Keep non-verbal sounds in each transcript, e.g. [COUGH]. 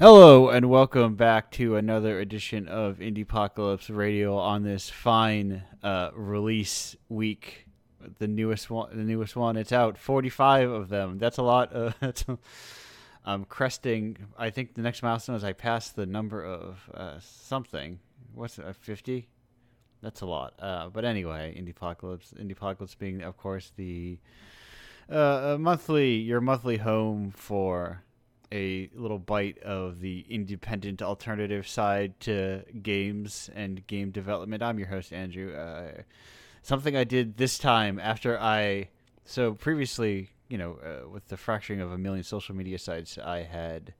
Hello and welcome back to another edition of Indiepocalypse Radio on this fine uh, release week. The newest one, the newest one. It's out. Forty-five of them. That's a lot. Of, [LAUGHS] that's a, I'm cresting. I think the next milestone is I pass the number of uh, something. What's it? Fifty. That's a lot. Uh, but anyway, Indiepocalypse. Indie Apocalypse being, of course, the uh, monthly your monthly home for a little bite of the independent alternative side to games and game development. I'm your host, Andrew. Uh, something I did this time after I. So previously, you know, uh, with the fracturing of a million social media sites, I had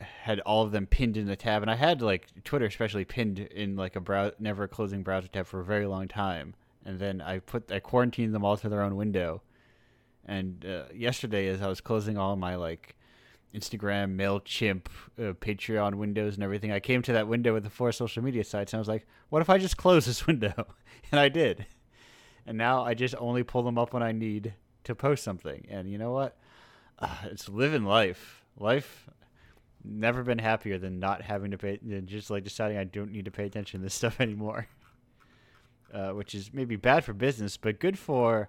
had all of them pinned in a tab, and I had like Twitter especially pinned in like a brow- never closing browser tab for a very long time. And then I put I quarantined them all to their own window. And uh, yesterday, as I was closing all my like Instagram, Mailchimp, uh, Patreon windows, and everything. I came to that window with the four social media sites, and I was like, "What if I just close this [LAUGHS] window?" and I did. And now I just only pull them up when I need to post something. And you know what? Uh, [SIGHS] it's living life. Life. Never been happier than not having to pay, than just like deciding I don't need to pay attention to this [LAUGHS] stuff anymore. Uh, which is maybe bad for business, but good for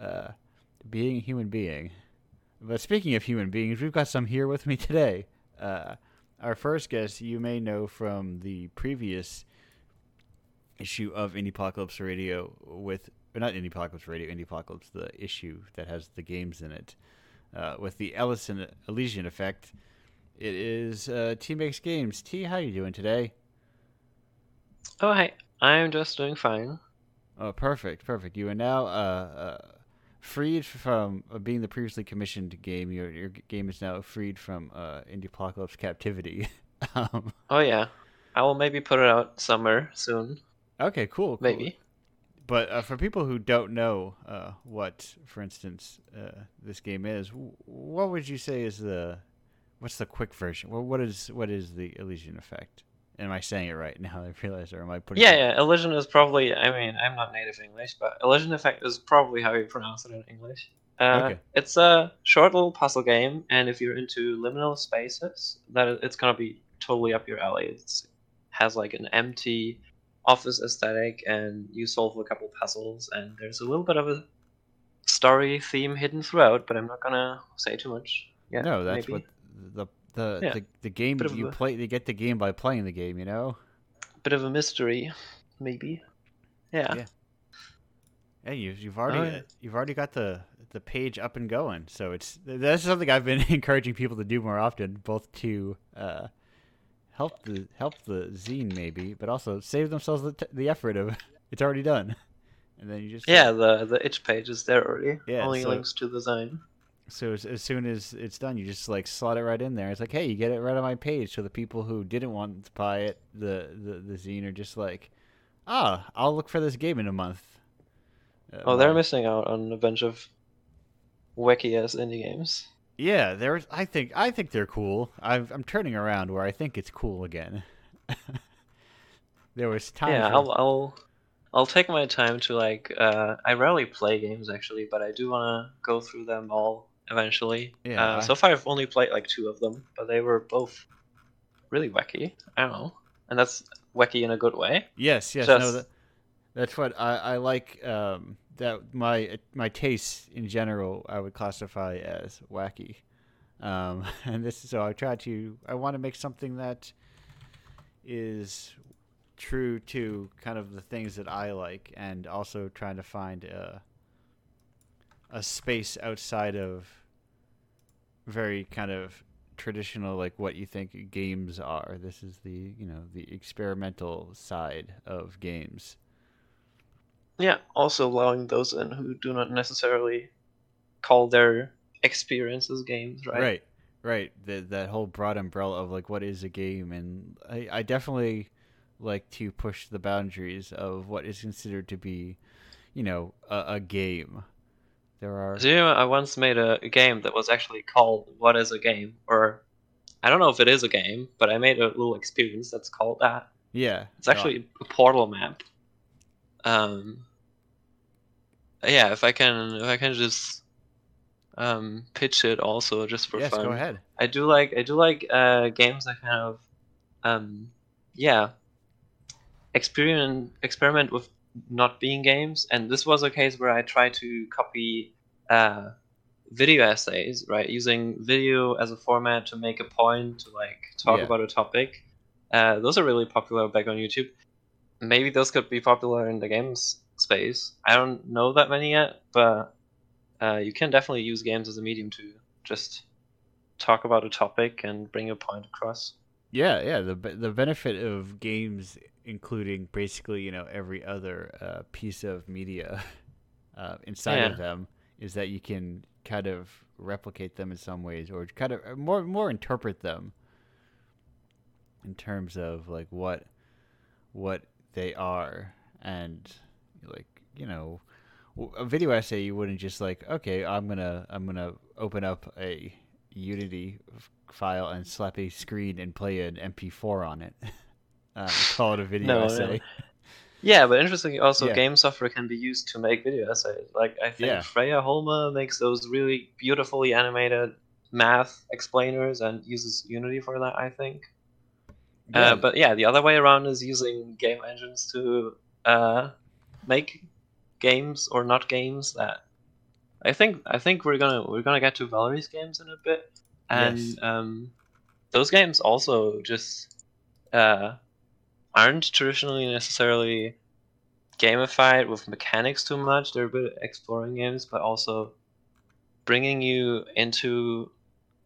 uh, being a human being. But speaking of human beings, we've got some here with me today. Uh, our first guest, you may know from the previous issue of Indiepocalypse Radio with, or not Indiepocalypse Radio, Indiepocalypse the issue that has the games in it, uh, with the Ellison Elision effect. It is uh, Tea makes games. Tea, how you doing today? Oh, hi. I'm just doing fine. Oh, perfect, perfect. You are now uh, uh freed from uh, being the previously commissioned game. Your your game is now freed from uh, Indiepocalypse captivity. [LAUGHS] um, oh yeah, I will maybe put it out somewhere soon. Okay, cool. cool. Maybe. But uh, for people who don't know uh, what, for instance, uh, this game is, what would you say is the what's the quick version? Well, what is what is the Elision effect? Am I saying it right [LAUGHS] now? I realize, or am I putting? Yeah, yeah. Elision is probably. I mean, I'm not native English, but Elision effect is probably how you pronounce it in English. Uh, okay. It's a short little puzzle game, and if you're into liminal spaces, that it's gonna be totally up your alley. It has like an empty office aesthetic, and you solve a couple puzzles, and there's a little bit of a story theme hidden throughout. But I'm not gonna say too much. Yeah, no, that's maybe. what the the, yeah. the the game you a, play. You get the game by playing the game. You know. Bit of a mystery, maybe. Yeah. Yeah. Yeah, you, you've already oh, you've already got the the page up and going. So it's that's something I've been [LAUGHS] encouraging people to do more often, both to uh, help the help the zine maybe, but also save themselves the, t- the effort of [LAUGHS] it's already done, and then you just yeah the the itch page is there already. Yeah, only so, links to the zine. So as, as, soon as it's done, you just like slot it right in there. It's like, hey, you get it right on my page. So the people who didn't want to buy it, the the, the zine, are just like, ah, I'll look for this game in a month. Uh, oh, they're missing out on a bunch of wacky ass indie games. Yeah, there's. I think I think they're cool. i am turning around where I think it's cool again. [LAUGHS] there was time. Yeah, for... I'll, I'll I'll take my time to like. Uh, I rarely play games actually, but I do want to go through them all eventually. Yeah. Uh, so far, I've only played like two of them, but they were both really wacky. I don't know, and that's wacky in a good way. Yes, yes, Just... no, that, that's what I, I like. Um, that my my tastes in general, I would classify as wacky. Um, [LAUGHS] and this, so I try to. I want to make something that is true to kind of the things that I like, and also trying to find a a space outside of very kind of traditional like what you think games are. This is the, you know, the experimental side of games. Yeah, also allowing those in who do not necessarily call their experiences games, right? Right. Right. The, that whole broad umbrella of like what is a game and I, I definitely like to push the boundaries of what is considered to be, you know, a, a game. There are. Do you know, I once made a, a, game that was actually called "What is a Game?" or I don't know if it is a game, but I made a little experience that's called that. Yeah. It's actually a portal map. Um. Yeah, if I can, if I can just um, pitch it also just for yes, fun. go ahead. I do like I do like uh, games that kind of um, yeah experiment experiment with not being games, and this was a case where I tried to copy uh, video essays, right, using video as a format to make a point to like talk Yeah. about a topic. Uh, those are really popular back on YouTube. Maybe those could be popular in the games space. I don't know that many yet, but uh, you can definitely use games as a medium to just talk about a topic and bring a point across. Yeah, yeah. The the benefit of games, including basically you know every other uh, piece of media [LAUGHS] uh, inside Yeah. of them, is that you can kind of replicate them in some ways, or kind of uh, more more interpret them in terms of like what what they are, and like you know a video essay you wouldn't just like okay i'm gonna i'm gonna open up a unity file and slap a screen and play an mp4 on it [LAUGHS] uh, [LAUGHS] call it a video No, essay Yeah, but interestingly, also Yeah. game software can be used to make video essays. Like I think Yeah. Freya Holmér makes those really beautifully animated math explainers and uses Unity for that. I think. Uh, but yeah, the other way around is using game engines to uh, make games or not games that. I think I think we're gonna we're gonna get to Valeriy's games in a bit, and Yes. um, those games also just uh, aren't traditionally necessarily gamified with mechanics too much. They're a bit exploring games, but also bringing you into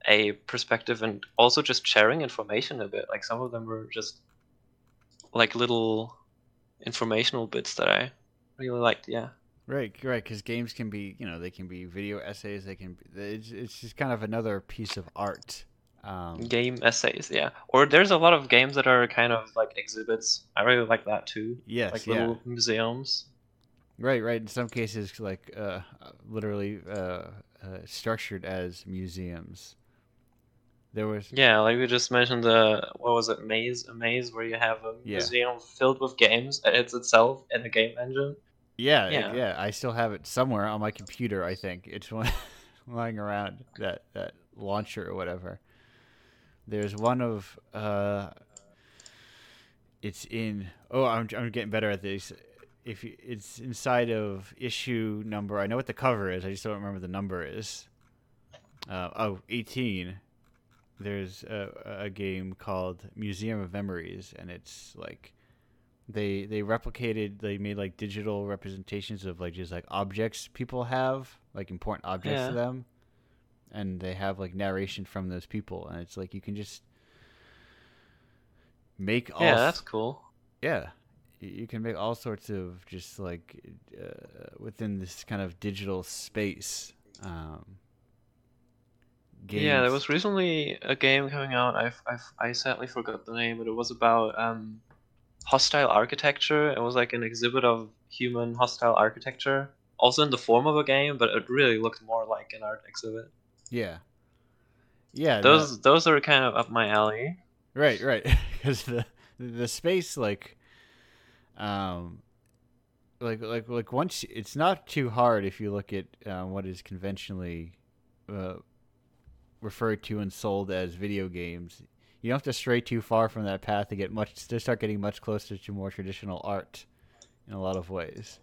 a perspective and also just sharing information a bit. Like some of them were just like little informational bits that I really liked. Yeah. right right because games can be you know they can be video essays they can be, it's, it's just kind of another piece of art um, Game essays, yeah. Or there's a lot of games that are kind of like exhibits. I really like that too. yes Like yeah little museums. Right, right. In some cases, like uh, literally uh, uh, structured as museums. There was Yeah, like we just mentioned the what was it, maze, a maze where you have a Yeah. museum filled with games and it's itself in a game engine. yeah, Yeah. yeah, I still have it somewhere on my computer. I think it's one [LAUGHS] lying around that that launcher or whatever. There's one of uh, it's in. Oh, I'm I'm getting better at this. If you, it's inside of issue number, I know what the cover is. I just don't remember the number is. Uh, oh, 18. There's a, a game called Museum of Memories, and it's like they they replicated. They made like digital representations of like just like objects people have, like important objects Yeah. to them, and they have like narration from those people, and it's like you can just make all Yeah, that's cool. yeah you can make all sorts of just like uh, within this kind of digital space um games. Yeah, there was recently a game coming out. I've, I've I sadly forgot the name, but it was about um, hostile architecture. It was like an exhibit of human hostile architecture, also in the form of a game, but it really looked more like an art exhibit. Yeah. Yeah Those those are kind of up my alley. right right [LAUGHS] because the the space like um like like like once it's not too hard if you look at uh, what is conventionally uh, referred to and sold as video games. You don't have to stray too far from that path to get much to start getting much closer to more traditional art in a lot of ways.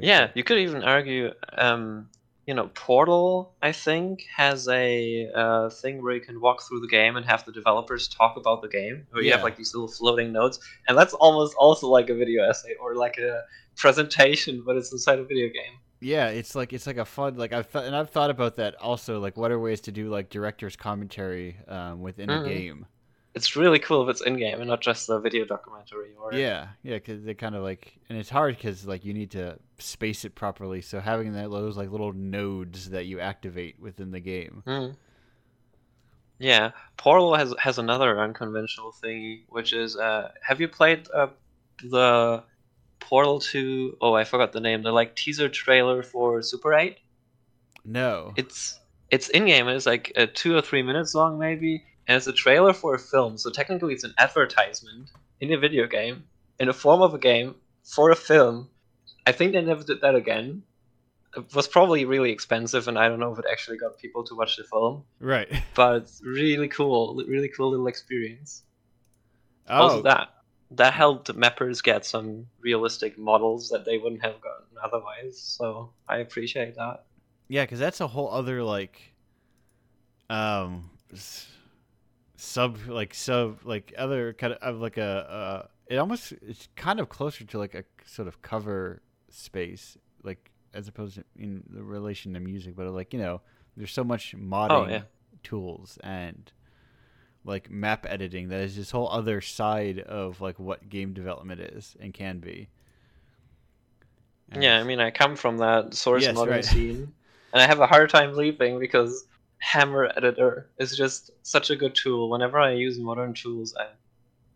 Yeah, you could even argue, um, you know, Portal, I think, has a uh, thing where you can walk through the game and have the developers talk about the game, where you have like these little floating notes, and that's almost also like a video essay or like a presentation, but it's inside a video game. Yeah, it's like it's like a fun like I've th- and I've thought about that also. Like, what are ways to do like director's commentary um, within Mhm. a game? It's really cool if it's in game and not just a video documentary or Yeah, yeah, because they kind of like, and it's hard because like you need to space it properly. So having that those like little nodes that you activate within the game. Mm. Yeah, Portal has has another unconventional thing, which is uh, have you played uh, the Portal 2? Oh, I forgot the name. The like teaser trailer for Super 8. No. It's it's in game. It's like uh, two or three minutes long, maybe, and it's a trailer for a film. So technically, it's an advertisement in a video game in the form of a game for a film. I think they never did that again. it was probably really expensive, and I don't know if it actually got people to watch the film. Right. [LAUGHS] But really cool, really cool little experience. Oh, Also, that that helped mappers get some realistic models that they wouldn't have gotten otherwise. So I appreciate that. yeah, because that's a whole other like, um, sub like sub like other kind of, of like a uh, it almost it's kind of closer to like a sort of cover space like as opposed to in the relation to music, but like you know, there's so much modding Oh, yeah. tools and like map editing that is this whole other side of like what game development is and can be. And Yeah, I mean, I come from that source Yes, modding right. scene, and I have a hard time leaving because Hammer Editor is just such a good tool. Whenever I use modern tools, I,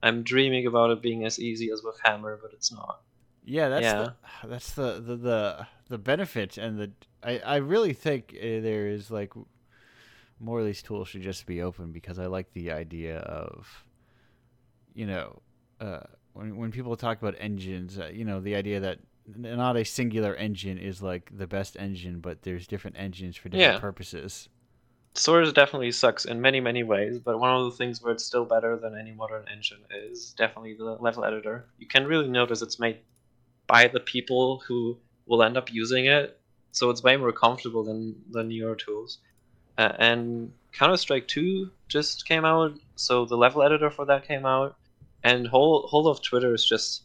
I'm dreaming about it being as easy as with Hammer, but it's not. Yeah, that's Yeah. the [SIGHS] that's the the the, the benefit and the I I really think uh, there is like more of these tools should just be open because I like the idea of you know uh, when when people talk about engines, uh, you know the idea that not a singular engine is like the best engine, but there's different engines for different Yeah. purposes. Source definitely sucks in many, many ways, but one of the things where it's still better than any modern engine is definitely the level editor. You can really notice it's made by the people who will end up using it, so it's way more comfortable than the newer tools. Uh, and Counter Strike 2 just came out, so the level editor for that came out, and whole whole of Twitter is just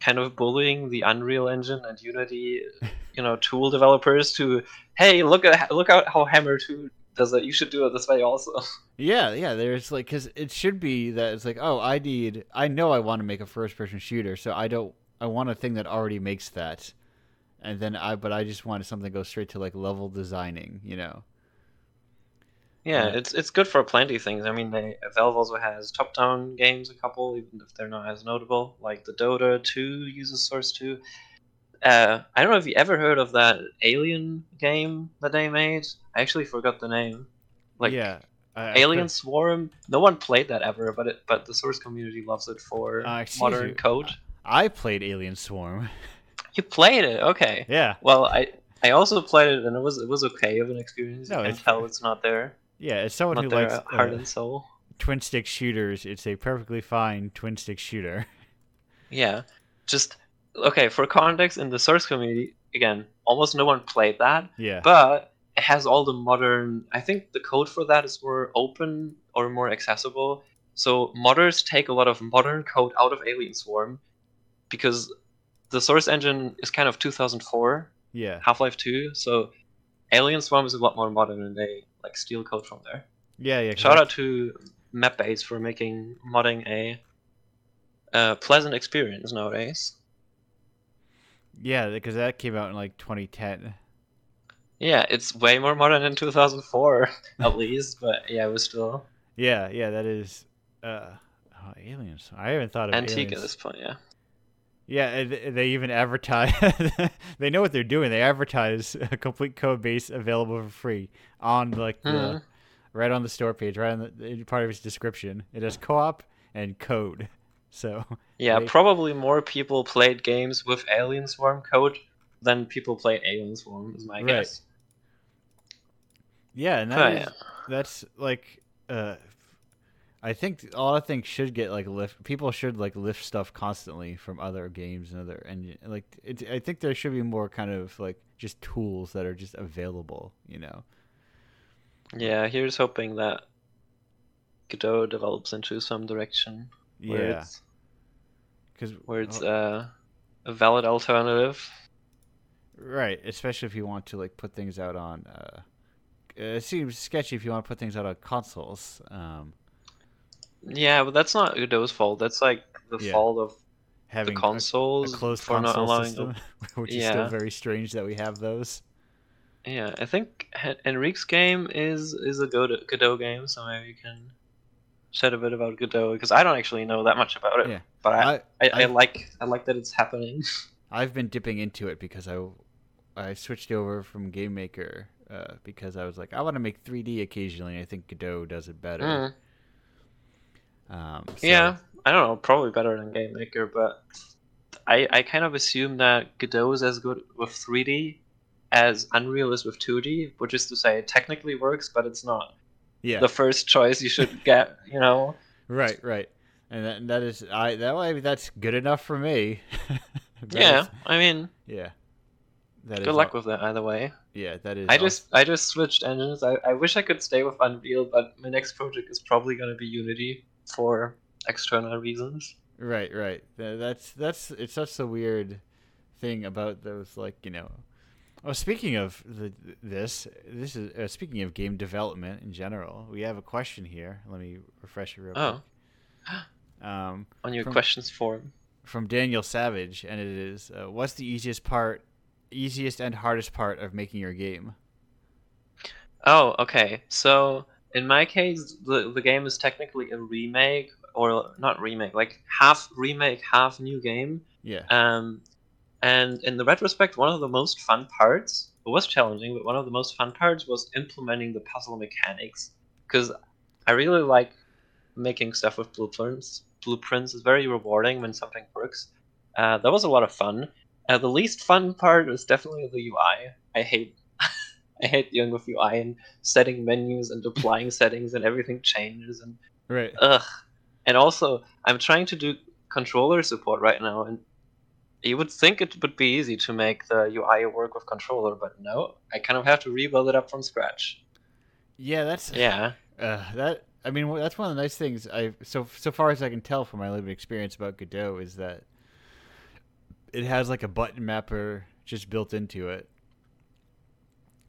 kind of bullying the Unreal Engine and Unity, [LAUGHS] you know, tool developers to, hey, look at look out how Hammer 2 does it. You should do it this way also. [LAUGHS] Yeah, yeah. There's like, cause it should be that it's like, oh, I need, I know I want to make a first-person shooter, so I don't, I want a thing that already makes that, and then I, but I just want something that goes straight to like level designing, you know? Yeah, Yeah. it's it's good for plenty of things. I mean, they Valve also has top-down games, a couple, even if they're not as notable. Like the Dota 2 uses Source 2. Uh, I don't know if you ever heard of that Alien game that they made. I actually forgot the name. Like yeah, Alien Swarm. No one played that ever, but it but the Source community loves it for Uh, modern you. code. I played Alien Swarm. [LAUGHS] You played it, okay. yeah, Well, I I also played it and it was it was okay of an experience. No, you it's- tell it's not there, yeah. it's someone not who likes heart uh, and soul. twin stick shooters, it's a perfectly fine twin stick shooter. [LAUGHS] Yeah, just okay for context in the source community. Again, almost no one played that, yeah, but it has all the modern. I think the code for that is more open or more accessible. So modders take a lot of modern code out of Alien Swarm because the source engine is kind of 2004 yeah, Half-Life 2. So Alien Swarm is a lot more modern, and they like steal code from there. yeah, yeah. Shout out to MapBase for making modding a, a pleasant experience nowadays. Yeah, because that came out in like 2010. Yeah, it's way more modern than 2004, [LAUGHS] at least. But yeah, it was still Yeah, yeah, that is. Uh, oh, aliens. I haven't thought of antique aliens. at this point. Yeah. Yeah, they even advertise. [LAUGHS] they know what they're doing. They advertise a complete code base available for free on like the Mhm. right on the store page, right on the part of its description. It has co-op and code. So Yeah, They- probably more people played games with Alien Swarm code than people play Alien Swarm, is my Right. guess. yeah, and Oh, that is, yeah. that's like uh, I think a lot of things should get like lift. People should like lift stuff constantly from other games and other and like it. I think there should be more kind of like just tools that are just available. You know. Yeah, here's hoping that Godot develops into some direction where Yeah, because where it's uh, a valid alternative. Right, especially if you want to like put things out on. Uh, it seems sketchy if you want to put things out on consoles. Um, Yeah, but that's not Godot's fault. That's like the Yeah. fault of having the a- consoles a, closed for not console allowing. system, [LAUGHS] which is still very strange that we have those. Yeah, I think Henrique's game is is a Godot, Godot game, so maybe you can shed a bit about Godot because I don't actually know that much about it. Yeah. But I, I, I, I, I- like I like that it's happening. [LAUGHS] I've been dipping into it because I I switched over from Game Maker uh, because I was like I want to make 3D occasionally. I think Godot does it better. Mm. Um, so- Yeah, I don't know, probably better than Game Maker, but I I kind of assume that Godot is as good with 3D as Unreal is with 2D, which is to say, it technically works, but it's not. Yeah. The first choice you should get, you know. [LAUGHS] Right, right, and that, that is I that way that's good enough for me. [LAUGHS] yeah, is, I mean. Yeah. That good luck all, with that either way. Yeah, that is. I awesome. just I just switched engines. I, I wish I could stay with Unreal, but my next project is probably going to be Unity for external reasons. Right, right. That's that's it's such a weird thing about those like you know. Well, speaking of the, this, this is uh, speaking of game development in general. We have a question here. Let me refresh it real oh. quick. [GASPS] Um, On your from, questions form from Daniel Savage, and it is: uh, What's the easiest part, easiest and hardest part of making your game? Oh, okay. So in my case, the the game is technically a remake or not remake, like half remake, half new game. Yeah. Um, and in the retrospect, one of the most fun parts, it was challenging, but one of the most fun parts was implementing the puzzle mechanics. Because I really like making stuff with blueprints. Blueprints is very rewarding when something works. Uh, that was a lot of fun. Uh, the least fun part was definitely the UI. I hate [LAUGHS] I hate dealing with UI and setting menus and applying [LAUGHS] settings and everything changes and right. Ugh, and also, I'm trying to do controller support right now, and you would think it would be easy to make the UI work with controller, but no, I kind of have to rebuild it up from scratch. Yeah, that's yeah. [LAUGHS] Uh, that I mean, that's one of the nice things I so so far as I can tell from my limited experience about Godot is that it has like a button mapper just built into it.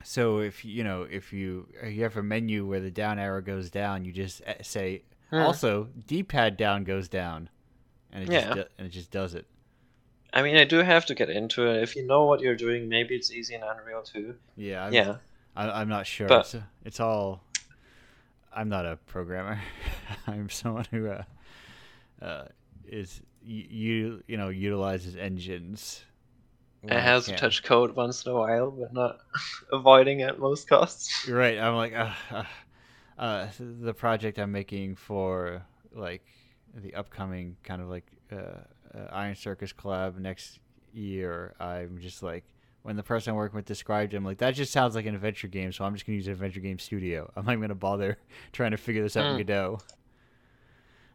So if you know if you you have a menu where the down arrow goes down, you just eh, say Hmm. Also, D-pad down goes down, and it yeah. just and it just does it. I mean, I do have to get into it. If you know what you're doing, maybe it's easy in Unreal too. Yeah. I'm, yeah. I, am not sure. But, it's, it's, all. I'm not a programmer. [LAUGHS] I'm someone who uh, uh, is you you know utilizes engines. It has to touch code once in a while, but not [LAUGHS] avoiding at most costs. Right. I'm like, uh, uh, uh, the project I'm making for like the upcoming kind of like uh, uh, Iron Circus collab next year, I'm just like when the person I'm working with described it, I'm like that just sounds like an adventure game, so I'm just gonna use an adventure game studio. [LAUGHS] I'm not even gonna bother [LAUGHS] trying to figure this out mm. in hmm. Godot.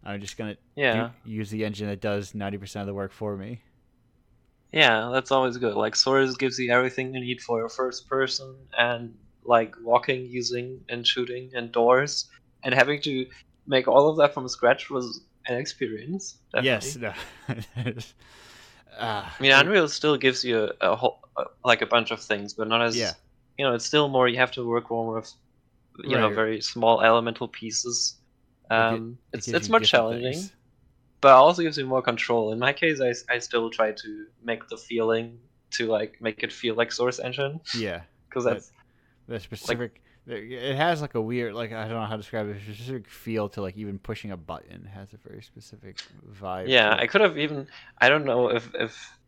I'm just gonna yeah. do, use the engine that does 90% of the work for me. Yeah, that's always good. Like Source gives you everything you need for your first person, and like walking, using, and shooting, and doors, and having to make all of that from scratch was an experience. Definitely. Yes. No. [LAUGHS] uh, I mean, Unreal still gives you a, a whole, uh, like a bunch of things, but not as yeah. You know, it's still more. You have to work more with, you right. know, very small elemental pieces. Um, it, it it's it's more challenging, things. but also gives you more control. In my case, I, I still try to make the feeling to like make it feel like Source Engine. Yeah, [LAUGHS] because that's the specific like, it has like a weird like i don't know how to describe it it's just a feel to like even pushing a button has a very specific vibe yeah i could have even i don't know if if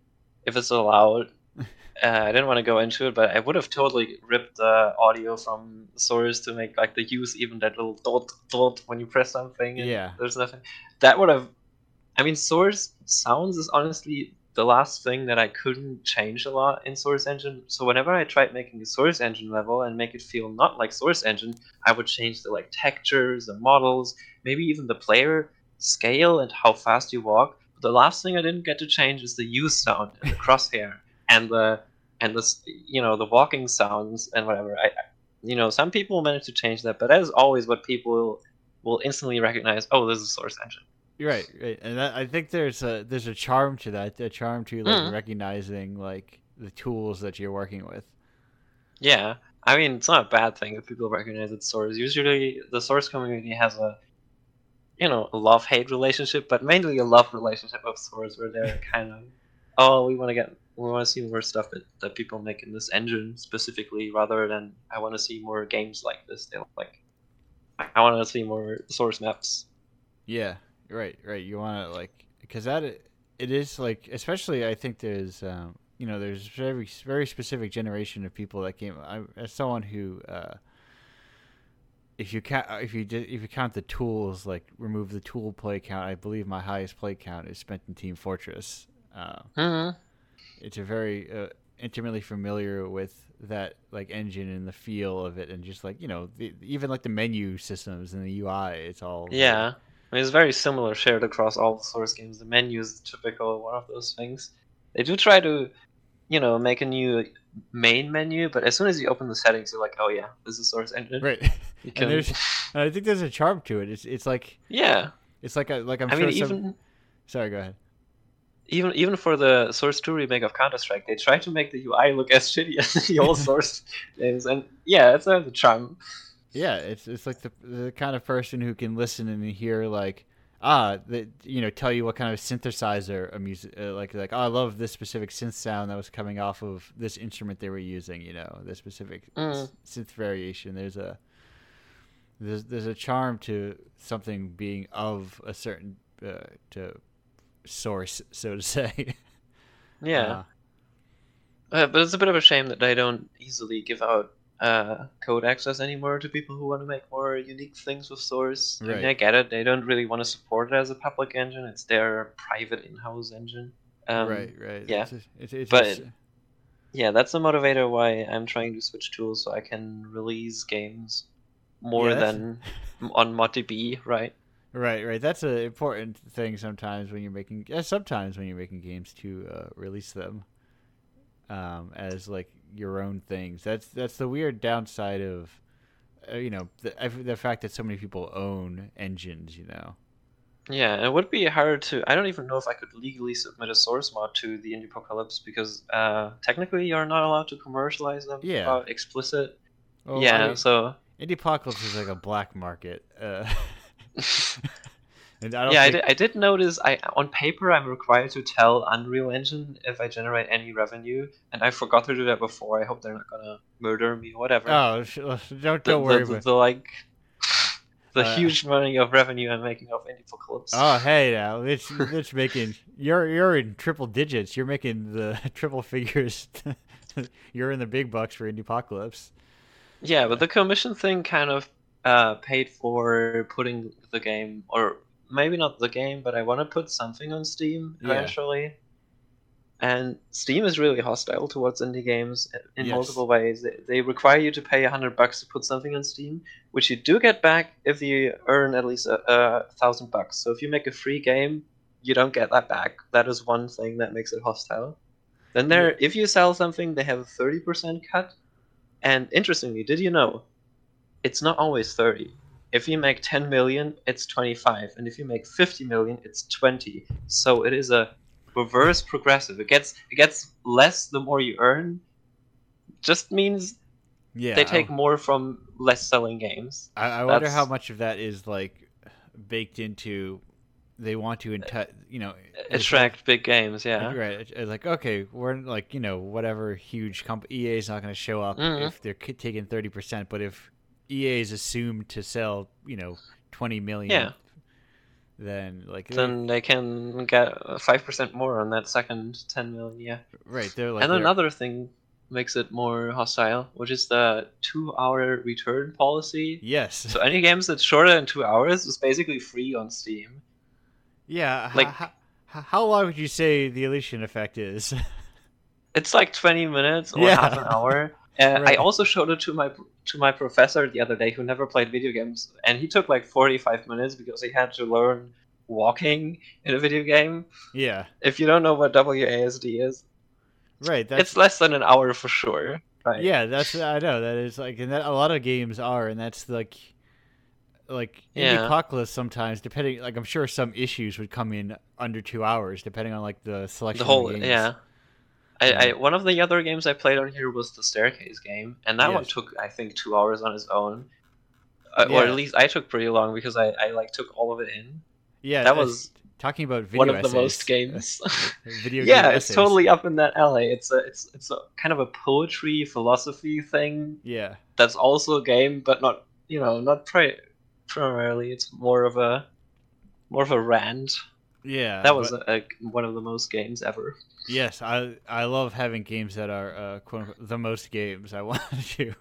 if it's allowed. [LAUGHS] Uh, i didn't want to go into it but i would have totally ripped the audio from source to make like the use even that little dot dot when you press something yeah. there's nothing. That would have i mean source sounds is honestly the last thing that I couldn't change a lot in Source Engine. So whenever I tried making a Source Engine level and make it feel not like Source Engine, I would change the like textures, the models, maybe even the player scale and how fast you walk. But the last thing I didn't get to change is the use sound and the crosshair [LAUGHS] and the and the you know the walking sounds and whatever. I you know some people manage to change that, but that is always what people will, will instantly recognize. Oh, this is Source Engine. You're right, right, and that, I think there's a there's a charm to that, a charm to like mm. recognizing like the tools that you're working with. Yeah, I mean it's not a bad thing if people recognize its source. Usually, the source community has a you know a love hate relationship, but mainly a love relationship of source, where they're [LAUGHS] kind of oh we want to get we want to see more stuff that, that people make in this engine specifically, rather than I want to see more games like this. They like I want to see more source maps. Yeah, Right, right. You want to like because that it is like especially I think there's um, you know there's very very specific generation of people that came. I, as someone who uh, if you count if you did if you count the tools like remove the tool play count, I believe my highest play count is spent in Team Fortress. Uh, mm-hmm. It's a very uh, intimately familiar with that like engine and the feel of it, and just like you know, the, even like the menu systems and the UI, it's all yeah. I mean, it's very similar, shared across all the source games. The menu is typical one of those things. They do try to, you know, make a new main menu, but as soon as you open the settings, you're like, oh yeah, this is source engine. Right. [LAUGHS] You can... and, there's, I think there's a charm to it. It's it's like yeah, it's like a, like I'm I sure mean, some... even sorry, go ahead. Even even for the Source Two remake of Counter Strike, they try to make the UI look as shitty as the old [LAUGHS] Source games, and yeah, it's a charm. Yeah, it's it's like the the kind of person who can listen and hear like ah, that you know, tell you what kind of synthesizer a music uh, like like oh, I love this specific synth sound that was coming off of this instrument they were using. You know, this specific mm. synth variation. There's a there's there's a charm to something being of a certain uh, to source, so to [LAUGHS] say. yeah. Uh, uh, but it's a bit of a shame that they don't easily give out uh, code access anymore to people who want to make more unique things with Source. Right. I, mean, I get it; they don't really want to support it as a public engine. It's their private in-house engine. Um, right, right. Yeah, it's, it's, it's but just... yeah, that's the motivator why I'm trying to switch tools so I can release games more yeah, than [LAUGHS] on ModDB, right? Right, right. That's an important thing sometimes when you're making. Sometimes when you're making games to uh, release them um, as like your own things. That's that's the weird downside of, uh, you know, the the fact that so many people own engines. You know. Yeah, it would be hard to. I don't even know if I could legally submit a source mod to the Indiepocalypse because uh, technically you're not allowed to commercialize them. Yeah. explicit. Well, yeah. I mean, so. Indiepocalypse is like a black market. Uh, [LAUGHS] [LAUGHS] I yeah. I, did, I did notice. I on paper I'm required to tell Unreal Engine if I generate any revenue, and I forgot to do that before. I hope they're not gonna murder me or whatever. Oh, don't don't the, worry. The, the, the like the uh, huge money of revenue I'm making off Indiepocalypse. Oh, hey now, [LAUGHS] it's it's making you're you're in triple digits. You're making the [LAUGHS] triple figures. [LAUGHS] you're in the big bucks for Indiepocalypse. Yeah, but the commission thing kind of uh, paid for putting the game or maybe not the game, but I want to put something on Steam eventually. Yeah. And Steam is really hostile towards indie games in yes. multiple ways. They, they require you to pay a hundred bucks to put something on Steam, which you do get back if you earn at least a, a thousand bucks. So if you make a free game, you don't get that back. That is one thing that makes it hostile. Then there, yeah. if you sell something, they have a thirty percent cut. And interestingly, did you know? It's not always thirty if you make 10 million, it's 25, and if you make 50 million, it's 20. So it is a reverse progressive. It gets it gets less the more you earn. Just means yeah, they take more from less selling games. I, I wonder how much of that is like baked into they want to enti- you know attract big games yeah right it's like okay we're like you know whatever huge company ea is not going to show up mm-hmm. if they're taking 30% but if EA is assumed to sell, you know, 20 million. Yeah. Then like then they can get five percent more on that second 10 million. Yeah. Right. They're like. And another thing makes it more hostile, which is the two-hour return policy. Yes. So any games that's shorter than two hours is basically free on Steam. Yeah. Like. How, how long would you say the Elision effect is? [LAUGHS] it's like 20 minutes or yeah. half an hour. [LAUGHS] Uh, right. I also showed it to my to my professor the other day who never played video games, and he took like 45 minutes because he had to learn walking in a video game. Yeah. If you don't know what WASD is, right, that's... it's less than an hour for sure. Right. Yeah, that's I know that is like, and that a lot of games are, and that's like, like in the Apocalypse sometimes, depending, like I'm sure some issues would come in under two hours, depending on like the selection. The whole, yeah. I, I, one of the other games I played on here was the staircase game, and that yes. one took I think two hours on its own, uh, yeah. or at least I took pretty long because I, I like took all of it in. Yeah, that was talking about one of essays. the most games. [LAUGHS] video [LAUGHS] games. yeah, it's totally up in that alley. It's a it's it's a kind of a poetry philosophy thing. Yeah, that's also a game, but not you know not pri- primarily. It's more of a more of a rant. Yeah, that was but... a, a, one of the most games ever. Yes, I I love having games that are uh, quote unquote, the most games I [LAUGHS] want to.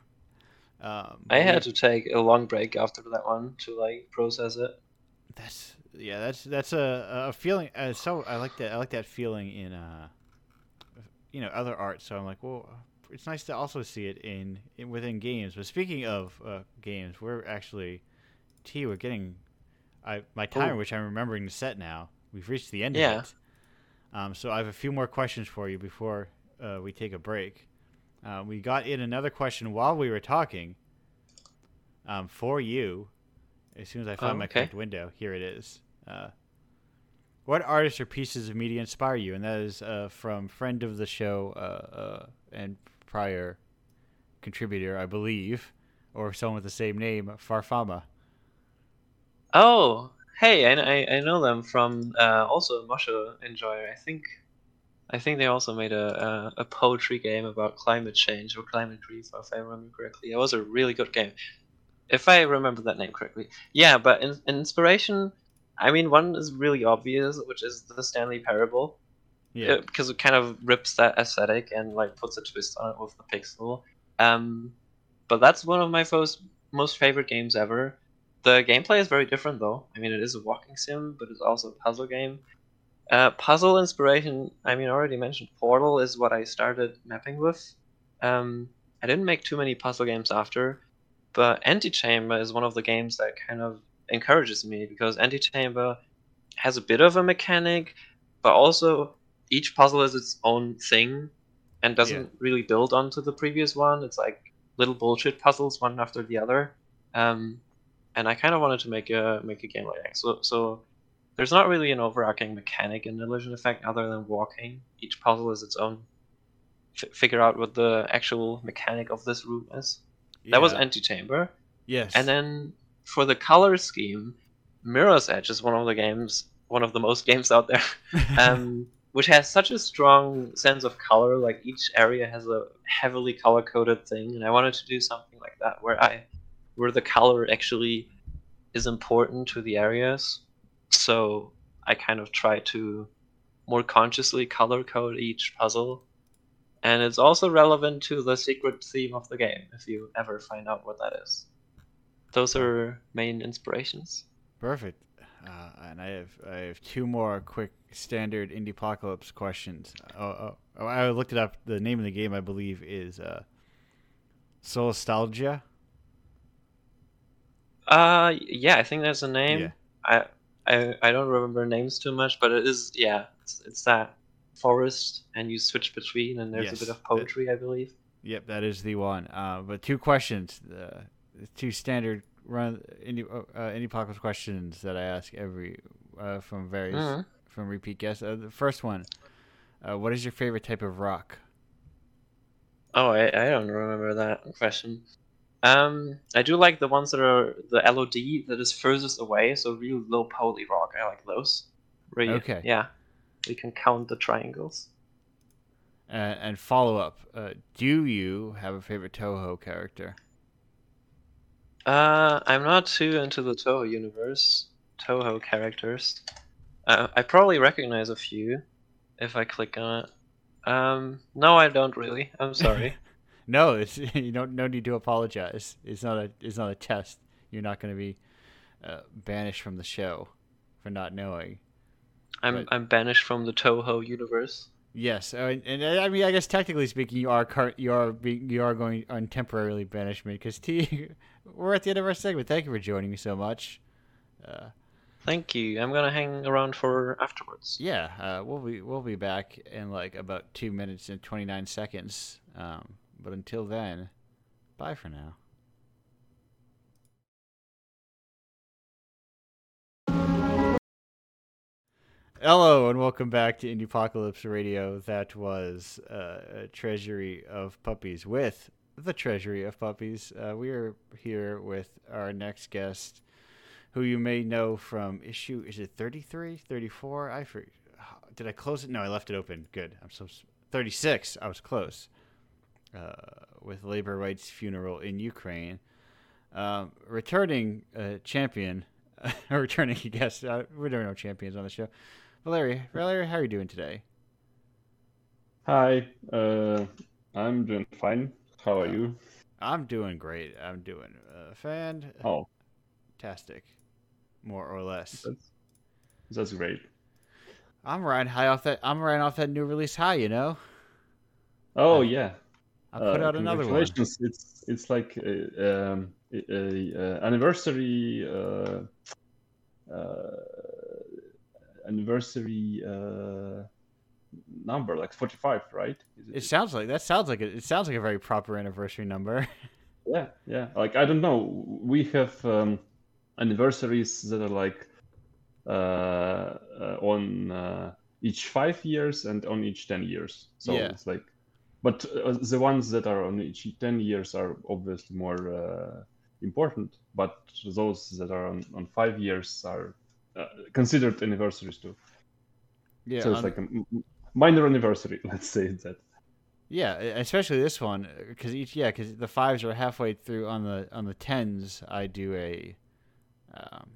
Um, I had to take a long break after that one to like process it. That's yeah, that's that's a a feeling. Uh, so I like that. I like that feeling in uh you know other art, so I'm like, well, it's nice to also see it in, in within games. But speaking of uh, games, we're actually Tea. We're getting I my timer, Ooh. which I'm remembering to set now. We've reached the end yeah. of it. Um, so I have a few more questions for you before uh, we take a break. Uh, we got in another question while we were talking um, for you. As soon as I find oh, my correct window, here it is. Uh, what artists or pieces of media inspire you? And that is uh, from friend of the show uh, uh, and prior contributor, I believe, or someone with the same name, Farfama. Oh, hey, I, I, I know them from uh, also Mosho Enjoyer. I think I think they also made a, a, a poetry game about climate change or climate grief, if I remember correctly. It was a really good game, if I remember that name correctly. Yeah, but in, in inspiration, I mean, one is really obvious, which is the Stanley Parable. Yeah. It, because it kind of rips that aesthetic and like puts a twist on it with the pixel. Um, but that's one of my most most favorite games ever. The gameplay is very different though. I mean, it is a walking sim, but it's also a puzzle game. Uh, puzzle inspiration, I mean, I already mentioned Portal is what I started mapping with. Um, I didn't make too many puzzle games after, but Antichamber is one of the games that kind of encourages me because Antichamber has a bit of a mechanic, but also each puzzle is its own thing and doesn't yeah. really build onto the previous one. It's like little bullshit puzzles one after the other. Um, and I kind of wanted to make a make a game like that. So so there's not really an overarching mechanic in Elision Effect other than walking. Each puzzle is its own. F- figure out what the actual mechanic of this room is. Yeah. That was Antichamber. Yes. And then for the color scheme, Mirror's Edge is one of the games, one of the most [LAUGHS] games out there, [LAUGHS] um, which has such a strong sense of color. Like each area has a heavily color coded thing, and I wanted to do something like that where I, where the color actually is important to the areas so I kind of try to more consciously color code each puzzle. And it's also relevant to the secret theme of the game, if you ever find out what that is. Those are main inspirations. Perfect. Uh, and I have I have two more quick standard Indiepocalypse questions. Oh, oh, oh, I looked it up. The name of the game I believe is uh, Solastalgia. Uh, yeah, I think that's a name. Yeah. I I I don't remember names too much, but it is yeah, it's, it's that forest, and you switch between, and there's yes. a bit of poetry, I believe. Yep, that is the one. Uh, but two questions, uh, two standard run any uh, any pocket questions that I ask every uh, from various mm-hmm. from repeat guests. Uh, the first one, uh, what is your favorite type of rock? Oh, I, I don't remember that question. Um, I do like the ones that are the LOD that is furthest away, so real low poly rock. I like those. Really, okay. Yeah, we can count the triangles. Uh, and follow up: uh, Do you have a favorite Touhou character? Uh, I'm not too into the Touhou universe. Touhou characters. Uh, I probably recognize a few if I click on it. Um, no, I don't really. I'm sorry. [LAUGHS] No, it's [LAUGHS] you don't no need to apologize. It's not a it's not a test. You're not going to be uh, banished from the show for not knowing. I'm but, I'm banished from the Touhou universe. Yes, uh, and, and, I mean, I guess technically speaking, you are car- you are being you are going on temporarily banishment because [LAUGHS] Tea, we're at the end of our segment. Thank you for joining me so much. Uh, Thank you. I'm gonna hang around for afterwards. Yeah, uh, we'll be we'll be back in like about two minutes and twenty nine seconds. Um, but until then, bye for now. Hello and welcome back to Indiepocalypse Radio. That was uh, a Treasury of Puppies with the Treasury of Puppies. Uh, we are here with our next guest, who you may know from issue is it 33, 34? I. Did I close it? No, I left it open. Good. I'm so 36. I was close uh, with labor rights funeral in Ukraine. Um, returning uh, champion, [LAUGHS] returning guest. Uh, we don't know champions on the show. Valeria, Valeria, how are you doing today? Hi, uh, I'm doing fine. How are you? I'm doing great. I'm doing uh, fan. Oh, fantastic, more or less. That's, that's great. I'm riding high off that. I'm riding off that new release high. You know. Oh yeah. I put out another one. It's it's like a, um, a, a, uh anniversary uh, uh, anniversary uh, number, like forty five, right? Is It sounds like that sounds like it. It sounds like a very proper anniversary number. [LAUGHS] Yeah, yeah. Like I don't know. We have um, anniversaries that are like uh, uh, on uh, each five years and on each ten years. So Yeah. it's like, but uh, the ones that are on each ten years are obviously more uh, important. But those that are on, on five years are uh, considered anniversaries too. Yeah, so it's like a minor anniversary. [LAUGHS] Let's say that. Yeah, especially this one because each yeah because the fives are halfway through on the on the tens. I do a, um,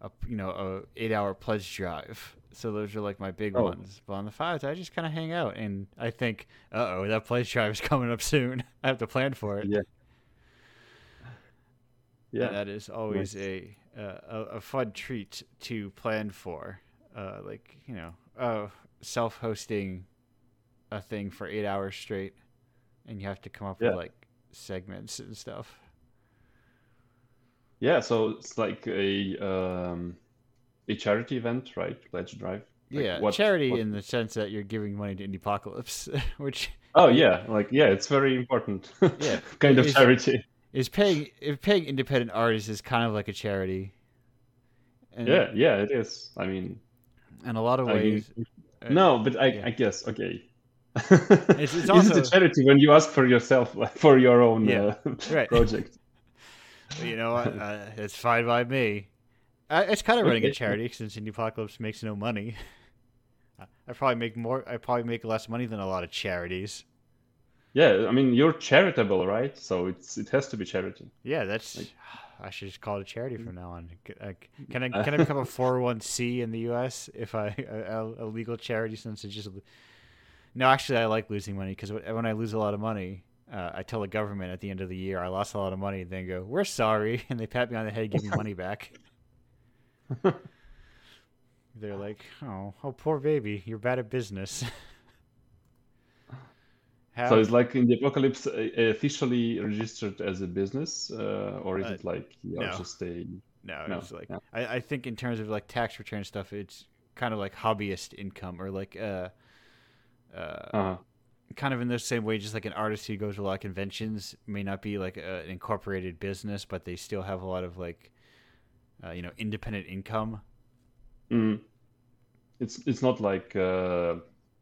a you know a eight hour pledge drive. So those are like my big Oh. ones. But on the fives, I just kind of hang out and I think, uh oh, that pledge drive is [LAUGHS] coming up soon. I have to plan for it. Yeah. And Yeah. that is always a, uh, a a fun treat to plan for. Uh, like you know, uh, self hosting a thing for eight hours straight, and you have to come up Yeah. with like segments and stuff. Yeah, so it's like a um, a charity event, right? Pledge drive. Like yeah, what- charity what- in the sense that you're giving money to Indiepocalypse, [LAUGHS] which Oh yeah, like yeah, it's very important. Yeah, [LAUGHS] kind of it's- charity. is paying if paying independent artists is kind of like a charity. And, Yeah, yeah, it is. I mean, in a lot of I mean, ways. uh, no, but I, yeah. I guess okay. it's [LAUGHS] Is also- it a charity when you ask for yourself, like for your own Yeah, uh, right. project? you know what? Uh, it's fine by me. It's kind of running a charity since Indiepocalypse makes no money. [LAUGHS] I- probably make more. I probably make less money than a lot of charities. Yeah, I mean, you're charitable, right? So it's it has to be charity. Yeah, that's. Like- [SIGHS] I should just call it a charity from now on. Uh, [LAUGHS] Can I can I become a four hundred one c in the U.S. if I [LAUGHS] a, a legal charity since it's just. No, actually, I like losing money because when I lose a lot of money, uh, I tell the government at the end of the year I lost a lot of money. And then go, "We're sorry," and they pat me on the head, and give me money back. [LAUGHS] They're like, "Oh, oh, poor baby, you're bad at business." How, [LAUGHS] So it's like Indiepocalypse, uh, officially registered as a business, uh, or is Uh, it like you no. just a no, no, it's like no. I, I think in terms of like tax return stuff, it's kind of like hobbyist income or like uh, uh, uh, kind of in the same way, just like an artist who goes to a lot of conventions may not be like a, an incorporated business, but they still have a lot of like, uh, you know, independent income. mm, it's it's not like uh,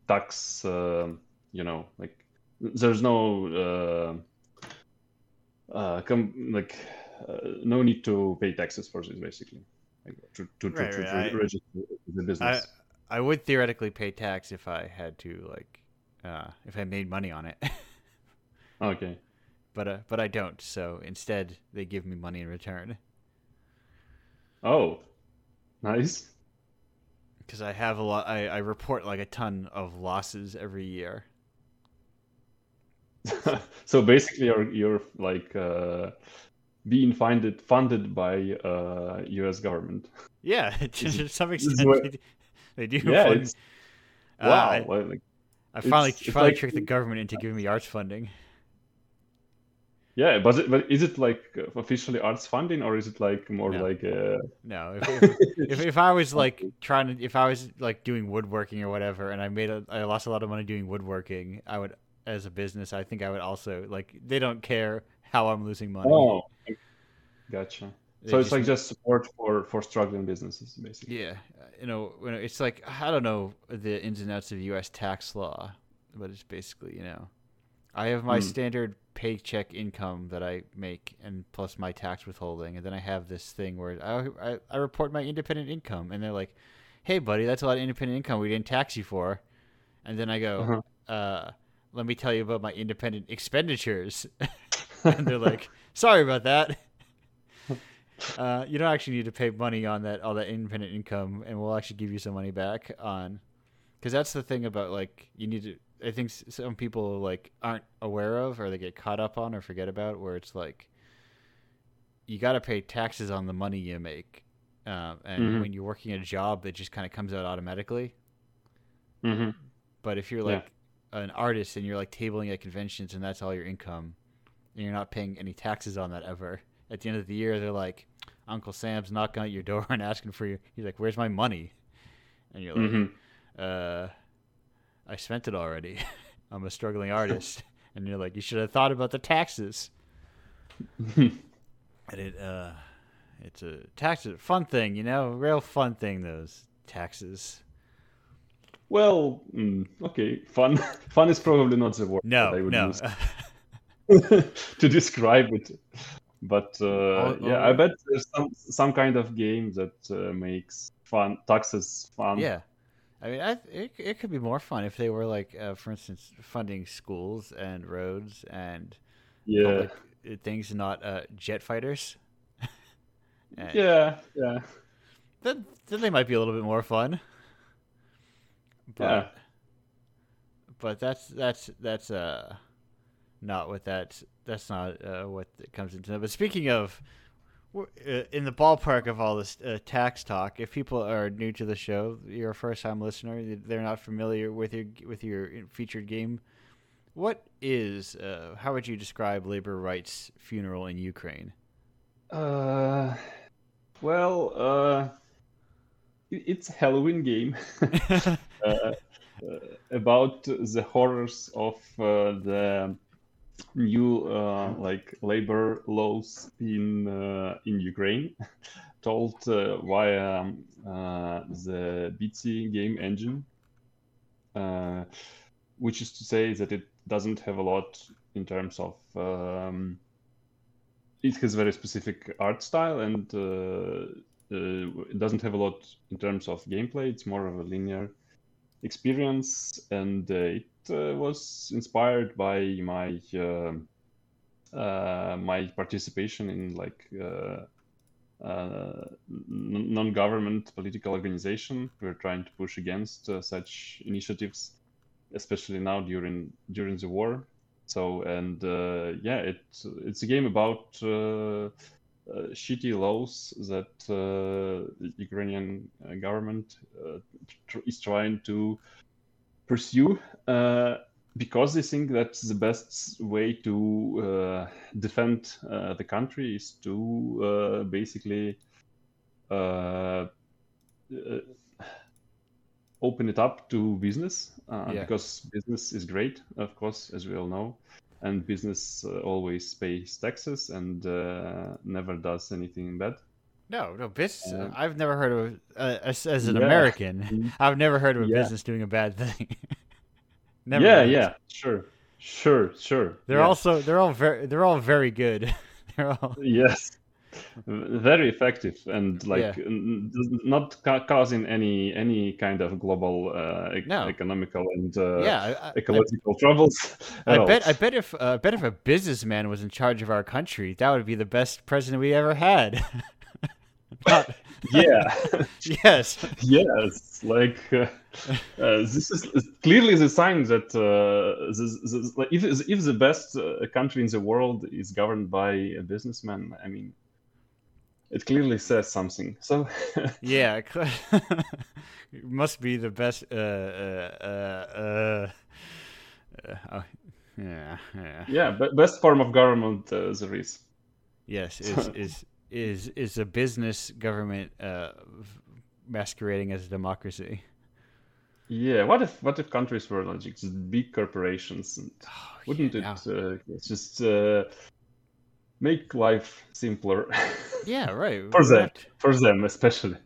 tax, um you know, like there's no uh, uh, com- like uh, no need to pay taxes for this basically, like to to, Right, to, right, to I- register the I business. I would theoretically pay tax if I had to like, uh, if I made money on it, [LAUGHS] okay. but uh, but I don't. So instead, they give me money in return Oh, nice. because I have a lot. I, I report like a ton of losses every year. [LAUGHS] so basically, you're you're like uh, being funded funded by uh, U.S. government. Yeah, [LAUGHS] to some extent, what- [LAUGHS] they do, Yeah, fund- Uh, wow. I, well, like, I finally finally like- tricked the government into giving me arts funding. Yeah, but it, but is it like officially arts funding or is it like more No. like uh, No, if, if, if, if I was like [LAUGHS] trying to, if I was like doing woodworking or whatever, and I made a, I lost a lot of money doing woodworking, I would, as a business, I think I would also like they don't care how I'm losing money. oh, gotcha. They So it's just- like just support for for struggling businesses, basically. yeah, you know, it's like I don't know the ins and outs of U.S. tax law, but it's basically you know, I have my Hmm. standard paycheck income that I make, and plus my tax withholding, and then I have this thing where I I, I report my independent income, and they're like, "Hey, buddy, that's a lot of independent income we didn't tax you for," and then I go, Uh-huh. uh, "Let me tell you about my independent expenditures," [LAUGHS] and they're like, "Sorry about that." [LAUGHS] Uh, you don't actually need to pay money on that all that independent income, and we'll actually give you some money back on, because that's the thing about like you need to. I think some people like aren't aware of, or they get caught up on, or forget about, where it's like you got to pay taxes on the money you make, um, and Mhm. when you're working a job, it just kind of comes out automatically. hmm But if you're Yeah. like an artist and you're like tabling at conventions and that's all your income, and you're not paying any taxes on that ever. At the end of the year, they're like, Uncle Sam's knocking at your door [LAUGHS] and asking for you. He's like, "Where's my money?" And you're like, mm-hmm. "Uh, I spent it already. [LAUGHS] I'm a struggling artist." [LAUGHS] and you're like, "You should have thought about the taxes." [LAUGHS] and it, uh, it's a tax fun thing, you know, real fun thing. Those taxes. Well, mm, okay, fun. fun is probably not the word no, I would no. use to describe it. But uh, oh, yeah, oh. I bet there's some some kind of game that uh, makes fun taxes fun. Yeah, I mean, I, it it could be more fun if they were like, uh, for instance, funding schools and roads and yeah things, not uh, jet fighters. [LAUGHS] yeah, yeah. Then then they might be a little bit more fun. But, yeah. But that's that's that's uh not what that that's not uh, what comes into. But speaking of, uh, in the ballpark of all this uh, tax talk, if people are new to the show, you're a first time listener, they're not familiar with your with your featured game. What is uh, how would you describe labor rights funeral in Ukraine? Uh, well, uh, it's a Halloween game. [LAUGHS] [LAUGHS] uh, about the horrors of uh, the new uh, like labor laws in uh, in Ukraine, [LAUGHS] told uh, via um, uh, the Bitsy game engine, uh, which is to say that it doesn't have a lot in terms of um, it has very specific art style and it doesn't have a lot in terms of gameplay. It's more of a linear experience, and uh, it uh, was inspired by my uh, my participation in like non-government political organization. We're trying to push against such initiatives, especially now during during the war. So and yeah, it's it's a game about shitty laws that uh, the Ukrainian uh, government tr- is trying to pursue because they think that the best way to uh, defend uh, the country is to uh, basically open it up to business yeah. because business is great, of course, as we all know and business uh, always pays taxes and uh, never does anything bad. No, no business. Uh, I've never heard of uh, as, as an yeah. American. Mm-hmm. [LAUGHS] I've never heard of a yeah. business doing a bad thing. [LAUGHS] never. Yeah, yeah, sure, sure, sure. They're yeah. also they're all very they're all very good. [LAUGHS] they're all yes very effective and like yeah. not ca- causing any any kind of global uh, no. economical and uh, yeah, I, ecological [LAUGHS] I, troubles. I bet I bet if uh, I bet if a businessman was in charge of our country, that would be the best president we ever had. [LAUGHS] Not... [LAUGHS] yeah. yes. Yes. Like uh, uh, this is clearly the sign that uh, this, this, like, if if the best uh, country in the world is governed by a businessman, I mean it clearly says something. So [LAUGHS] yeah, [LAUGHS] it must be the best. Uh, uh, uh, uh, oh, yeah, yeah, yeah. But best form of government uh, there is. Yes, is [LAUGHS] is is is a business government uh, masquerading as a democracy. Yeah, what if what if countries were like just big corporations? Oh, wouldn't yeah. it uh, just uh, make life simpler. Yeah, right. [LAUGHS] for them, to... for them especially.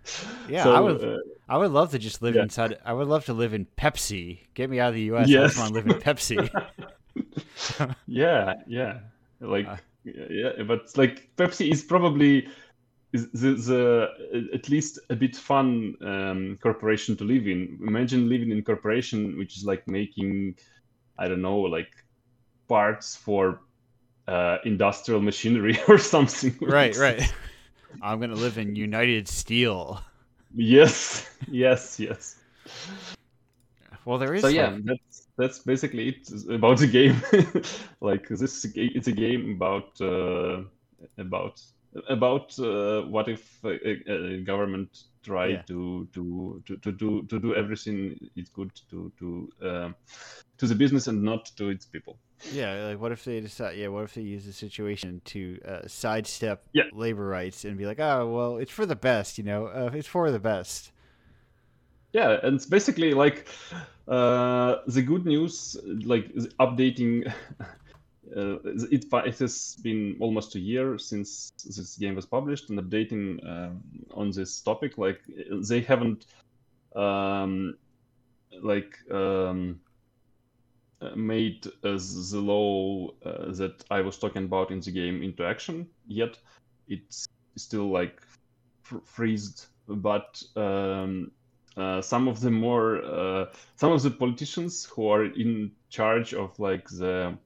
Yeah, so, I would. Uh, I would love to just live yeah. inside. I would love to live in Pepsi. Get me out of the U.S. Yes. I just want to live in Pepsi. [LAUGHS] [LAUGHS] yeah, yeah, like uh, yeah, but like Pepsi is probably is the, the at least a bit fun um, corporation to live in. Imagine living in corporation which is like making, I don't know, like parts for uh, industrial machinery [LAUGHS] or something. [LAUGHS] Right, right. I'm gonna live in United Steel. Yes, yes, yes. Well, there is. So yeah, that's that's basically it about the game. [LAUGHS] like this, it's a game about uh, about about uh, what if a, a, government try yeah. to, to to to do to do everything it's good to to uh, to the business and not to its people. Yeah, like what if they decide? Yeah, what if they use the situation to uh, sidestep yeah. labor rights and be like, oh, well, it's for the best, you know, uh, it's for the best. Yeah, and it's basically like uh, the good news, like updating. [LAUGHS] Uh, it, it has been almost a year since this game was published, and updating um, on this topic, like they haven't, um, like. Um, uh, made uh, the law uh, that I was talking about in the game into action yet. It's still like fr- freezed, but um, uh, some of the more uh, some of the politicians who are in charge of like the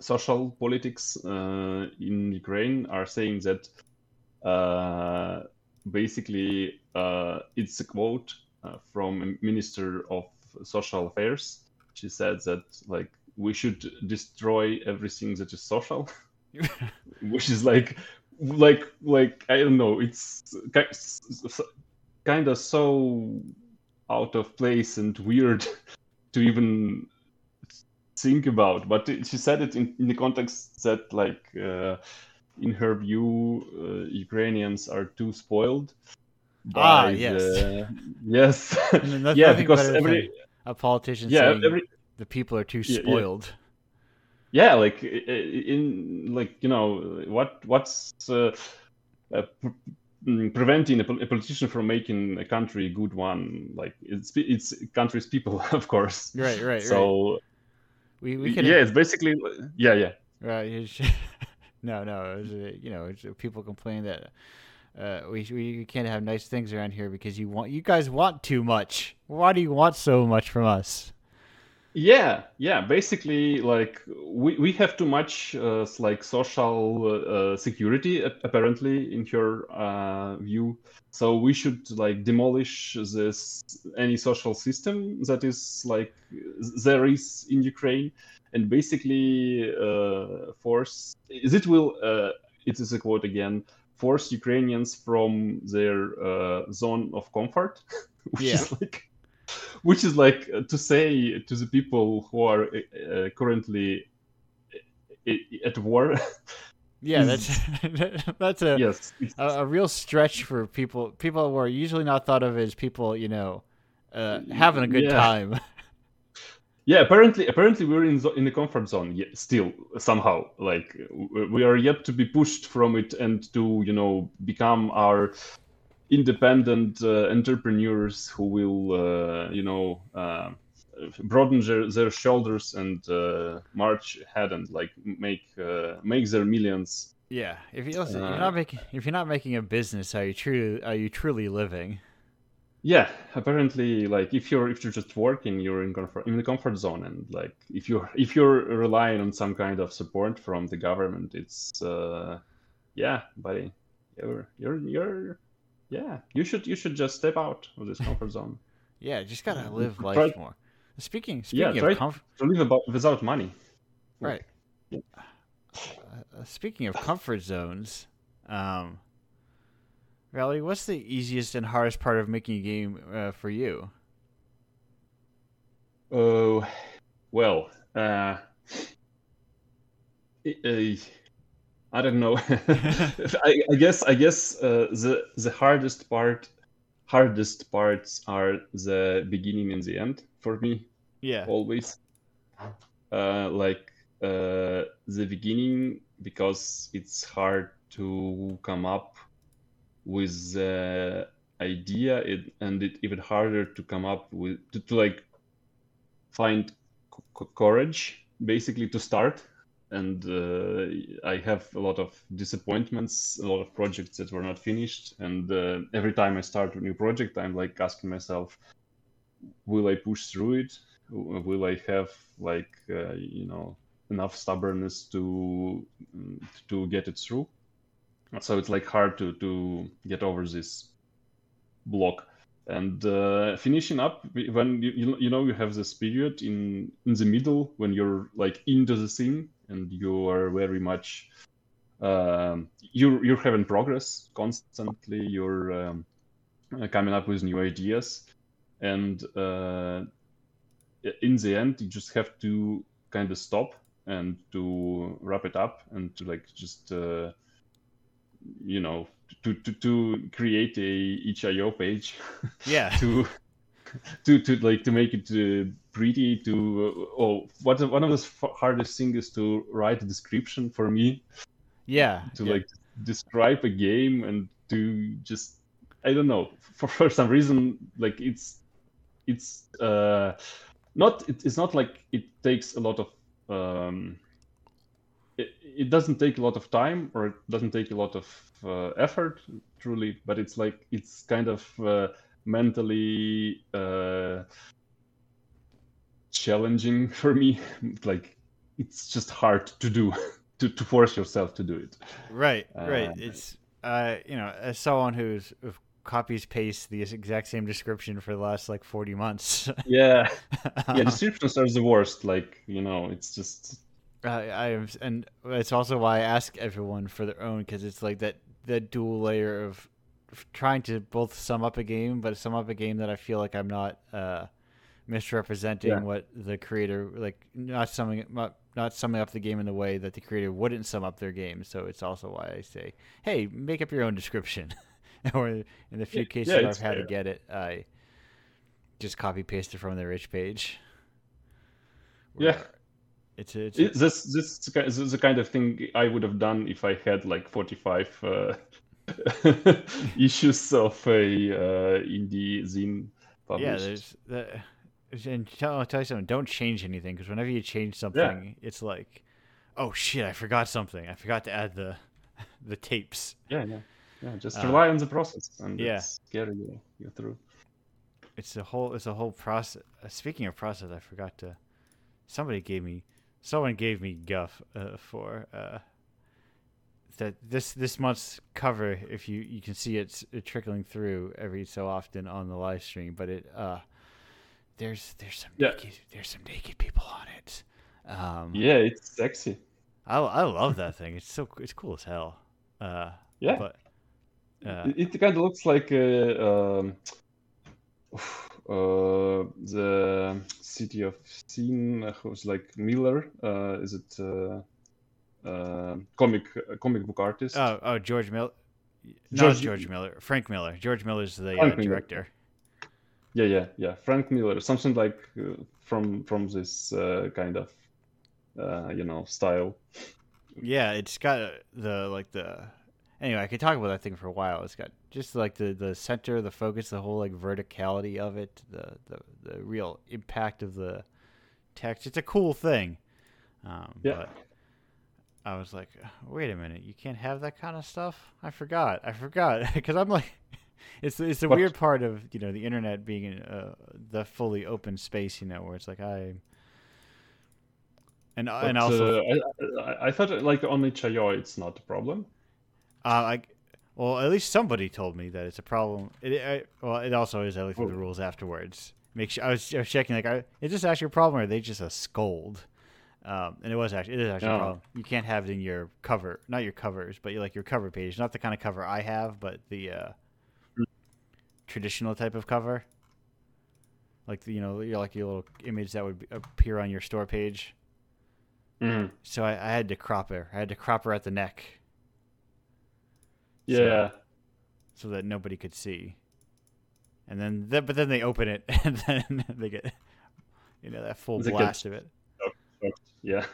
social politics uh, in Ukraine are saying that uh, basically uh, it's a quote uh, from a minister of social affairs. She said that like we should destroy everything that is social [LAUGHS] which is like like like i don't know it's kind of so out of place and weird [LAUGHS] to even think about but she said it in, in the context that like uh, in her view uh, ukrainians are too spoiled ah yes the... yes [LAUGHS] yeah because every a politician yeah, saying every, the people are too spoiled. Yeah, yeah. like in like you know what what's uh, uh, mm, preventing a, a, politician from making a country a good one? Like it's it's country's people, [LAUGHS] of course. Right, right. So right. We we can yeah, it's basically yeah, yeah. Right. [LAUGHS] no, no. Was, you know, people complain that uh, we we can't have nice things around here because you want you guys want too much. Why do you want so much from us? Yeah, yeah. Basically, like we, we have too much uh, like social uh, security apparently in your uh, view. So we should like demolish this any social system that is like there is in Ukraine, and basically uh, force it will. Uh, it is a quote again force Ukrainians from their uh, zone of comfort, [LAUGHS] which yeah. is like, which is like uh, to say to the people who are uh, currently uh, at war. [LAUGHS] Yeah, that's [LAUGHS] that's a yes, a, a, real stretch for people. People who are usually not thought of as people, you know, uh, having a good yeah. time. [LAUGHS] yeah apparently apparently we're in in the comfort zone still somehow like we are yet to be pushed from it and to you know become our independent uh, entrepreneurs who will uh, you know uh, broaden their, their shoulders and uh, march ahead and like make uh, make their millions. Yeah if you listen, you're not making if you're not making a business are you truly are you truly living? Yeah apparently like if you're if you're just working you're in comfort in the comfort zone and like if you're if you're relying on some kind of support from the government it's uh yeah buddy you're you're you're yeah you should you should just step out of this comfort [LAUGHS] zone yeah just gotta live life try, more speaking speaking yeah, of comfort to live about without money right yeah. uh, speaking of comfort zones um what's the easiest and hardest part of making a game uh, for you? Oh, well, uh, I, I don't know. [LAUGHS] I, I, guess I guess uh, the the hardest part hardest parts are the beginning and the end for me. Yeah. Always. Uh, like uh, the beginning because it's hard to come up with the idea it, and it even harder to come up with to, to like find c- courage basically to start and uh, i have a lot of disappointments a lot of projects that were not finished. And uh, every time i start a new project i'm like asking myself will i push through it? Will i have like uh, you know enough stubbornness to to get it through? So it's like hard to to get over this block. And uh, finishing up when you, you know you have this period in in the middle when you're like into the scene and you are very much um, you're you're having progress constantly. You're um, coming up with new ideas, and uh, in the end, you just have to kind of stop and to wrap it up and to like just uh, you know to, to to create a itch.io page. Yeah. [LAUGHS] To [LAUGHS] to to like to make it uh, pretty to uh, oh what one of the hardest things is to write a description for me yeah to yeah. like describe a game and to just i don't know [LAUGHS] for, for some reason like it's it's uh not it, it's not like it takes a lot of um it, it doesn't take a lot of time or it doesn't take a lot of uh, effort truly but it's like it's kind of uh, mentally uh, challenging [LAUGHS] for me. Like it's just hard to do [LAUGHS] to, to force yourself to do it. Right right. Uh, it's uh you know as someone who's copies paste the exact same description for the last like 40 months. [LAUGHS] Yeah. Yeah descriptions are the worst like you know it's just uh, i am and it's also why i ask everyone for their own because it's like that that dual layer of trying to both sum up a game but sum up a game that i feel like i'm not uh misrepresenting yeah. what the creator like not summing not, not summing up the game in the way that the creator wouldn't sum up their game so it's also why i say hey make up your own description [LAUGHS] or in the few cases yeah, I've had fair. to get it, I just copy paste it from the itch page. Yeah. It's, a, it's a... this this is the kind of thing I would have done if I had like 45 uh, [LAUGHS] issues of a uh, indie zine published. Yeah, there's the, and tell, I'll tell you something. Don't change anything because whenever you change something, yeah. it's like, oh shit, I forgot something. I forgot to add the [LAUGHS] the tapes. Yeah, yeah. Yeah, just uh, rely on the process, and yeah, getting you, you through. It's a whole. It's a whole process. Uh, speaking of process, I forgot to. Somebody gave me. Someone gave me guff uh, for uh, that this this month's cover. If you you can see it's it trickling through every so often on the live stream, but it uh, there's there's some yeah. naked, there's some naked people on it. Um, yeah, it's sexy. I I love that thing. It's so it's cool as hell. Uh, yeah, but uh, it, it kind of looks like uh, um, uh, the city of Scene, who's like Miller. Uh, is it uh, uh, comic comic book artist? Oh, oh, George Miller. George, Not George Miller. Frank Miller. George Miller's the uh, director. Yeah, yeah, yeah. Frank Miller, something like from from this kind of you know style. Yeah, it's got the like the anyway, I could talk about that thing for a while. It's got just like the the center, the focus, the whole like verticality of it, the the, the real impact of the text. It's a cool thing. Um, yeah. But I was like, wait a minute, you can't have that kind of stuff. I forgot. I forgot [LAUGHS] because I'm like, [LAUGHS] it's it's the what? weird part of you know the internet being in, uh, the fully open space. You know, where it's like I. And, but, and also, uh, I, I, thought like only itch.io it's not a problem. Uh, I, well, at least somebody told me that it's a problem. It, I, well, it also is. at least looked the rules afterwards. Make sure I was, I was checking. Like, I, is this actually a problem, or are they just a scold? Um, and it was actually it is actually no. a problem. You can't have it in your cover, not your covers, but like your cover page. Not the kind of cover I have, but the uh, traditional type of cover. Like the, you know, you're like your little image that would appear on your store page. Mm. So I, I had to crop her. I had to crop her at the neck yeah. So, so that nobody could see. And then, th- but then they open it, [LAUGHS] and then they get, you know, that full blast of it. Yeah.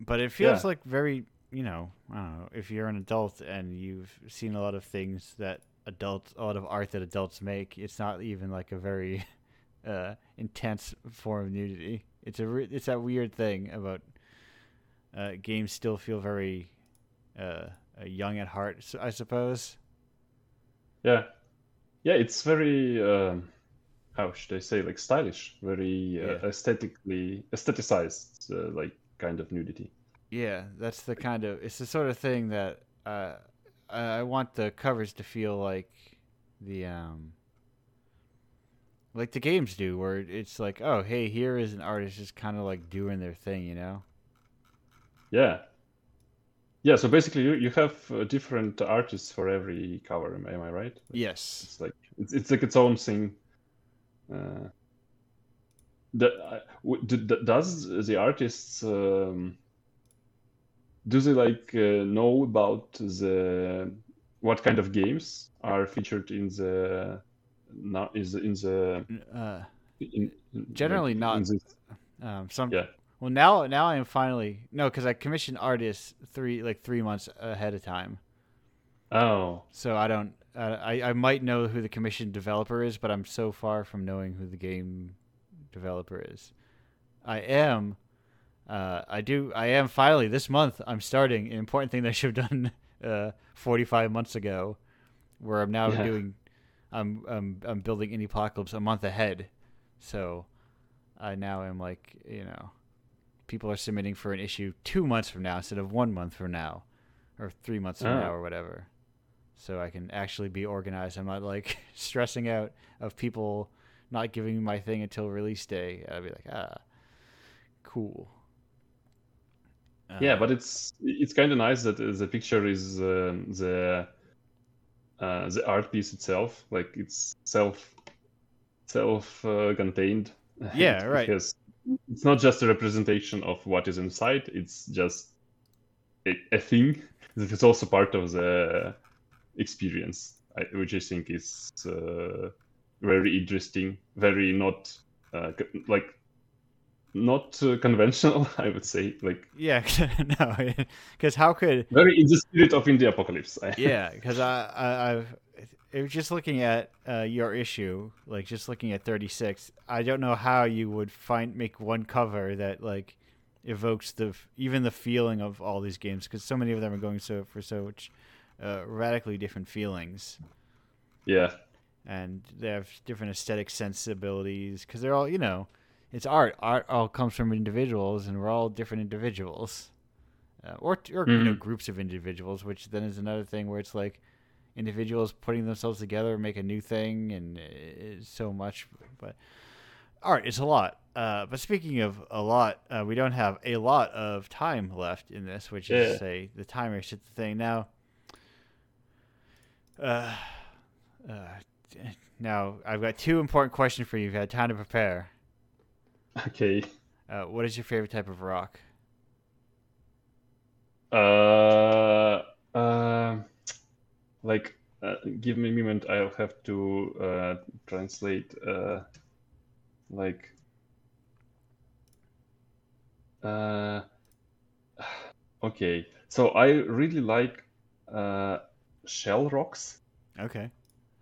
But it feels yeah. like very, you know, I don't know. If you're an adult and you've seen a lot of things that adults, a lot of art that adults make, it's not even like a very [LAUGHS] uh, intense form of nudity. It's a, re- it's that weird thing about uh, games still feel very uh, young at heart, I suppose. Yeah, yeah, it's very um, how should I say like stylish, very uh, yeah. aesthetically aestheticized, uh, like kind of nudity. Yeah, that's the kind of it's the sort of thing that uh, I want the covers to feel like the um like the games do, where it's like, oh, hey, here is an artist just kind of like doing their thing, you know? Yeah, Yeah, so basically you, you have uh, different artists for every cover. Am, am I right? Yes. It's like it's, it's like its own thing. Uh, the, uh, does the artists um, do they like uh, know about the what kind of games are featured in the now is in the uh, in, generally not um, some yeah well, now now I am finally no, because I commissioned artists three like three months ahead of time. Oh. So I don't. Uh, I I might know who the commission developer is, but I'm so far from knowing who the game developer is. I am. Uh, I do. I am finally this month. I'm starting an important thing that I should have done [LAUGHS] uh, 45 months ago, where I'm now yeah. doing. I'm I'm I'm building Indiepocalypse a month ahead, so I now am like you know people are submitting for an issue two months from now instead of one month from now, or three months from oh. now, or whatever. So I can actually be organized. I'm not like [LAUGHS] stressing out of people not giving me my thing until release day. I'd be like, ah, cool. Uh, yeah, but it's it's kind of nice that the picture is uh, the uh, the art piece itself, like it's self self uh, contained. [LAUGHS] Yeah, right. Because it's not just a representation of what is inside it's just a, a thing that is also part of the experience which i think is uh, very interesting very not uh, like not uh, conventional [LAUGHS] i would say like yeah [LAUGHS] no [LAUGHS] because how could very in the spirit of Indiepocalypse yeah because I, I i've it was just looking at uh, your issue, like just looking at 36. I don't know how you would find make one cover that like evokes the even the feeling of all these games because so many of them are going so for such uh, radically different feelings. Yeah, and they have different aesthetic sensibilities because they're all you know, it's art. Art all comes from individuals, and we're all different individuals, uh, or or mm-hmm. you know mm-hmm. groups of individuals, which then is another thing where it's like individuals putting themselves together make a new thing and it's so much but art it's a lot uh, but speaking of a lot uh, we don't have a lot of time left in this which is to say the timer hit the thing now uh, uh, now i've got two important questions for you. You've had time to prepare. Okay. Uh, what is your favorite type of rock? Uh uh like uh, give me a moment. I'll have to uh, translate uh, like uh, okay. So i really like uh, shell rocks. Okay.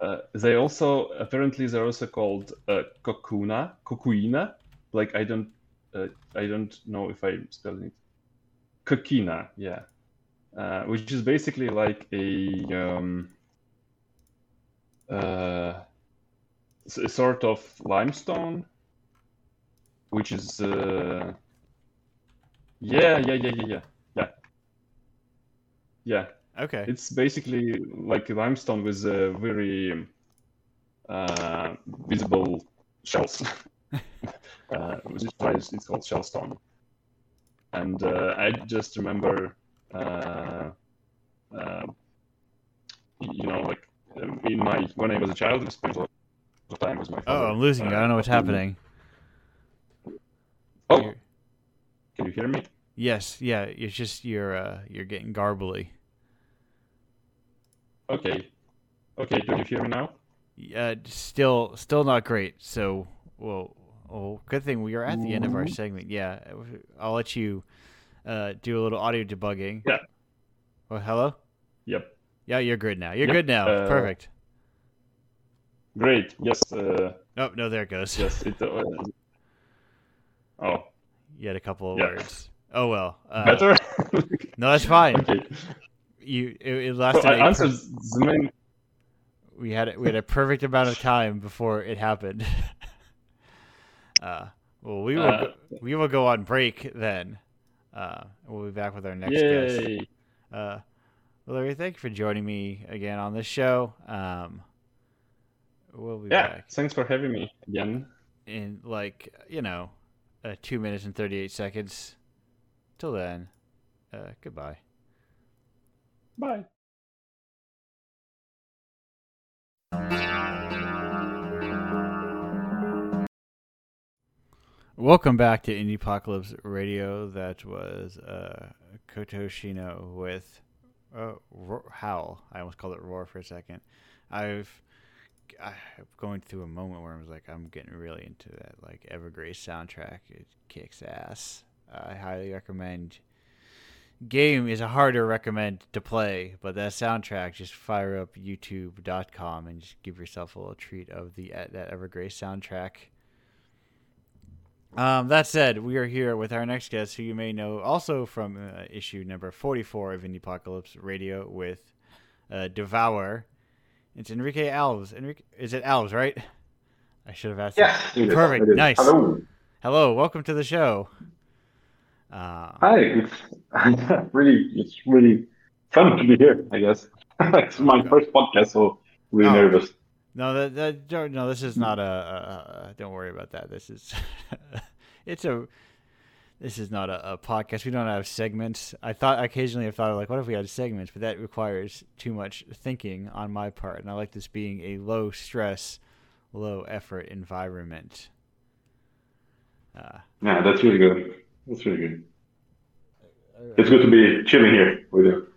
Uh, they also apparently they're also called uh, cocoona cocuina like i don't uh, i don't know if i'm spelling it. Coquina yeah. Uh, which is basically like a, um, uh, a sort of limestone, which is uh, yeah, yeah, yeah, yeah, yeah, yeah, yeah. Okay. It's basically like limestone with a very uh, visible shells. [LAUGHS] uh, which is why it's called shellstone. And uh, I just remember uh, uh, you know, like in my when I was a child, I spent a lot of time with my father. Oh, I'm losing you. I don't know what's uh, happening. Oh, can you hear me? Yes. Yeah. It's just you're uh, you're getting garbly. Okay. Okay. Do you hear me now? Uh, still, still not great. So, well, oh, good thing we are at the end of our segment. Yeah, I'll let you uh, do a little audio debugging. Yeah. Oh, hello. Yep. Yeah, you're good now. You're yep. good now. Uh, Perfect. Great. Yes. Uh, oh no, there it goes. Yes. It, uh, oh. You had a couple of yeah. words. Oh well. Uh, Better. no, that's fine. [LAUGHS] Okay. You it, it lasted. Answered the. We had we had a perfect amount of time before it happened. [LAUGHS] uh, well, we will uh, go, we will go on break then. Uh, we'll be back with our next Yay. guest. Uh, Valeriy, thank you for joining me again on this show. Um, we'll be yeah, back. thanks for having me again. In like you know, uh, two minutes and thirty-eight seconds. Till then, uh, goodbye. Bye. Welcome back to Indiepocalypse Radio. That was uh, Kotoshino with uh, Howl. I almost called it Roar for a second. I've I'm going through a moment where I was like, I'm getting really into that like Evergrace soundtrack. It kicks ass. I highly recommend. Game is a harder recommend to play, but that soundtrack, just fire up YouTube.com and just give yourself a little treat of the that Evergrace soundtrack. Um, that said, we are here with our next guest, who you may know also from uh, issue number 44 of Indiepocalypse Radio with uh, Devour. It's Henrique Alves. Henrique, is it Alves, right? I should have asked. Yeah, perfect. Nice. Hello. Hello. Welcome to the show. Uh, Hi. It's [LAUGHS] really, it's really fun to be here. I guess [LAUGHS] it's my first podcast, so really oh. nervous. No, that, that no, this is not a, a, a. Don't worry about that. This is, [LAUGHS] it's a. This is not a, a, podcast. We don't have segments. I thought occasionally I thought like, what if we had segments? But that requires too much thinking on my part, and I like this being a low stress, low effort environment. Uh, yeah, that's really good. That's really good. It's good to be chilling here with you.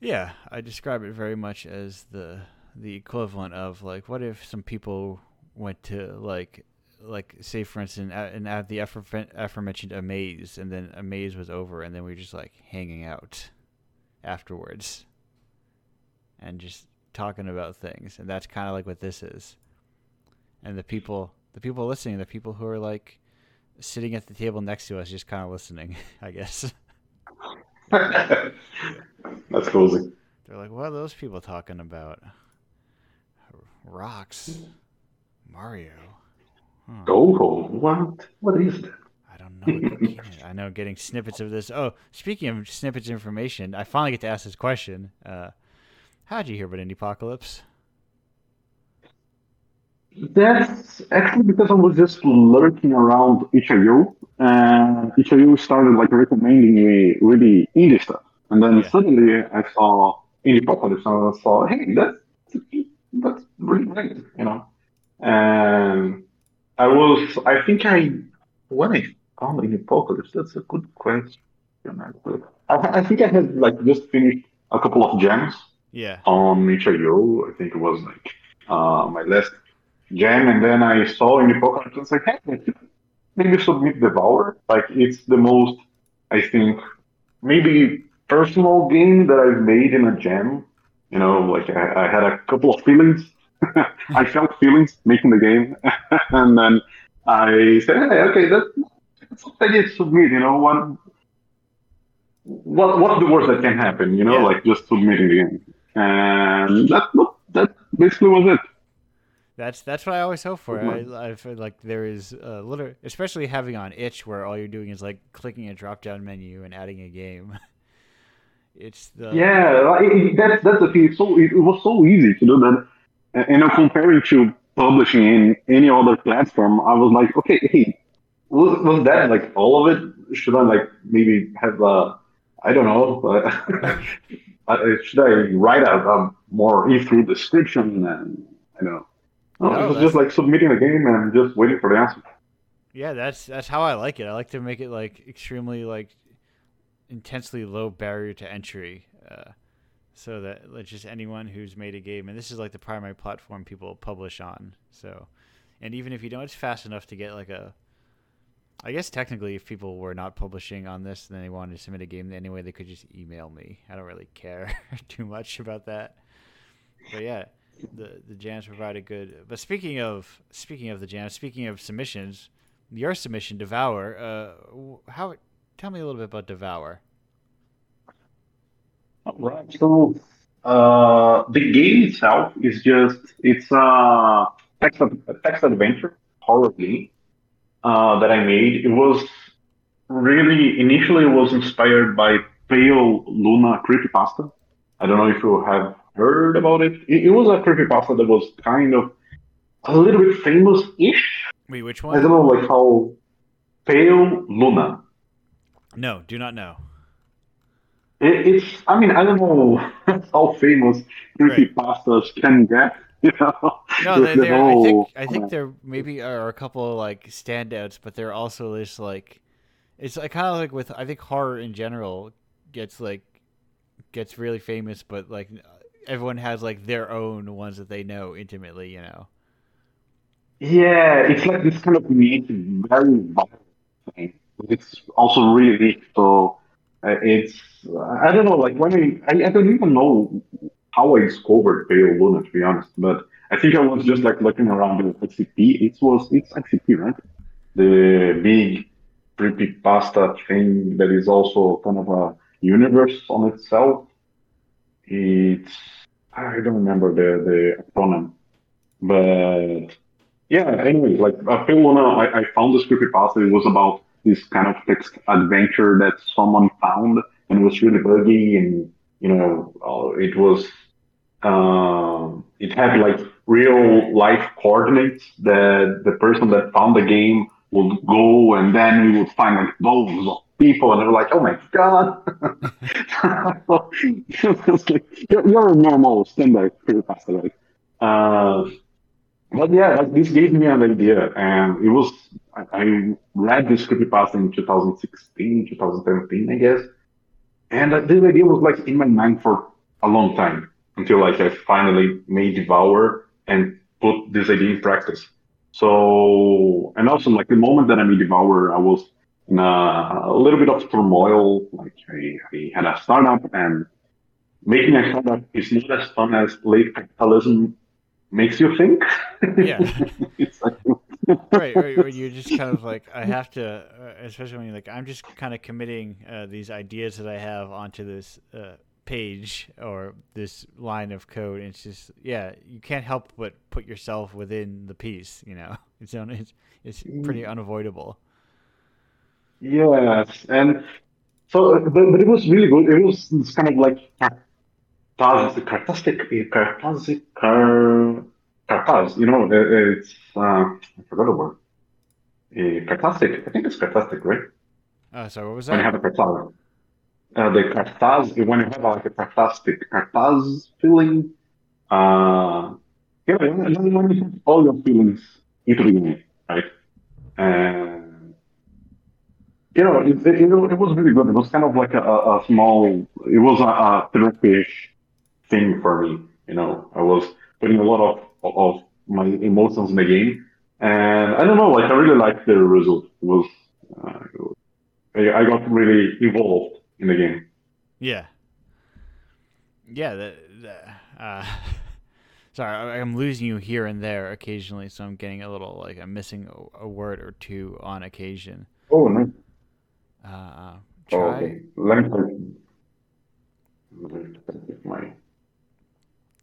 Yeah, I describe it very much as the the equivalent of like, what if some people went to like like say for instance and at the aforementioned amaze and then amaze was over and then we were just like hanging out afterwards and just talking about things and that's kind of like what this is and the people the people listening the people who are like sitting at the table next to us just kind of listening [LAUGHS] i guess [LAUGHS] that's cozy they're like what are those people talking about rocks mario Hmm. Oh, what? What is that? I don't know. I know getting snippets of this. Oh, speaking of snippets of information, I finally get to ask this question. Uh, how'd you hear about Indiepocalypse? That's actually because I was just lurking around itch.io, and itch.io started like recommending me really indie stuff. And then yeah. suddenly I saw Indiepocalypse and I saw, hey, that's, that's really great, you know. And I was, I think I, when I found Indiepocalypse, that's a good question. I, I think I had like just finished a couple of jams. Yeah. On itch.io, I think it was like uh, my last jam, and then I saw Indiepocalypse, I was like, hey, maybe submit Devour. Like it's the most, I think, maybe personal game that I've made in a jam. You know, like I, I had a couple of feelings [LAUGHS] I felt feelings making the game, [LAUGHS] and then I said, "Hey, okay, that, that's what I did submit." You know, what what what's the worst that can happen? You know, yeah. like just submitting the game, and that that basically was it. That's that's what I always hope for. I, I feel like there is a little, especially having on itch where all you're doing is like clicking a drop down menu and adding a game. [LAUGHS] It's the yeah, that's that's the thing. It's so it was so easy to do that And you know, comparing to publishing in any other platform, I was like, okay, hey, was, was that like all of it? Should I like maybe have a, I don't know, [LAUGHS] should I write a, a more e-through description and I don't know. No, no, it was just like submitting the game and just waiting for the answer. Yeah, that's that's how I like it. I like to make it like extremely like intensely low barrier to entry. Uh, so that like, just anyone who's made a game, and this is like the primary platform people publish on. So, and even if you don't, it's fast enough to get like a. I guess technically, if people were not publishing on this and they wanted to submit a game anyway, they could just email me. I don't really care [LAUGHS] too much about that. But yeah, the the jams provided good. But speaking of speaking of the jams, speaking of submissions, your submission, Devour. Uh, how? Tell me a little bit about Devour. Right. So uh, the game itself is just it's a text, a text adventure horror game uh, that I made. It was really initially it was inspired by Pale Luna creepypasta. I don't know if you have heard about it. It, it was a creepypasta that was kind of a little bit famous-ish. Wait, which one? I don't know, like how Pale Luna. No, do not know. it, it's. I mean, I don't know [LAUGHS] how famous creepy right. pastas can get. [LAUGHS] You know, no, they, the whole, I think [LAUGHS] I think uh, there maybe are a couple of like standouts, but they're also just like it's like kind of like with I think horror in general gets like gets really famous, but like everyone has like their own ones that they know intimately, you know. Yeah, it's like this kind of unique, very violent thing. It's also really so. Uh, it's I don't know, like when I, I, I don't even know how I discovered Pale Luna to be honest, but I think I was just like looking around the ICP. It was it's ICP, right? The big creepy pasta thing that is also kind of a universe on itself. It's I don't remember the the acronym, but yeah. Anyway, like uh, Pale Luna, I, I found this creepy pasta. It was about this kind of text adventure that someone found and was really buggy and you know uh, it was um, it had like real life coordinates that the person that found the game would go and then we would find like of people and they were like, oh my god. [LAUGHS] you're, you're a normal standard creepypasta, right? Uh, but yeah, like, this gave me an idea and it was, I, I read this creepypasta in 2016, 2017, I guess. And uh, this idea was like in my mind for a long time until like I finally made Devour and put this idea in practice. So, and also like the moment that I made Devour, I was in a, a little bit of turmoil. Like I, I, had a startup and making a startup is not as fun as late capitalism makes you think. Yeah. [LAUGHS] [LAUGHS] right, right, right. You're just kind of like, I have to, uh, especially when you're like, I'm just kind of committing uh, these ideas that I have onto this uh, page or this line of code. it's just, yeah, you can't help but put yourself within the piece. You know, [LAUGHS] it's it's it's pretty mm. unavoidable. Yes, and so, but, but it was really good. It was kind of like cartaz, cartastic, cartasic, car, cartaz. You know, it's uh, I forgot the word. Uh, cartastic. I think it's cartastic, right? Uh, so what was that? When you have a cartaz. Uh, the cartaz, when you have like a cartastic cartaz feeling, uh, yeah, when, you have all your feelings into the game, right? And you know, it, it, it, was really good. It was kind of like a, a small, it was a, a therapy thing for me. You know, I was putting a lot of of my emotions in the game, and I don't know, like I really liked the result. It was, uh, I, I got really involved in the game. Yeah. Yeah. The, the, uh, [LAUGHS] sorry, I'm losing you here and there occasionally, so I'm getting a little like I'm missing a, a word or two on occasion. Oh no. Uh, uh try. Oh, okay. Let me. My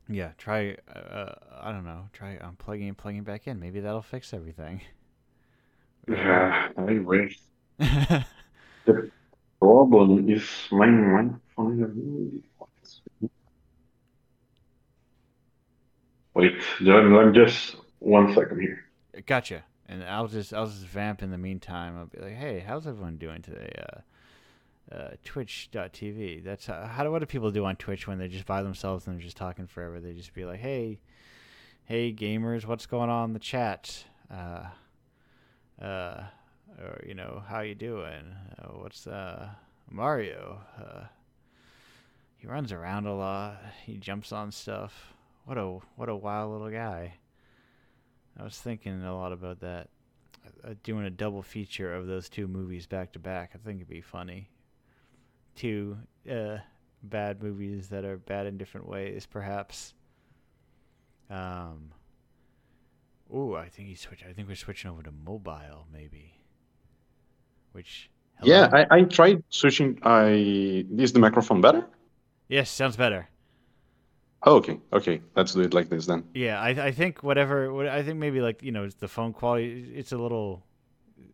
yeah, try. Uh, I don't know. Try unplugging and plugging back in. Maybe that'll fix everything. Yeah, I wish. [LAUGHS] the problem is my microphone. Wait, I'm just one second here. Gotcha. And I'll just I'll just vamp in the meantime. I'll be like, hey, how's everyone doing today? Uh, uh, twitch.tv. That's how, how do what do people do on Twitch when they're just by themselves and they're just talking forever? They just be like, "Hey, hey gamers, what's going on in the chat? Uh, uh, or you know, how you doing? Uh, what's uh Mario? Uh, he runs around a lot. He jumps on stuff. What a what a wild little guy. I was thinking a lot about that. Uh, doing a double feature of those two movies back to back. I think it'd be funny two uh, bad movies that are bad in different ways, perhaps. Um. Ooh, I think he switched. I think we're switching over to mobile, maybe. Which. Hello? Yeah, I, I tried switching. I is the microphone better? Yes, sounds better. Oh, okay, okay. Let's do it like this then. Yeah, I I think whatever. What, I think maybe like you know the phone quality. It's a little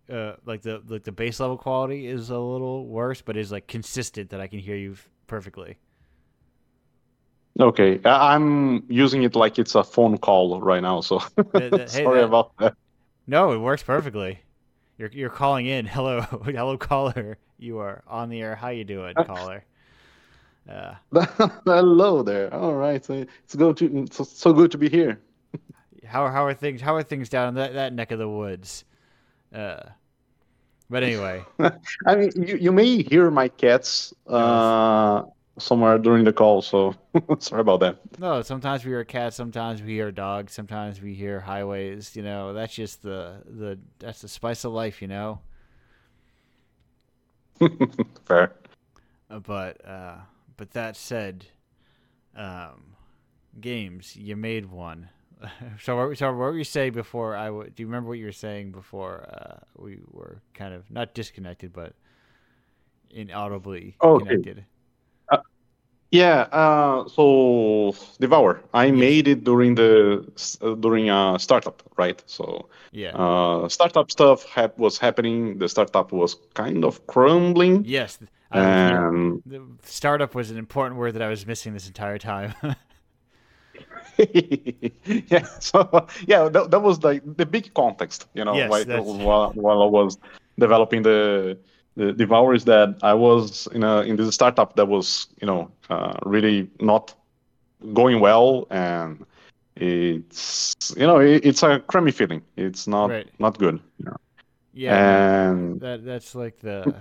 uh, like the like the base level quality is a little worse, but is like consistent that I can hear you perfectly. Okay, I'm using it like it's a phone call right now, so [LAUGHS] the, the, sorry hey, about that. No, it works perfectly. You're you're calling in. [LAUGHS] Hello, hello caller. You are on the air. How you doing, [LAUGHS] caller? Uh, [LAUGHS] Hello there. All right, so it's go to so, so good to be here. how how are things? How are things down in that, that neck of the woods? Uh, but anyway, [LAUGHS] I mean, you, you may hear my cats uh, somewhere during the call, so [LAUGHS] sorry about that. No, sometimes we hear cats, sometimes we hear dogs, sometimes we hear highways. You know, that's just the the that's the spice of life. You know. Fair. Uh, but uh, but that said, um, games you made one. [LAUGHS] so, so what were you saying before? I w- do you remember what you were saying before uh, we were kind of not disconnected, but inaudibly oh, okay. connected? Uh, yeah. Uh, so Devour, I yes. made it during the uh, during a startup, right? So yeah, uh, startup stuff ha- was happening. The startup was kind of crumbling. Yes. And the startup was an important word that I was missing this entire time. [LAUGHS] [LAUGHS] yeah, so yeah, that, that was like the big context, you know, yes, like, while, while I was developing the the Devour is that I was in a in this startup that was you know uh, really not going well, and it's you know it, it's a crummy feeling. It's not right. not good. You know? Yeah, and that that's like the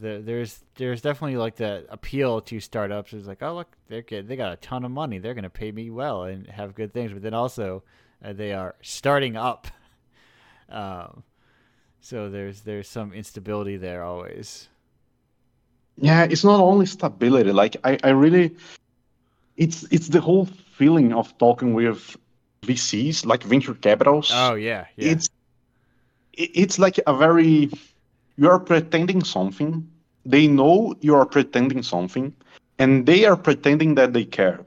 the, there's there's definitely like the appeal to startups is like oh look they're good they got a ton of money they're gonna pay me well and have good things but then also uh, they are starting up [LAUGHS] um, so there's there's some instability there always. Yeah it's not only stability like I, I really it's it's the whole feeling of talking with VCs like venture capitals. Oh yeah, yeah. it's it's like a very you are pretending something they know you are pretending something and they are pretending that they care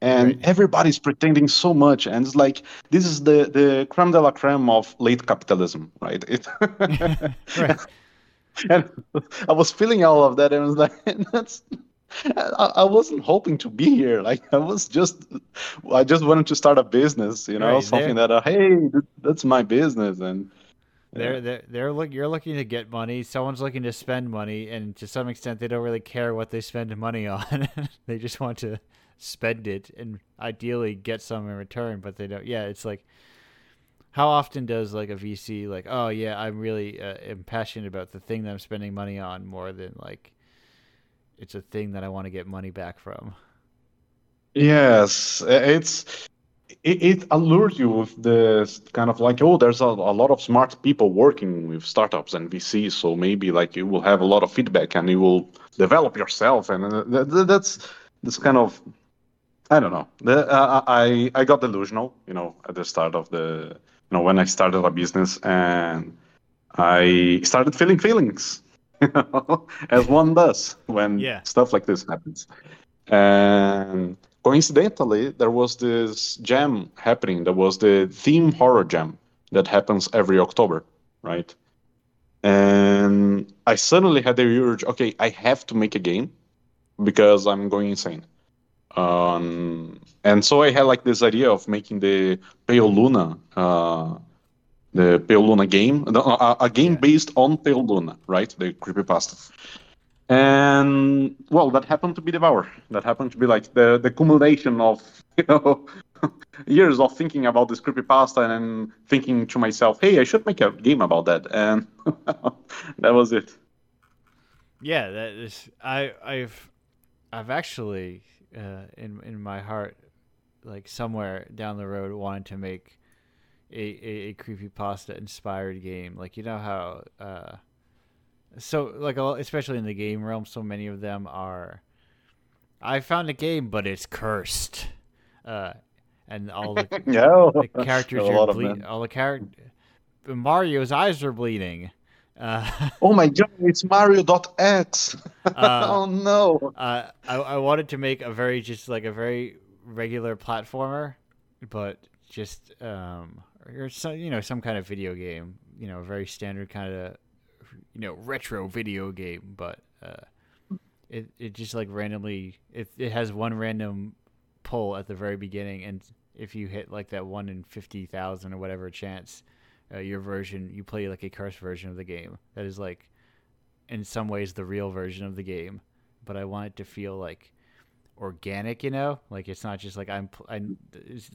and right. everybody's pretending so much and it's like this is the the creme de la creme of late capitalism right, it, [LAUGHS] right. and i was feeling all of that and I was like [LAUGHS] that's I, I wasn't hoping to be here like i was just i just wanted to start a business you know right, something that uh, hey that's my business and they're they're they're look. You're looking to get money. Someone's looking to spend money, and to some extent, they don't really care what they spend money [LAUGHS] on. they just want to spend it and ideally get some in return. But they don't. Yeah, it's like how often does like a VC like, oh yeah, I'm really uh, passionate about the thing that I'm spending money on more than like it's a thing that I want to get money back from. Yes, it's it, it allures you with the kind of like, oh, there's a, a lot of smart people working with startups and VCs, so maybe like you will have a lot of feedback and you will develop yourself, and uh, that, that's this kind of, I don't know. The, uh, I I got delusional, you know, at the start of the, you know, when I started a business and I started feeling feelings, [LAUGHS] you know, as one does when yeah. stuff like this happens, and coincidentally, there was this jam happening. There was the theme horror jam that happens every October, right? And I suddenly had the urge, okay, I have to make a game because I'm going insane. Um, and so I had like this idea of making the Pale Luna, uh, the Pale Luna game, a, a game based on Pale Luna, right? The creepypasta. And well that happened to be devour. That happened to be like the the accumulation of [LAUGHS] you know years of thinking about this creepypasta and then thinking to myself hey i should make a game about that. And [LAUGHS] that was it. Yeah that is i i've i've actually uh, in in my heart like somewhere down the road wanted to make a a, a creepypasta inspired game. Like you know how uh so like especially in the game realm so many of them are i found a game but it's cursed. Uh and all the, [LAUGHS] no, the characters are ble- all the character mario's eyes are bleeding uh, [LAUGHS] oh my god it's mario.x uh, [LAUGHS] oh no. uh, I, I wanted to make a very just like a very regular platformer but just um or some you know some kind of video game you know a very standard kind of you know retro video game, but uh, it it just like randomly it it has one random pull at the very beginning, and if you hit like that one in fifty thousand or whatever chance, uh, your version you play like a cursed version of the game that is like in some ways the real version of the game, but I want it to feel like organic, you know, like it's not just like I'm, I'm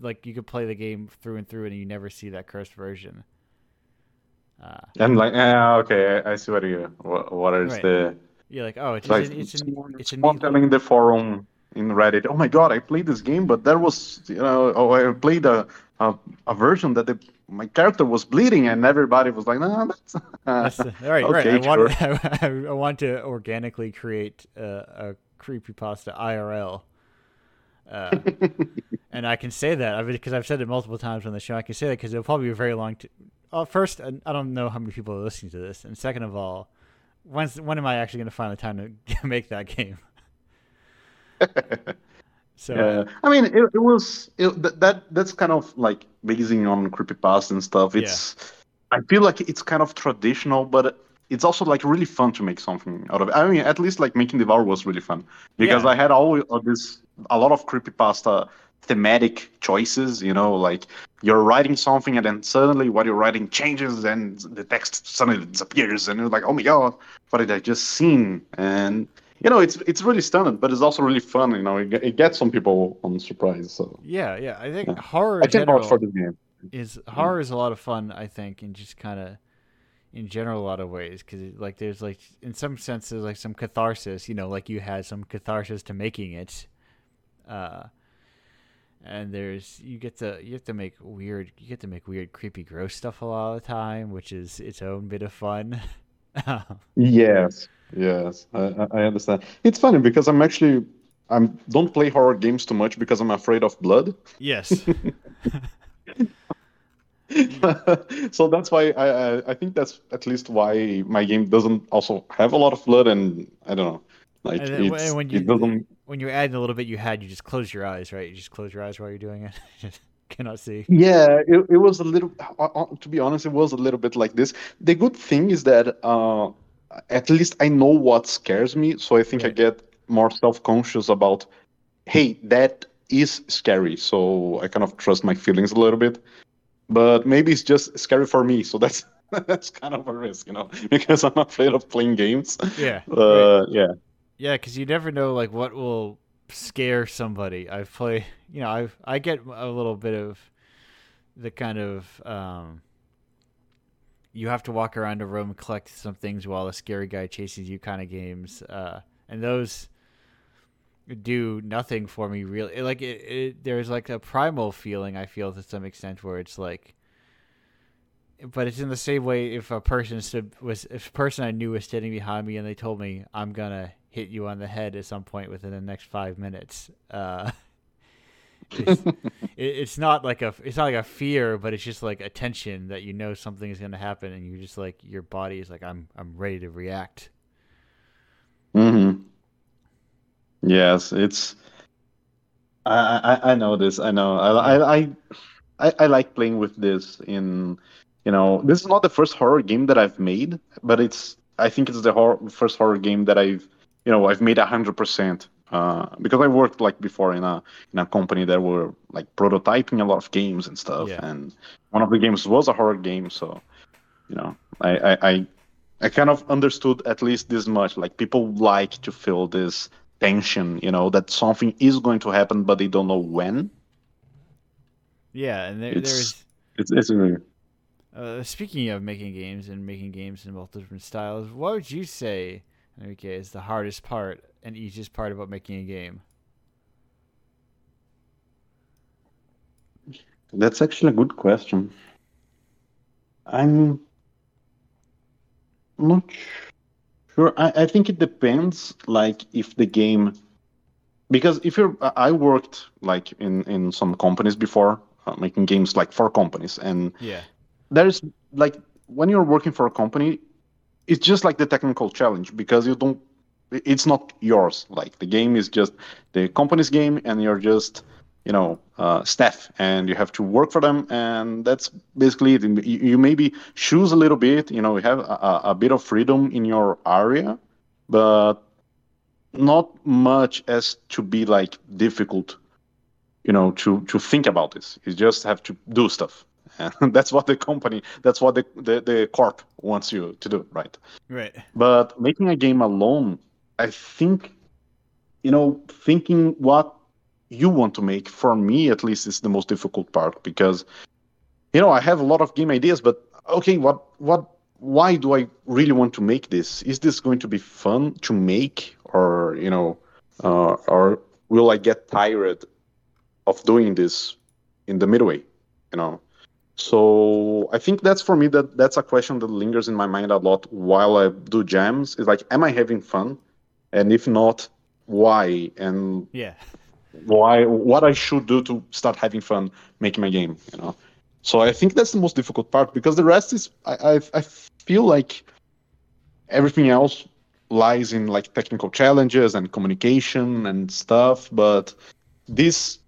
like you could play the game through and through and you never see that cursed version. Uh, and like, yeah, okay, I, see what you what, what is right. the you're like, oh, it's like, an, it's an, it's a telling the forum in Reddit, oh my god, I played this game, but there was, you know, oh, I played a a, a version that the, my character was bleeding, and everybody was like, no, that's, [LAUGHS] that's all right, okay, right. I want, sure. [LAUGHS] I want to organically create a, a creepypasta IRL. Uh, [LAUGHS] and I can say that because I've said it multiple times on the show. I can say that because it'll probably be a very long. T- uh, first, I don't know how many people are listening to this, and second of all, when's when am I actually going to find the time to make that game? So yeah. I mean, it, it was it, that that's kind of like basing on creepypasta and stuff. It's yeah. I feel like it's kind of traditional, but it's also like really fun to make something out of it. I mean, at least like making Devour was really fun because yeah. I had all of uh, this a lot of creepypasta thematic choices, you know, like you're writing something and then suddenly what you're writing changes and the text suddenly disappears and you're like, oh my god, what did I just seen? And you know, it's it's really stunning, but it's also really fun. You know, it, it gets some people on surprise. So yeah, yeah, I think yeah. horror. I can vouch for this game. Is horror yeah. is a lot of fun, I think, and just kind of in general a lot of ways because like there's like in some senses like some catharsis you know like you had some catharsis to making it uh and there's you get to you get to make weird you get to make weird creepy gross stuff a lot of the time which is its own bit of fun [LAUGHS] yes yes I, I understand. It's funny because i'm actually i'm don't play horror games too much because i'm afraid of blood. Yes. [LAUGHS] [LAUGHS] So that's why I, I, I think that's at least why my game doesn't also have a lot of blood and I don't know. Like and when you, it doesn't when you're adding a little bit you had you just close your eyes right? You just close your eyes while you're doing it. [LAUGHS] Cannot see. Yeah it, it was a little uh, uh, to be honest it was a little bit like this. The good thing is that uh at least I know what scares me so I think right. I get more self-conscious about hey that is scary so I kind of trust my feelings a little bit but maybe it's just scary for me. So that's [LAUGHS] that's kind of a risk, you know, [LAUGHS] because I'm afraid of playing games. Yeah. Uh, right. Yeah. Yeah, because you never know like what will scare somebody. I play, you know, I I get a little bit of the kind of um, you have to walk around a room collect some things while a scary guy chases you kind of games, uh, and those do nothing for me really like it, it, there's like a primal feeling i feel to some extent where it's like but it's in the same way if a person stood was if a person i knew was standing behind me and they told me i'm gonna hit you on the head at some point within the next five minutes uh [LAUGHS] it's, [LAUGHS] it, it's not like a it's not like a fear but it's just like a tension that you know something is going to happen and you're just like your body is like i'm i'm ready to react mm-hmm Yes, it's. I, I I know this. I know. I, I I I like playing with this. In you know, this is not the first horror game that I've made, but it's. I think it's the horror, first horror game that I've you know I've made a hundred percent. Uh, because I worked like before in a in a company that were like prototyping a lot of games and stuff, yeah. and one of the games was a horror game. So, you know, I, I I I kind of understood at least this much. Like people like to feel this tension, you know, that something is going to happen, but they don't know when. Yeah, and there, it's, there's it's it's really... uh, speaking of making games and making games in multiple different styles, what would you say, Henrique, is the hardest part and easiest part about making a game? That's actually a good question. I'm not Sure. I, I think it depends, like if the game, because if you're, I worked like in in some companies before, uh, making games like for companies, and yeah, there's like when you're working for a company, it's just like the technical challenge because you don't, it's not yours. Like the game is just the company's game, and you're just you know uh, staff and you have to work for them and that's basically it. You, you maybe choose a little bit you know you have a, a bit of freedom in your area but not much as to be like difficult you know to to think about this. You just have to do stuff. [LAUGHS] And that's what the company that's what the, the the corp wants you to do right? Right. But making a game alone i think you know, thinking what you want to make. For me, at least, is the most difficult part because, you know, I have a lot of game ideas, but okay, what what why do I really want to make this? Is this going to be fun to make, or you know, uh, or will I get tired of doing this in the midway? You know, so I think that's for me that that's a question that lingers in my mind a lot while I do jams. Is like, am I having fun? And if not, why? And yeah, why? What I should do to start having fun making my game? You know. So I think that's the most difficult part because the rest is I I, I feel like everything else lies in like technical challenges and communication and stuff, but this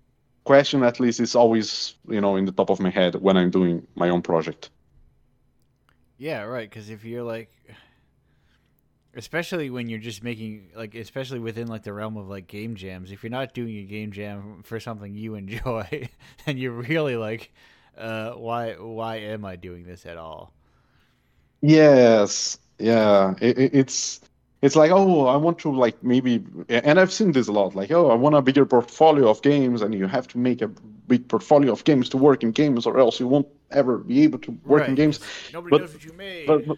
question at least is always you know in the top of my head when I'm doing my own project. Yeah, right. Because if you're like, especially when you're just making like, especially within like the realm of like game jams, if you're not doing a game jam for something you enjoy, [LAUGHS] then you're really like, uh, why why am I doing this at all? Yes, yeah, it, it's it's like oh i want to like maybe and i've seen this a lot like oh i want a bigger portfolio of games and you have to make a big portfolio of games to work in games or else you won't ever be able to work right. in games nobody but, knows what you made but, but,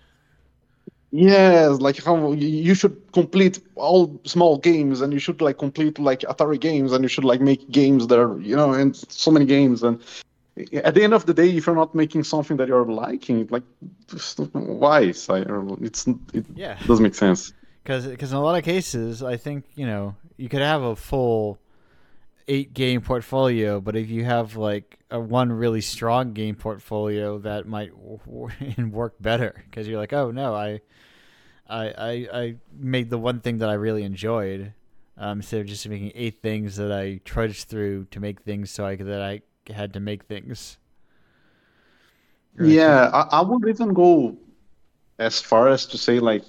yes like how you should complete all small games and you should like complete like atari games and you should like make games that are you know and so many games and at the end of the day, if you're not making something that you're liking, like, why? It's it yeah. doesn't make sense because because in a lot of cases, I think you know you could have a full eight game portfolio, but if you have like a one really strong game portfolio, that might [LAUGHS] work better because you're like, oh no, I, I, I, I made the one thing that I really enjoyed um, instead of just making eight things that I trudged through to make things so I that I had to make things. Right? Yeah, I, I would even go as far as to say like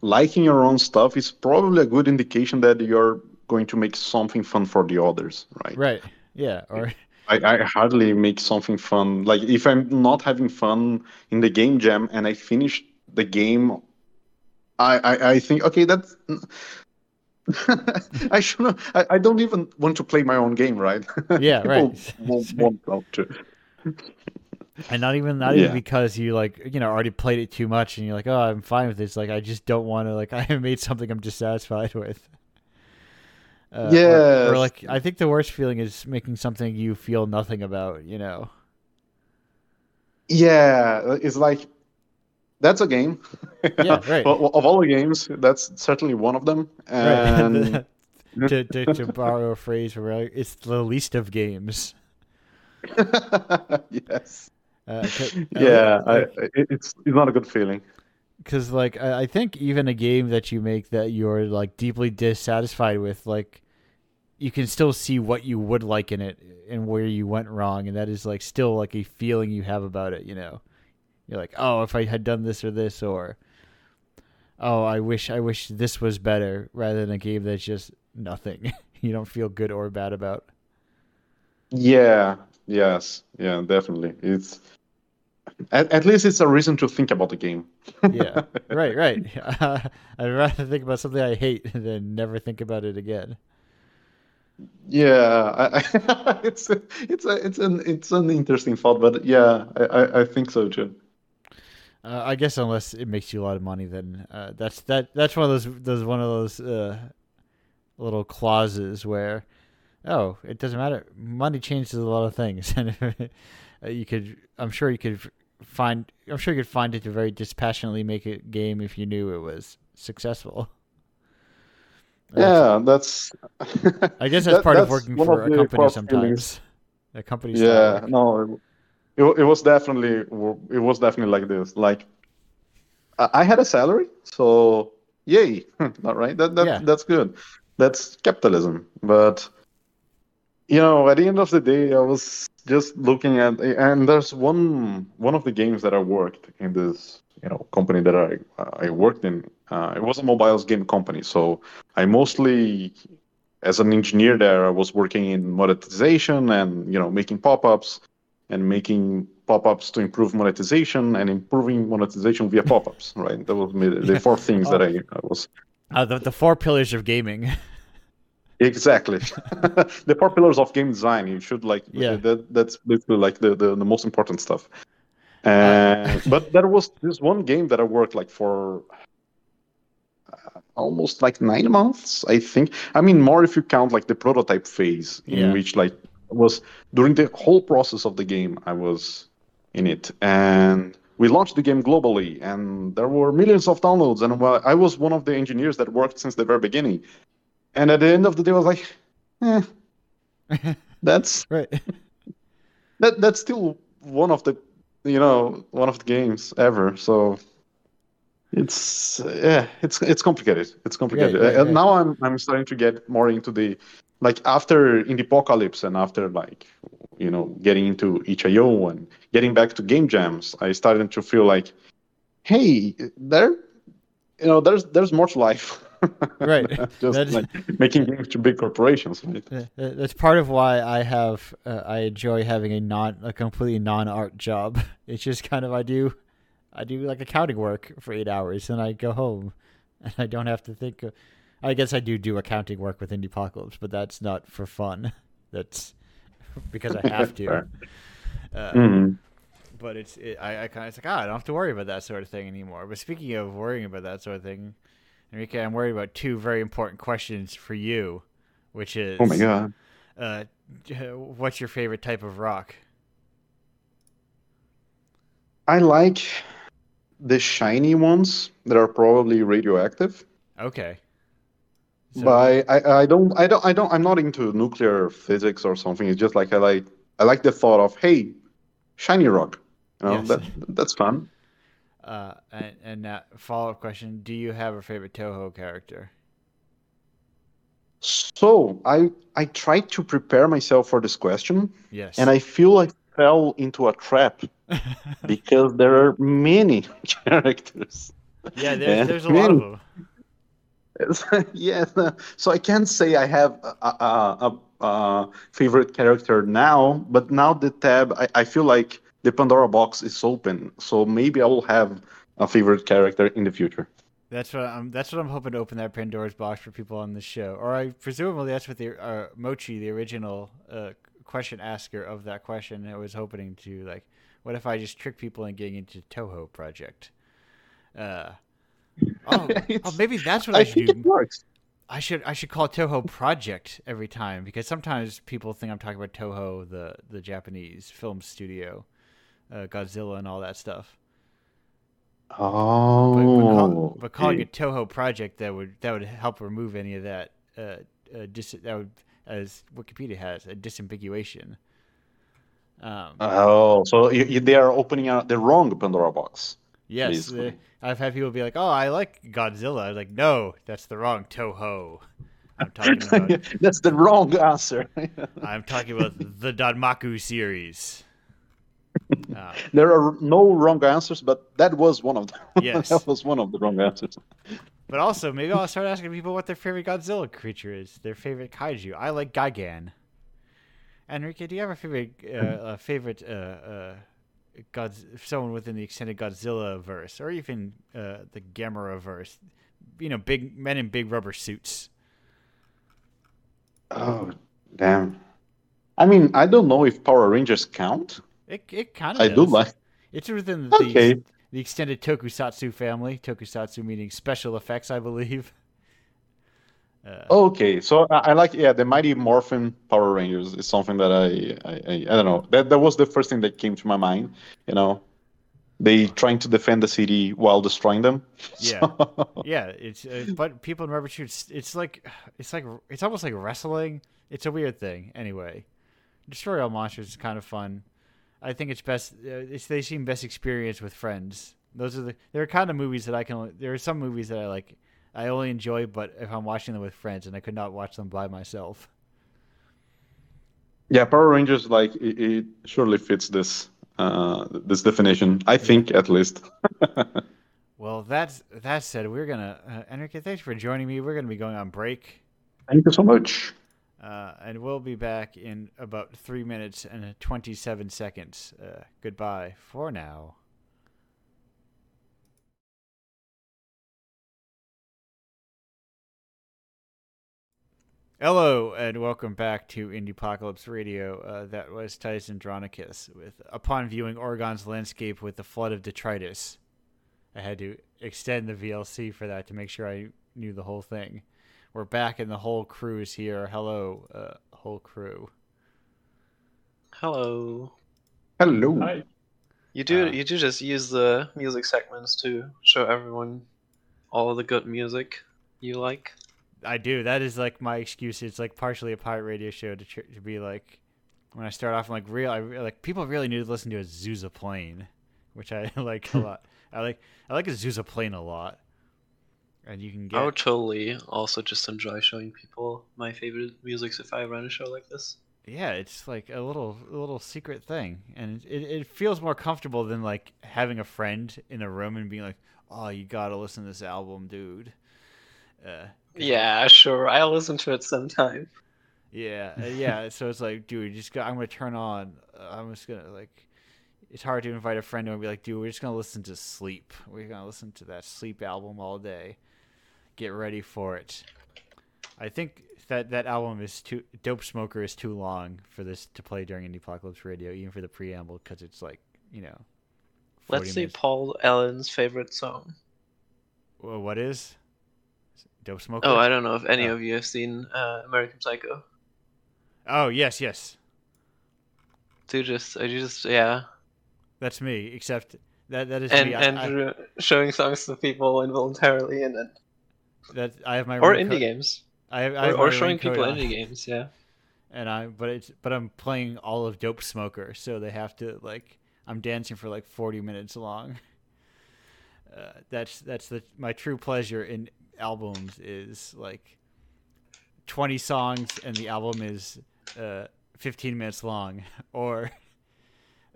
liking your own stuff is probably a good indication that you're going to make something fun for the others, right? Right. Yeah. Or I, I hardly make something fun. Like if I'm not having fun in the game jam and I finish the game, I I, I think okay that's. [LAUGHS] I should. I, I don't even want to play my own game, right? [LAUGHS] Yeah, right. won't want to and not even not yeah. even because you like you know already played it too much and you're like oh I'm fine with this like I just don't want to like [LAUGHS] I have made something I'm dissatisfied with. Uh, yeah. Or, or, like I think the worst feeling is making something you feel nothing about. You know. Yeah, it's like that's a game. Yeah, [LAUGHS] right. of all the games, that's certainly one of them. [LAUGHS] And... to, to, to borrow a phrase, right? It's the least of games. [LAUGHS] yes. Uh, yeah, I, it's it's not a good feeling. Because like I, I think even a game that you make that you're like deeply dissatisfied with, like you can still see what you would like in it and where you went wrong, and that is like still like a feeling you have about it. You know, you're like, oh, if I had done this or this, or oh, I wish I wish this was better, rather than a game that's just nothing. [LAUGHS] you don't feel good or bad about. Yeah. Yes. Yeah. Definitely. It's at, at least it's a reason to think about the game. yeah, [LAUGHS] right, right. Uh, [LAUGHS] I'd rather think about something I hate than never think about it again. Yeah, I, I, [LAUGHS] it's it's a, it's an it's an interesting thought, but yeah, I, I think so too. Uh, I guess unless it makes you a lot of money, then uh, that's that that's one of those those one of those uh, little clauses where, oh, it doesn't matter. Money changes a lot of things, and you could, I'm sure you could find I'm sure you could find it to very dispassionately make a game if you knew it was successful. [LAUGHS] Yeah, that's. I guess [LAUGHS] that's that, part that's of working for of a company sometimes. Feelings. A company. Yeah, no, it, it was definitely it was definitely like this. Like, I had a salary, so yay, [LAUGHS] all right, that that yeah. that's good. That's capitalism, but you know, at the end of the day, I was just looking at, and there's one one of the games that I worked in this, you know, company that I I worked in. Uh, it was a mobiles game company, so I mostly, as an engineer there, I was working in monetization and you know making pop-ups and making pop-ups to improve monetization and improving monetization via pop-ups. Right, that was the four things oh. that I, [LAUGHS] I was. Uh, the the four pillars of gaming. [LAUGHS] Exactly. [LAUGHS] the four pillars of game design. You should like. Yeah. That, that's basically like the, the, the most important stuff. Uh, [LAUGHS] but there was this one game that I worked like for uh, almost like nine months, I think. I mean, more if you count like the prototype phase, in Yeah. which like was during the whole process of the game, I was in it, and we launched the game globally, and there were millions of downloads, and I was one of the engineers that worked since the very beginning. And at the end of the day, I was like, eh, [LAUGHS] that's right. that that's still one of the you know one of the games ever so it's yeah it's it's complicated it's complicated right, Uh, right. now i'm i'm starting to get more into the like after Indiepocalypse and after like you know getting into itch.io and getting back to game jams i started to feel like hey there you know there's there's more to life [LAUGHS] Right. [LAUGHS] just That's- like [LAUGHS] making games to big corporations right That's part of why I have uh, I enjoy having a non a completely non art job. [LAUGHS] It's just kind of I do I do like accounting work for eight hours and I go home and I don't have to think. Of, I guess I do do accounting work with Indiepocalypse, but that's not for fun. That's because I have to. Uh, Mhm. but it's it, I, I kind of it's like ah, I don't have to worry about that sort of thing anymore. But speaking of worrying about that sort of thing, Henrique, I'm worried about two very important questions for you, which is oh my god uh, what's your favorite type of rock? I like the shiny ones that are probably radioactive. Okay. So- but I, I, I don't I don't I don't I'm not into nuclear physics or something. It's just like I like I like the thought of hey, shiny rock. You know, Yes. that that's fun. Uh, and, and uh, follow up question: Do you have a favorite Touhou character? So I I tried to prepare myself for this question Yes. and I feel I fell into a trap [LAUGHS] because there are many [LAUGHS] characters. yeah, there's, there's a lot of them. [LAUGHS] yes. So I can't say I have a, a, a, a favorite character now, but now the tab, I, I feel like the Pandora box is open. So maybe I will have a favorite character in the future. That's what I'm. That's what I'm hoping to open that Pandora's box for people on the show. Or I presumably that's what the uh, Mochi, the original uh, question asker of that question, I was hoping to like. What if I just trick people into getting into Touhou project? Uh, oh, [LAUGHS] oh, maybe that's what I, I should do. it works. I should I should call Touhou Project every time because sometimes people think I'm talking about Toho, the the Japanese film studio, uh, Godzilla and all that stuff. Oh. But, but, call, but calling it Touhou Project that would that would help remove any of that. Uh, uh, dis- that would, as Wikipedia has, a disambiguation. Um, Oh, so you, you, they are opening out the wrong Pandora box. yes, I've had people be like, "Oh, I like Godzilla." I was like, "No, that's the wrong Toho." I'm talking [LAUGHS] about That's the wrong answer. [LAUGHS] I'm talking about the Danmaku series. Uh, there are no wrong answers, but that was one of them. [LAUGHS] Yes. that was one of the wrong answers. but also, maybe I'll start asking people what their favorite Godzilla creature is, their favorite kaiju. I like Gigan. Henrique, do you have a favorite, uh, a favorite, uh, uh, God, someone within the extended Godzilla verse, or even uh, the Gamera verse? You know, big men in big rubber suits. Oh, damn. I mean, I don't know if Power Rangers count. It it kind of I do like. It's within the Okay. the extended Tokusatsu family. Tokusatsu meaning special effects, I believe. [LAUGHS] Uh, Okay, so I, I like yeah the Mighty Morphin Power Rangers is something that I, I I I don't know that that was the first thing that came to my mind. You know, they trying to defend the city while destroying them. [LAUGHS] Yeah. So- yeah, it's uh, but people in rubber. It's like it's like it's almost like wrestling. It's a weird thing. Anyway, destroy all monsters is kind of fun. I think it's best. Uh, it's they seem best experienced with friends. Those are the there are kind of movies that I can. Only, there are some movies that I like. I only enjoy, but if I'm watching them with friends, and I could not watch them by myself. Yeah, Power Rangers like it, it surely fits this uh this definition. I think at least. [LAUGHS] Well, that's that said, we're gonna uh, Henrique. Thanks for joining me. We're gonna be going on break. Thank you so much. Uh, and we'll be back in about three minutes and 27 seconds. Uh, goodbye for now. Hello and welcome back to Indiepocalypse Radio. Uh, that was Tyson Andronicus with Upon Viewing Oregon's Landscape with the Flood of Detritus. I had to extend the VLC for that to make sure I knew the whole thing. We're back and the whole crew is here. Hello, uh, whole crew. Hello. Hello. Hi. You do Uh, you do just use the music segments to show everyone all of the good music you like. I do. That is like my excuse. It's like partially a pirate radio show to tr- to be like when I start off. I'm like real. I re- like people really need to listen to Azusa Plane, which I [LAUGHS] like a lot. I like I like Azusa Plane a lot, and you can get. I would totally also just enjoy showing people my favorite music if I run a show like this. Yeah, it's like a little a little secret thing, and it, it feels more comfortable than like having a friend in a room and being like, "Oh, you gotta listen to this album, dude." Uh, Yeah, sure. I'll listen to it sometime. yeah, uh, yeah. So it's like, dude, just got, I'm gonna turn on. Uh, I'm just gonna like. It's hard to invite a friend and be like, dude, we're just gonna listen to Sleep. We're gonna listen to that Sleep album all day. Get ready for it. I think that that album is too Dope Smoker is too long for this to play during Indiepocalypse Radio, even for the preamble, because it's like you know. Let's see minutes. Paul Allen's favorite song. Well, what is Dope Smoker? Oh, I don't know if any Oh. of you have seen uh, American Psycho. Oh, yes, yes, Do just I just yeah, that's me. Except that that is and me. I- and I, showing songs to people involuntarily, and then that I have my or indie games, I have, I or, have or showing people on. indie games. Yeah. and I but it's but I'm playing all of Dope Smoker, so they have to like I'm dancing for like 40 minutes long. Uh, that's that's the my true pleasure in albums is like 20 songs and the album is uh 15 minutes long [LAUGHS] or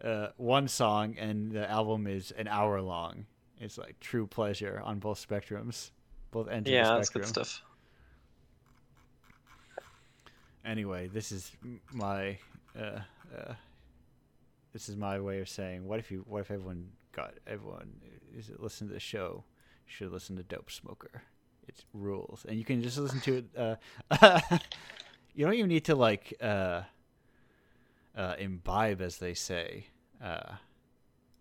uh one song and the album is an hour long. It's like true pleasure on both spectrums, both ends Yeah, of the that's good stuff. Anyway, this is my uh, uh, this is my way of saying what if you what if everyone got everyone is it listen to the show should listen to Dope Smoker. It's rules, and you can just listen to it. Uh, [LAUGHS] you don't even need to like uh, uh, imbibe, as they say. Uh,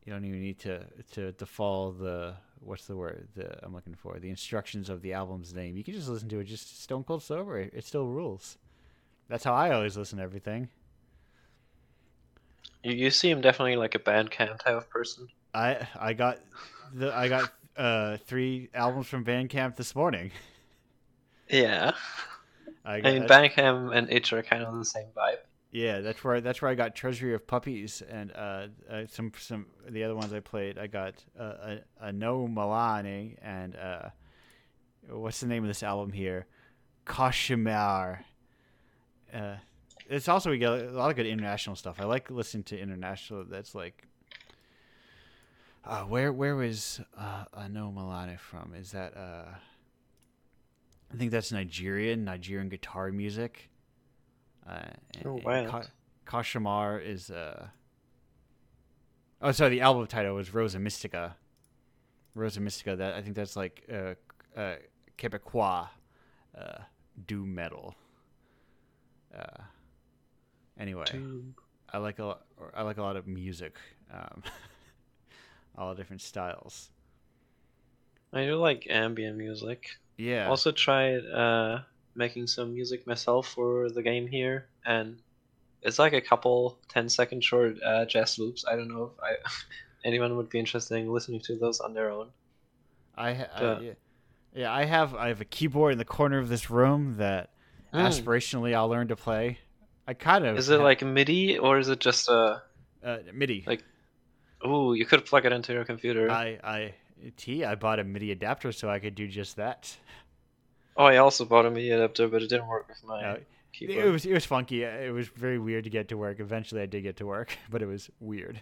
you don't even need to to to follow the what's the word the I'm looking for the instructions of the album's name. You can just listen to it just stone cold sober. It still rules. That's how I always listen to everything. You, you seem definitely like a Bandcamp type of person. I I got the I got uh three albums from Bandcamp this morning. Yeah. I I got mean, Bandcamp and Itch are kind of the same vibe. Yeah, that's where that's where I got Treasury of Puppies and uh, uh some some the other ones I played. I got uh, a a No Milani and uh what's the name of this album here? Kashmir. Uh, it's also we get a lot of good international stuff. I like listening to international. That's like, uh, where where was uh, a No Milani from? Is that uh, I think that's Nigerian Nigerian guitar music. Uh, Oh, wow. Ka- is uh. Oh, sorry. The album title was Rosa Mystica. Rosa Mystica. That I think that's like uh, uh, Quebecois uh, doom metal. Uh, anyway, Dude. I like a lot, or I like a lot of music, um, [LAUGHS] all different styles. I do like ambient music. Yeah. Also tried uh, making some music myself for the game here, and it's like a couple 10 second short uh, jazz loops. I don't know if I, [LAUGHS] anyone would be interested in listening to those on their own. I, ha- I yeah, yeah, I have I have a keyboard in the corner of this room that Mm. aspirationally I'll learn to play. I kind of Is it ha- like MIDI or is it just a? uh, MIDI? like- Oh, you could plug it into your computer. I I T I bought a MIDI adapter so I could do just that. [LAUGHS] oh, I also bought a MIDI adapter, but it didn't work with my Uh, keyboard. It was it was funky. It was very weird to get to work. Eventually, I did get to work, [LAUGHS] but it was weird.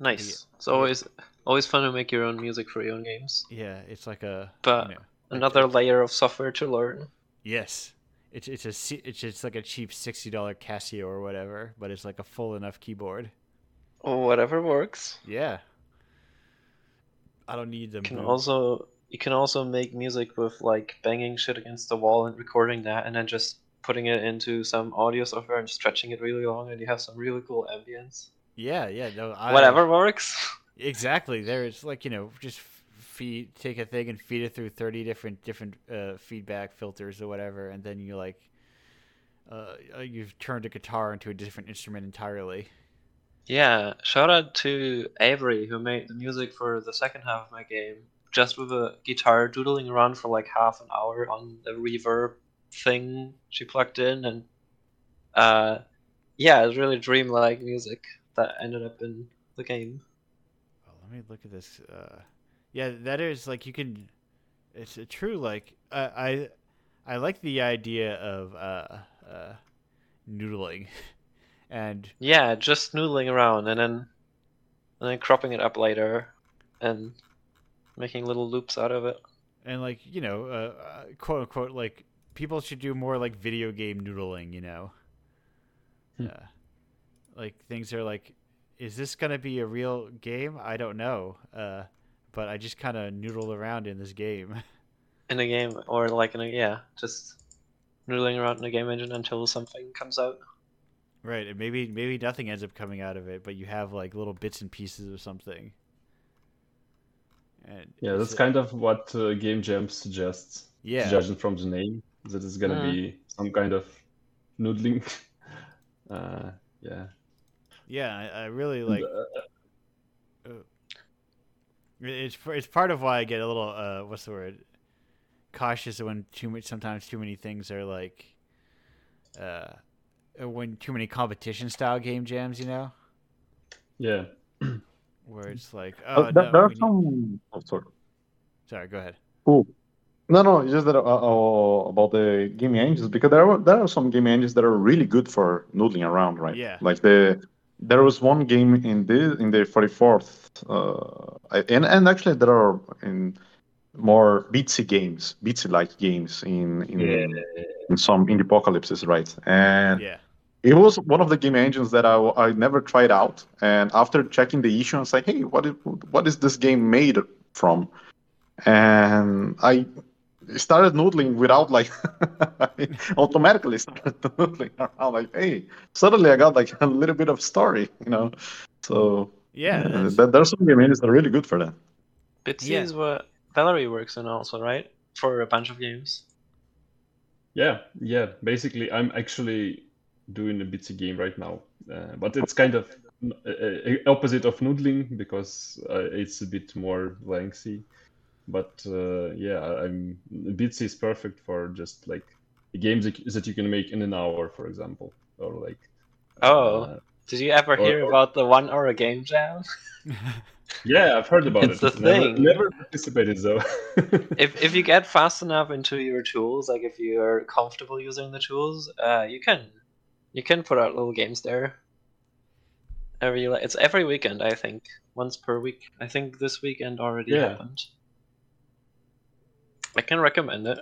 nice. It's always always fun to make your own music for your own games. Yeah, it's like a But you know, Another a- layer of software to learn. Yes, it's it's a it's it's like a cheap sixty dollar Casio or whatever, but it's like a full enough keyboard. Whatever works. Yeah. I don't need them. Can boot. also you can also make music with like banging shit against the wall and recording that, and then just putting it into some audio software and stretching it really long, and you have some really cool ambience. Yeah, yeah, no, I, whatever works. [LAUGHS] Exactly. There's like you know just feed take a thing and feed it through 30 different different uh, feedback filters or whatever and then you like uh, uh, you've turned a guitar into a different instrument entirely yeah shout out to avery who made the music for the second half of my game just with a guitar doodling around for like half an hour on the reverb thing she plugged in and uh yeah it's really dreamlike music that ended up in the game well, let me look at this uh yeah, that is like you can. It's a true like uh, I, I like the idea of uh, uh, noodling, [LAUGHS] and yeah, just noodling around and then, and then cropping it up later, and making little loops out of it. And like you know, uh, uh quote unquote, like people should do more like video game noodling. You know, hmm. uh, like things are like, is this gonna be a real game? I don't know. Uh, but I just kind of noodle around in this game. [LAUGHS] In a game, or like in a yeah, just noodling around in a game engine until something comes out. Right, and maybe maybe nothing ends up coming out of it, but you have like little bits and pieces of something. And yeah, that's it... kind of what uh, Game Jam suggests. Yeah, judging from the name, that it's gonna mm. be some kind of noodling. [LAUGHS] uh, yeah. Yeah, I, I really like. Uh, uh it's it's part of why I get a little uh what's the word cautious when too much sometimes too many things are like uh when too many competition style game jams, you know. Yeah. Where it's like oh, uh, there, are some. Oh, sorry. Sorry, go ahead. Cool. No, no, it's just that uh, uh, about the game engines because there are there are some game engines that are really good for noodling around, right? Yeah. Like the there was one game in the in the 44th, uh, and and actually there are in more Bitsy games, Bitsy like games in in, yeah. in some Indiepocalypses, right? And yeah. It was one of the game engines that I, I never tried out, and after checking the issue, I was like, "Hey, what is what is this game made from?" And I started noodling without like [LAUGHS] automatically started [LAUGHS] noodling around like hey suddenly i got like a little bit of story you know? So yeah th- there's some games that are really good for that. Bitsy yeah. is what Valeriy works in also right? For a bunch of games. Yeah yeah. Basically i'm actually doing a bitsy game right now uh, but it's kind of uh, uh opposite of noodling because uh, it's a bit more lengthy but uh, yeah, I'm Bitsy is perfect for just like games that you can make in an hour, for example, or like. Oh, uh, did you ever hear or, about the one hour game jam? [LAUGHS] yeah, I've heard about it's it. It's the thing. Never, never participated though. [LAUGHS] if if you get fast enough into your tools, like if you're comfortable using the tools, uh, you can you can put out little games there. Every it's every weekend, I think, once per week. I think this weekend already yeah. happened. I can recommend it,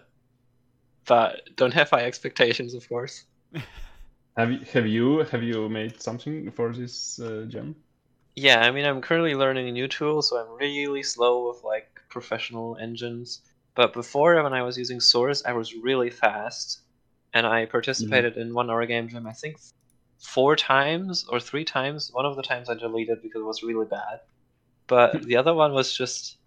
but don't have high expectations, of course. [LAUGHS] have you have you have you made something for this uh, gem? Yeah, I mean, I'm currently learning a new tool, so I'm really slow with like professional engines. But before, when I was using Source, I was really fast, and I participated mm-hmm. in one hour game jam. I think four times or three times. One of the times I deleted because it was really bad, but [LAUGHS] the other one was just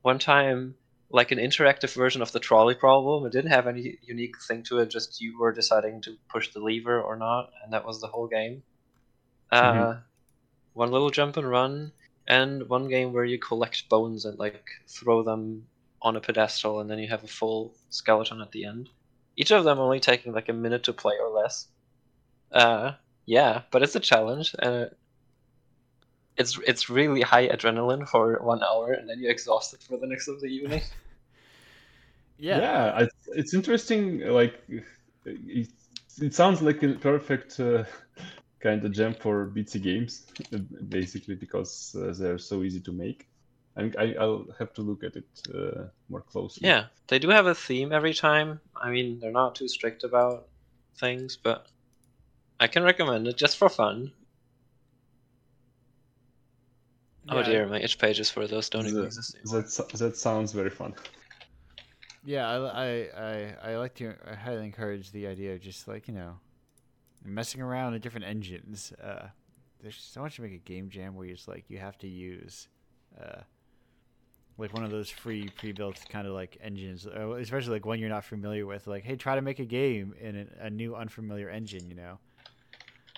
one time like an interactive version of the trolley problem. It didn't have any unique thing to it. Just you were deciding to push the lever or not, and that was the whole game. Uh, mm-hmm. One little jump and run, and one game where you collect bones and like throw them on a pedestal, and then you have a full skeleton at the end. Each of them only taking like a minute to play or less. Uh, yeah, but it's a challenge, and it's it's really high adrenaline for one hour, and then you're exhausted for the next of the evening. [LAUGHS] yeah, yeah, it's, it's interesting. Like it, it sounds like a perfect uh, kind of gem for bitsy games, basically because uh, they're so easy to make. And I, I'll have to look at it uh, more closely. Yeah, they do have a theme every time. I mean, they're not too strict about things, but I can recommend it just for fun. Oh dear, my itch pages for those don't even exist anymore. That, that sounds very fun. Yeah, I, I, I, I like to I highly encourage the idea of just like you know, messing around with different engines. Uh, there's so much to make a game jam where you just like you have to use, uh, like one of those free pre-built kind of like engines, uh, especially like one you're not familiar with. Like, hey, try to make a game in a, a new unfamiliar engine. You know,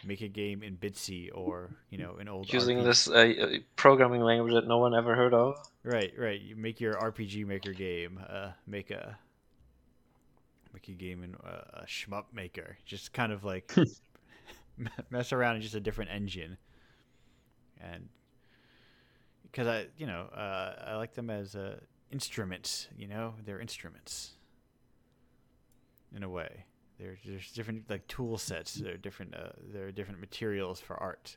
make a game in Bitsy or you know an old using RPG. this uh, programming language that no one ever heard of. Right, right. You make your RPG Maker game. Uh, make a make a game in uh, a shmup maker. Just kind of like [LAUGHS] mess around in just a different engine, and because I, you know, uh, I like them as uh, instruments. You know, they're instruments in a way. There's there's different like tool sets. There are different uh, there are different materials for art.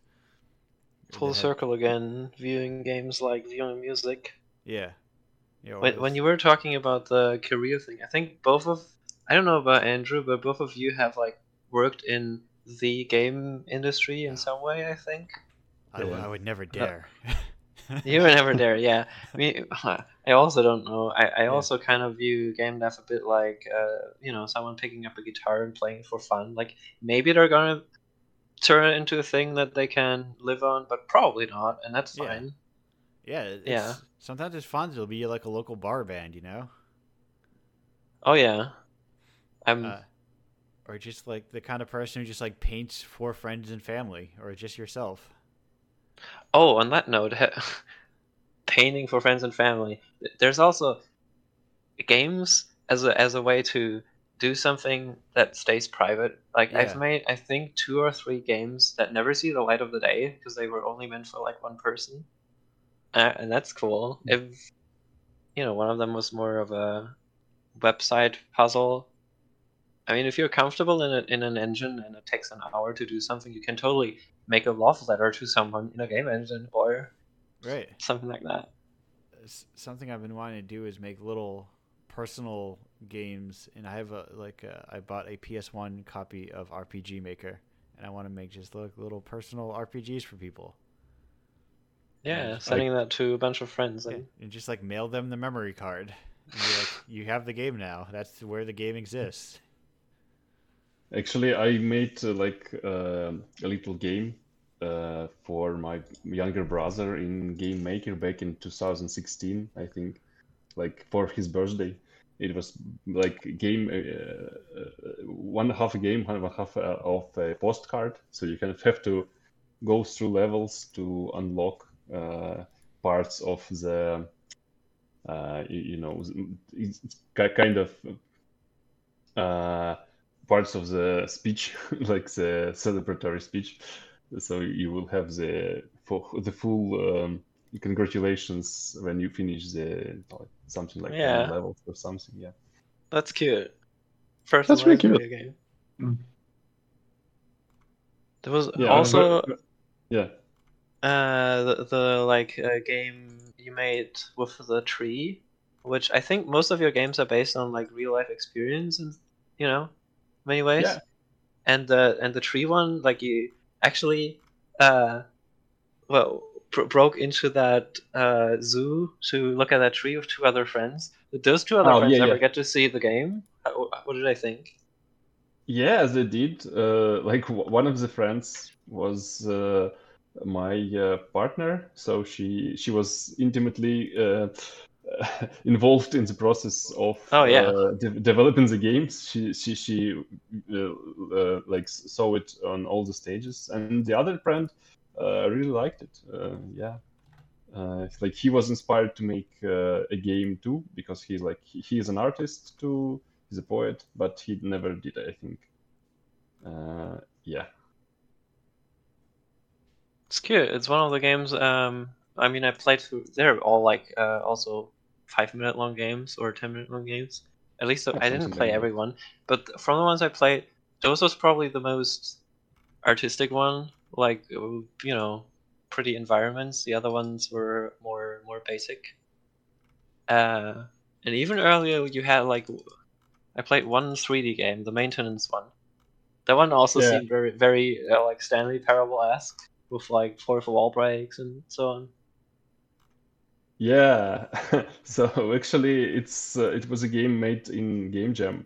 Full circle again, viewing games like viewing music. Yeah. yeah when, when you were talking about the career thing, I think both of I don't know about Andrew, but both of you have like worked in the game industry in some way. I think. I, yeah. I would never dare. [LAUGHS] you would never dare, yeah. I mean, I also don't know. I, I yeah. also kind of view game dev a bit like, uh, you know, someone picking up a guitar and playing for fun. Like maybe they're gonna turn it into a thing that they can live on, but probably not, and that's fine. Yeah, yeah. Sometimes it's fun. It'll be like a local bar band, you know. Oh yeah, I'm. Uh, or just like the kind of person who just like paints for friends and family, or just yourself. Oh, on that note, [LAUGHS] painting for friends and family. There's also games as a as a way to do something that stays private. Like yeah. I've made I think two or three games that never see the light of the day because they were only meant for like one person, uh, and that's cool. Hmm. If you know, one of them was more of a website puzzle. I mean, if you're comfortable in a, in an engine and it takes an hour to do something, you can totally make a love letter to someone in a game engine or right something like that. Something I've been wanting to do is make little personal games, and I have a like a, I bought a PS1 copy of RPG Maker, and I want to make just like little personal RPGs for people. Yeah, and sending like, that to a bunch of friends and... and just like mail them the memory card. like, [LAUGHS] you have the game now. That's where the game exists. Actually, I made uh, like uh, a little game uh, for my younger brother in Game Maker back in 2016, I think, like for his birthday. It was like game uh, uh, one half a game, one half uh, of a postcard. So you kind of have to go through levels to unlock parts of the, you, you, know, it's kind of parts of the speech, [LAUGHS] like the celebratory speech. So you will have the for the full um, congratulations when you finish the something like yeah. levels or something. Yeah, that's cute. First, that's really cute. Game. Mm. There was yeah, also but, yeah. Uh, the, the like uh, game you made with the tree, which I think most of your games are based on like real life experience and you know many ways. Yeah. And the and the tree one, like you actually, uh, well, pr- broke into that uh, zoo to look at that tree with two other friends. Did those two other oh, friends yeah, ever yeah. get to see the game? What did I think? Yeah, they did. Uh, like one of the friends was uh, my uh, partner, so she she was intimately uh, [LAUGHS] involved in the process of oh, yeah. uh, de- developing the games. She she she uh, uh, like saw it on all the stages, and the other friend uh, really liked it. Uh, yeah, uh, like he was inspired to make a game too because he's like he, he, is an artist too. He's a poet, but he never did. I think. yeah. It's cute. It's one of the games. Um, I mean, I played through. They're all like also five minute long games or ten minute long games. At least I didn't play every one, but from the ones I played, those was probably the most artistic one. Like you know, pretty environments. The other ones were more more basic. Uh, and even earlier, you had like I played one 3D game, the maintenance one. That one also yeah. seemed very very uh, like Stanley Parable esque with like fourth wall breaks and so on. Yeah, [LAUGHS] so actually, it's uh, it was a game made in Game Jam,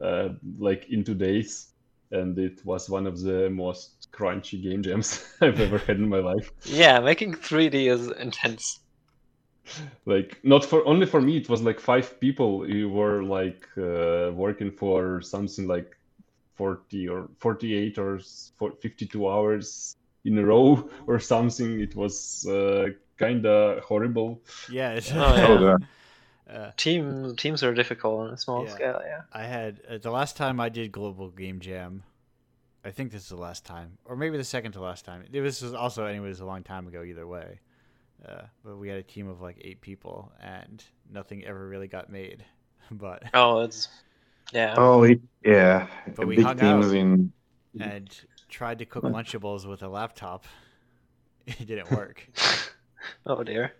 uh, like in two days, and it was one of the most crunchy game jams [LAUGHS] I've ever had in my life. Yeah, making 3D is intense. Like not for only for me, it was like five people who were like uh, working for something like 40 or 48 or 52 hours in a row [LAUGHS] or something. It was kind of horrible. Yeah. It's, Oh, yeah. [LAUGHS] Oh, yeah. uh, Team teams are difficult on a small Yeah. scale. Yeah. I had uh, the last time I did Global Game Jam. I think this is the last time, or maybe the second to last time. It was also, anyways, a long time ago. Either way, uh, but we had a team of like eight people, and nothing ever really got made. [LAUGHS] But Oh, it's yeah. Oh, yeah. But we Big hung teams out. in. and tried to cook Lunchables with a laptop. [LAUGHS] It didn't work. [LAUGHS] oh dear.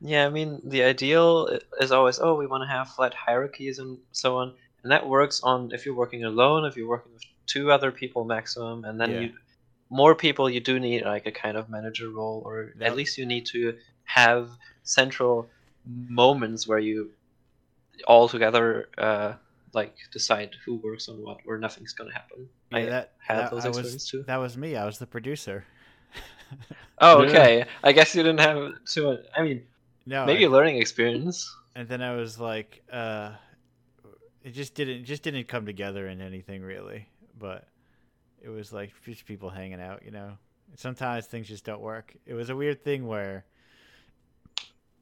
Yeah, I mean the ideal is always oh we want to have flat hierarchies and so on, and that works on if you're working alone, if you're working with two other people maximum, and then Yeah. you more people you do need like a kind of manager role, or That- at least you need to have central moments where you all together uh, like decide who works on what, or nothing's gonna happen. Yeah, I that, had that, those I was, too. That was me. I was the producer. [LAUGHS] Oh, Yeah. okay. I guess you didn't have too much. I mean, no, maybe I- learning experience. and then I was like, uh, it just didn't it just didn't come together in anything really. But it was like just people hanging out, you know. Sometimes things just don't work. It was a weird thing where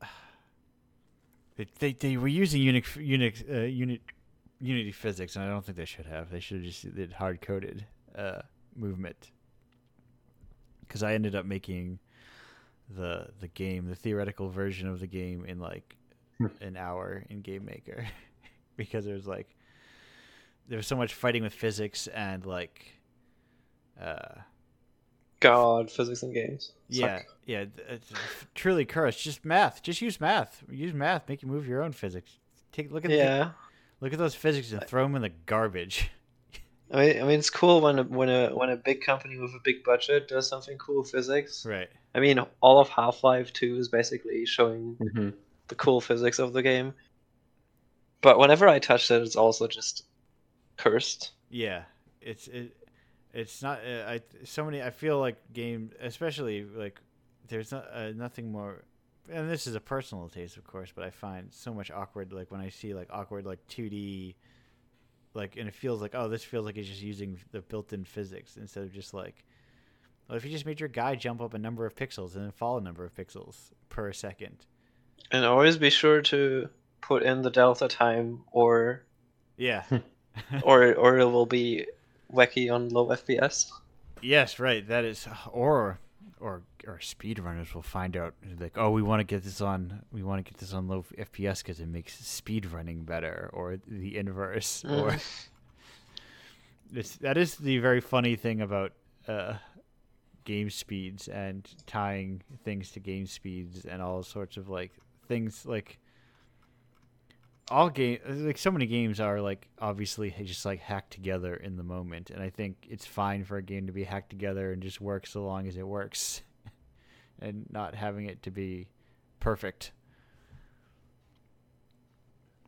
[SIGHS] they they, they were using Unix Unix uh, unit Unity physics, and I don't think they should have. They should have just did hard coded uh, movement. Because I ended up making the the game, the theoretical version of the game, in like an hour in Game Maker, [LAUGHS] because there was like there was so much fighting with physics and like uh God, physics and games. yeah Suck. yeah th- truly cursed. Just math. Just use math. Use math. Make you move your own physics. Take look at the- Yeah. look at those physics and throw them in the garbage [LAUGHS] I mean, I mean, it's cool when a, when a when a big company with a big budget does something cool with physics. right I mean, all of Half Life Two is basically showing Mhm. the cool physics of the game. But whenever I touch it, it's also just cursed. Yeah, it's it, it's not. Uh, I so many. I feel like game, especially like there's not, uh, nothing more. And this is a personal taste, of course, but I find so much awkward. Like when I see like awkward like 2D, like and it feels like oh this feels like it's just using the built-in physics instead of just like. Well, if you just made your guy jump up a number of pixels and then fall a number of pixels per second. And always be sure to put in the delta time, or Yeah. [LAUGHS] or or it will be wacky on low FPS. Yes, right. That is, or or or speedrunners will find out like, oh, we want to get this on, we want to get this on low FPS because it makes speedrunning better, or the inverse, or Mm. [LAUGHS] it's that is the very funny thing about uh, game speeds and tying things to game speeds and all sorts of like things like all game like so many games are like obviously just like hacked together in the moment and i think it's fine for a game to be hacked together and just work so long as it works [LAUGHS] and not having it to be perfect.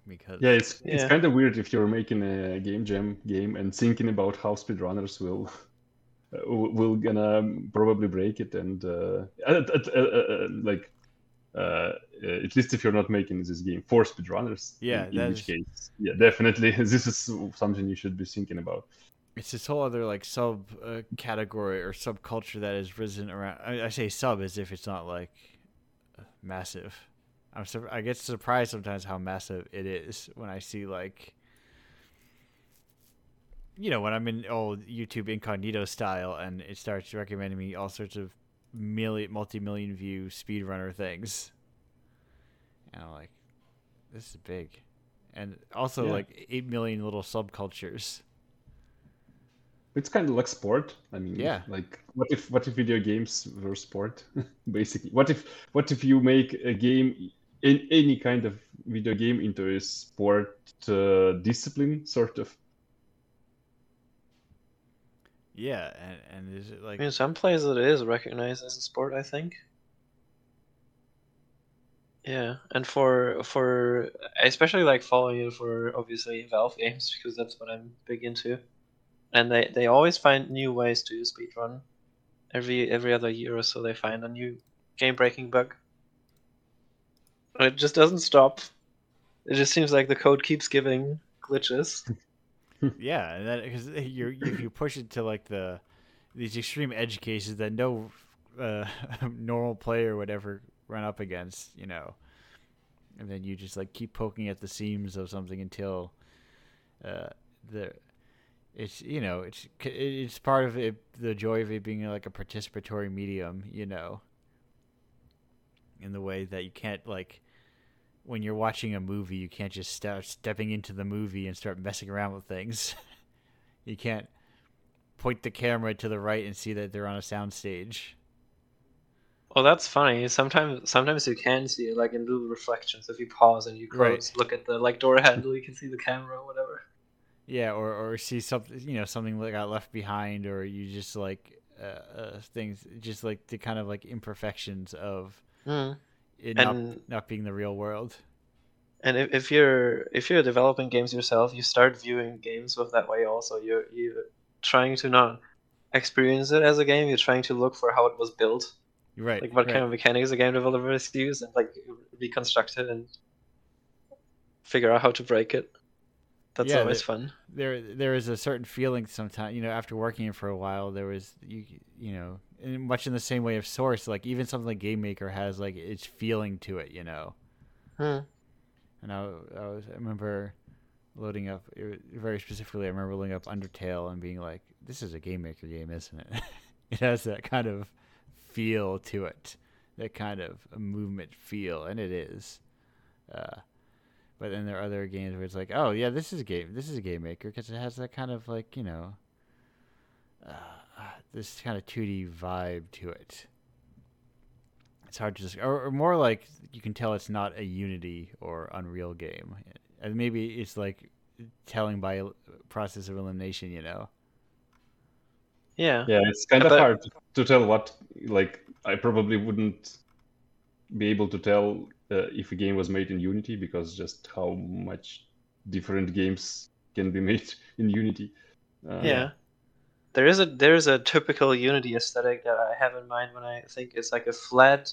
Because Yeah, it's it's kind of weird if you're making a game jam game and thinking about how speedrunners will [LAUGHS] uh, will gonna probably break it and uh, at, at, uh, uh, like uh, at least if you're not making this game for speedrunners. Yeah, in, in which is- case, yeah, definitely [LAUGHS] this is something you should be thinking about. it's this whole other like sub uh, category or subculture that has risen around. I, I say sub as if it's not like massive. I'm sur- I get surprised sometimes how massive it is when I see like, you know, when I'm in old YouTube incognito style and it starts recommending me all sorts of million, multi-million view speedrunner things, and I'm like, this is big, and also Yeah. like eight million little subcultures. It's kind of like sport. I mean, Yeah. Like, what if what if video games were sport? [LAUGHS] Basically, what if what if you make a game, in any kind of video game, into a sport uh, discipline, sort of? Yeah, and and is it like I mean, some places it is recognized as a sport. I think. Yeah, and for for especially like following it for obviously Valve games because that's what I'm big into, and they they always find new ways to speedrun. Every every other year or so, they find a new game breaking bug. And it just doesn't stop. It just seems like the code keeps giving glitches. [LAUGHS] yeah, and that because you if you push it to like the these extreme edge cases that no uh, [LAUGHS] normal player would ever run up against, you know. And then you just like keep poking at the seams of something until uh, the it's you know it's it's part of it the joy of it being like a participatory medium, you know. In the way that you can't like when you're watching a movie, you can't just start stepping into the movie and start messing around with things. [LAUGHS] you can't point the camera to the right and see that they're on a soundstage. Well, that's funny. Sometimes, sometimes you can see it, like in little reflections. If you pause and you close, right. look at the like door handle, you can see the camera, or whatever. Yeah, or or see something, you know, something that got left behind, or you just like uh, uh, things, just like the kind of like imperfections of mm. It and, not, not being the real world. And if, if you're if you're developing games yourself, you start viewing games with that way. Also, you're you're trying to not experience it as a game. You're trying to look for how it was built Right. Like what right. kind of mechanics a game developers use and like reconstruct it and figure out how to break it. That's yeah, always there, fun. There, there is a certain feeling sometimes. You know, after working for a while, there was you, you know, in much in the same way of Source. Like even something like Game Maker has like its feeling to it. You know. Hmm. And I, I was, I remember loading up very specifically. I remember loading up Undertale and being like, "This is a Game Maker game, isn't it?" [LAUGHS] it has that kind of feel to it, that kind of movement feel, and it is. Uh, but then there are other games where it's like, oh yeah, this is a game. This is a game maker because it has that kind of like you know, uh, this kind of 2D vibe to it. It's hard to just, or, or, more like you can tell it's not a Unity or Unreal game, and maybe it's like telling by process of elimination. You know. Yeah. Yeah, it's kind of hard to tell what like I probably wouldn't be able to tell uh, if a game was made in Unity because just how much different games can be [LAUGHS] made in Unity. Uh, yeah. There is a there is a typical Unity aesthetic that I have in mind when I think it's like a flat,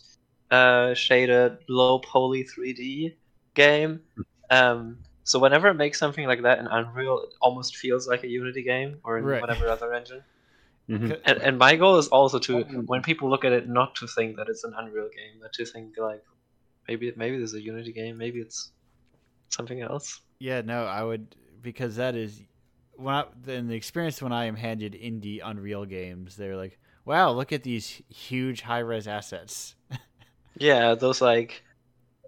uh, shaded, low poly 3D game. Um, so whenever I make something like that in Unreal, it almost feels like a Unity game or in right. whatever other engine. Mm-hmm. And, and my goal is also to, when people look at it, not to think that it's an Unreal game, but to think like, maybe maybe there's a Unity game, maybe it's something else. Yeah, no, I would because that is when I, in the experience when I am handed indie Unreal games, they're like, wow, look at these huge high res assets. yeah, those like,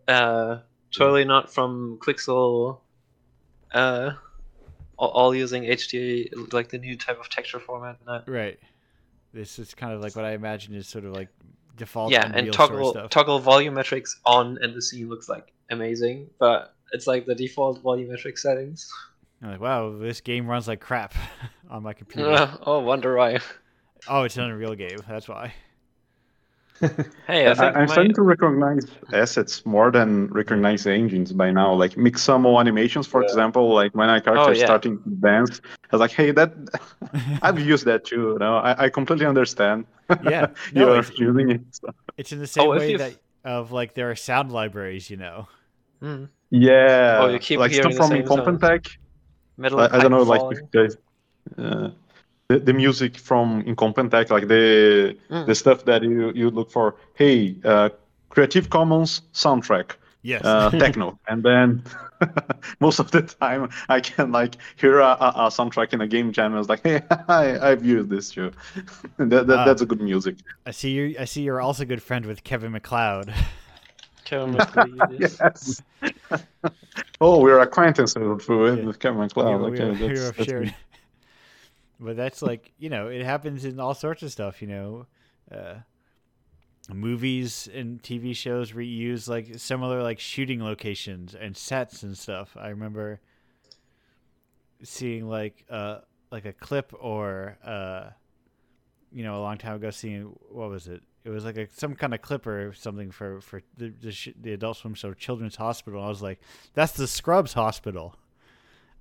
uh, totally not from Quixel, uh, all using HDRI, like the new type of texture format. Right. This is kind of like what I imagine is sort of like default. Yeah, and toggle toggle volumetrics on, and the scene looks like amazing, but it's like the default volumetric settings. I'm like, wow, this game runs like crap [LAUGHS] on my computer. Uh, oh, wonder why. Oh, it's an Unreal game. That's why. [LAUGHS] hey, I am my... starting to recognize assets more than recognize engines by now. Like Mixamo animations, for yeah. example, like when a character oh, yeah. starting to dance, I was like, hey, that [LAUGHS] I've used that too. You know, I, I completely understand. Yeah, no, you're using it. So. It's in the same oh, way that of like there are sound libraries, you know. Mm. Yeah. Oh, you keep like stuff from Incompetech. Middle I, I don't know, falling. like guys. Uh, the, the music from Incompetech, like the mm. the stuff that you you look for. Hey, uh, Creative Commons soundtrack. Yes. Uh, [LAUGHS] techno, and then [LAUGHS] most of the time I can like hear a, a, a soundtrack in a game jam. And I was like, [LAUGHS] hey, I, I've used this too. that, that uh, that's a good music. I see you. I see you're also good friend with Kevin MacLeod. Kevin [LAUGHS] yes. [LAUGHS] oh, we're acquaintances with, yeah. with Kevin MacLeod. Yeah, okay, we are, that's, that's [LAUGHS] but that's like you know it happens in all sorts of stuff you know uh, movies and tv shows reuse like similar like shooting locations and sets and stuff i remember seeing like uh like a clip or uh you know a long time ago seeing what was it it was like a some kind of clipper or something for for the the, the Adult Swim show Children's Hospital. I was like, that's the Scrubs Hospital,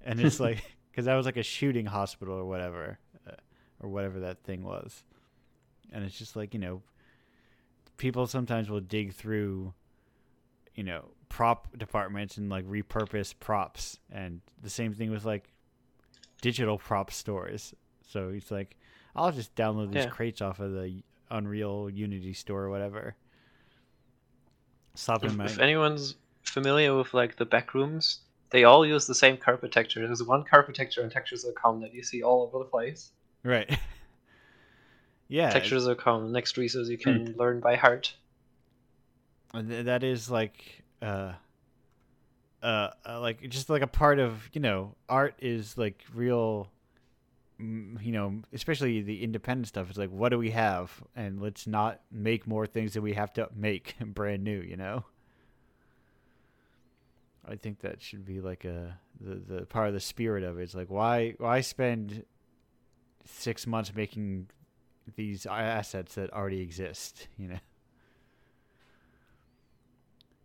and it's [LAUGHS] like because that was like a shooting hospital or whatever, uh, or whatever that thing was, and it's just like you know, people sometimes will dig through, you know, prop departments and like repurpose props, and the same thing with like digital prop stores. So it's like, I'll just download these yeah. crates off of the Unreal Unity store or whatever. If, my... if anyone's familiar with like the back rooms, they all use the same carpet texture. There's one carpet texture in Textures.com that you see all over the place. Right. [LAUGHS] yeah. Textures.com, next resource you can hmm. learn by heart. That is like uh, uh, uh, like just like a part of you know art is like real you know especially the independent stuff it's like what do we have? And let's not make more things that we have to make [LAUGHS] brand new you know? I think that should be like a the, the part of the spirit of it. It's like why why spend six months making these assets that already exist you know?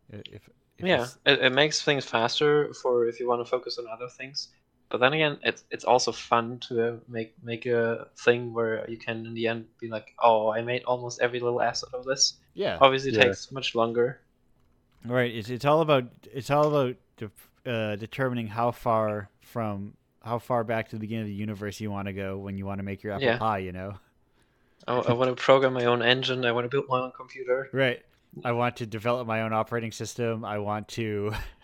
If yeah, it, it makes things faster for if you want to focus on other things. But then again, it's it's also fun to make make a thing where you can in the end be like, oh, I made almost every little asset of this. Yeah. Obviously, it yeah. takes much longer. Right. It's it's all about it's all about de- uh, determining how far from how far back to the beginning of the universe you want to go when you want to make your apple yeah. pie. You know. I, I want to program my own engine. I want to build my own computer. Right. I want to develop my own operating system. I want to [LAUGHS]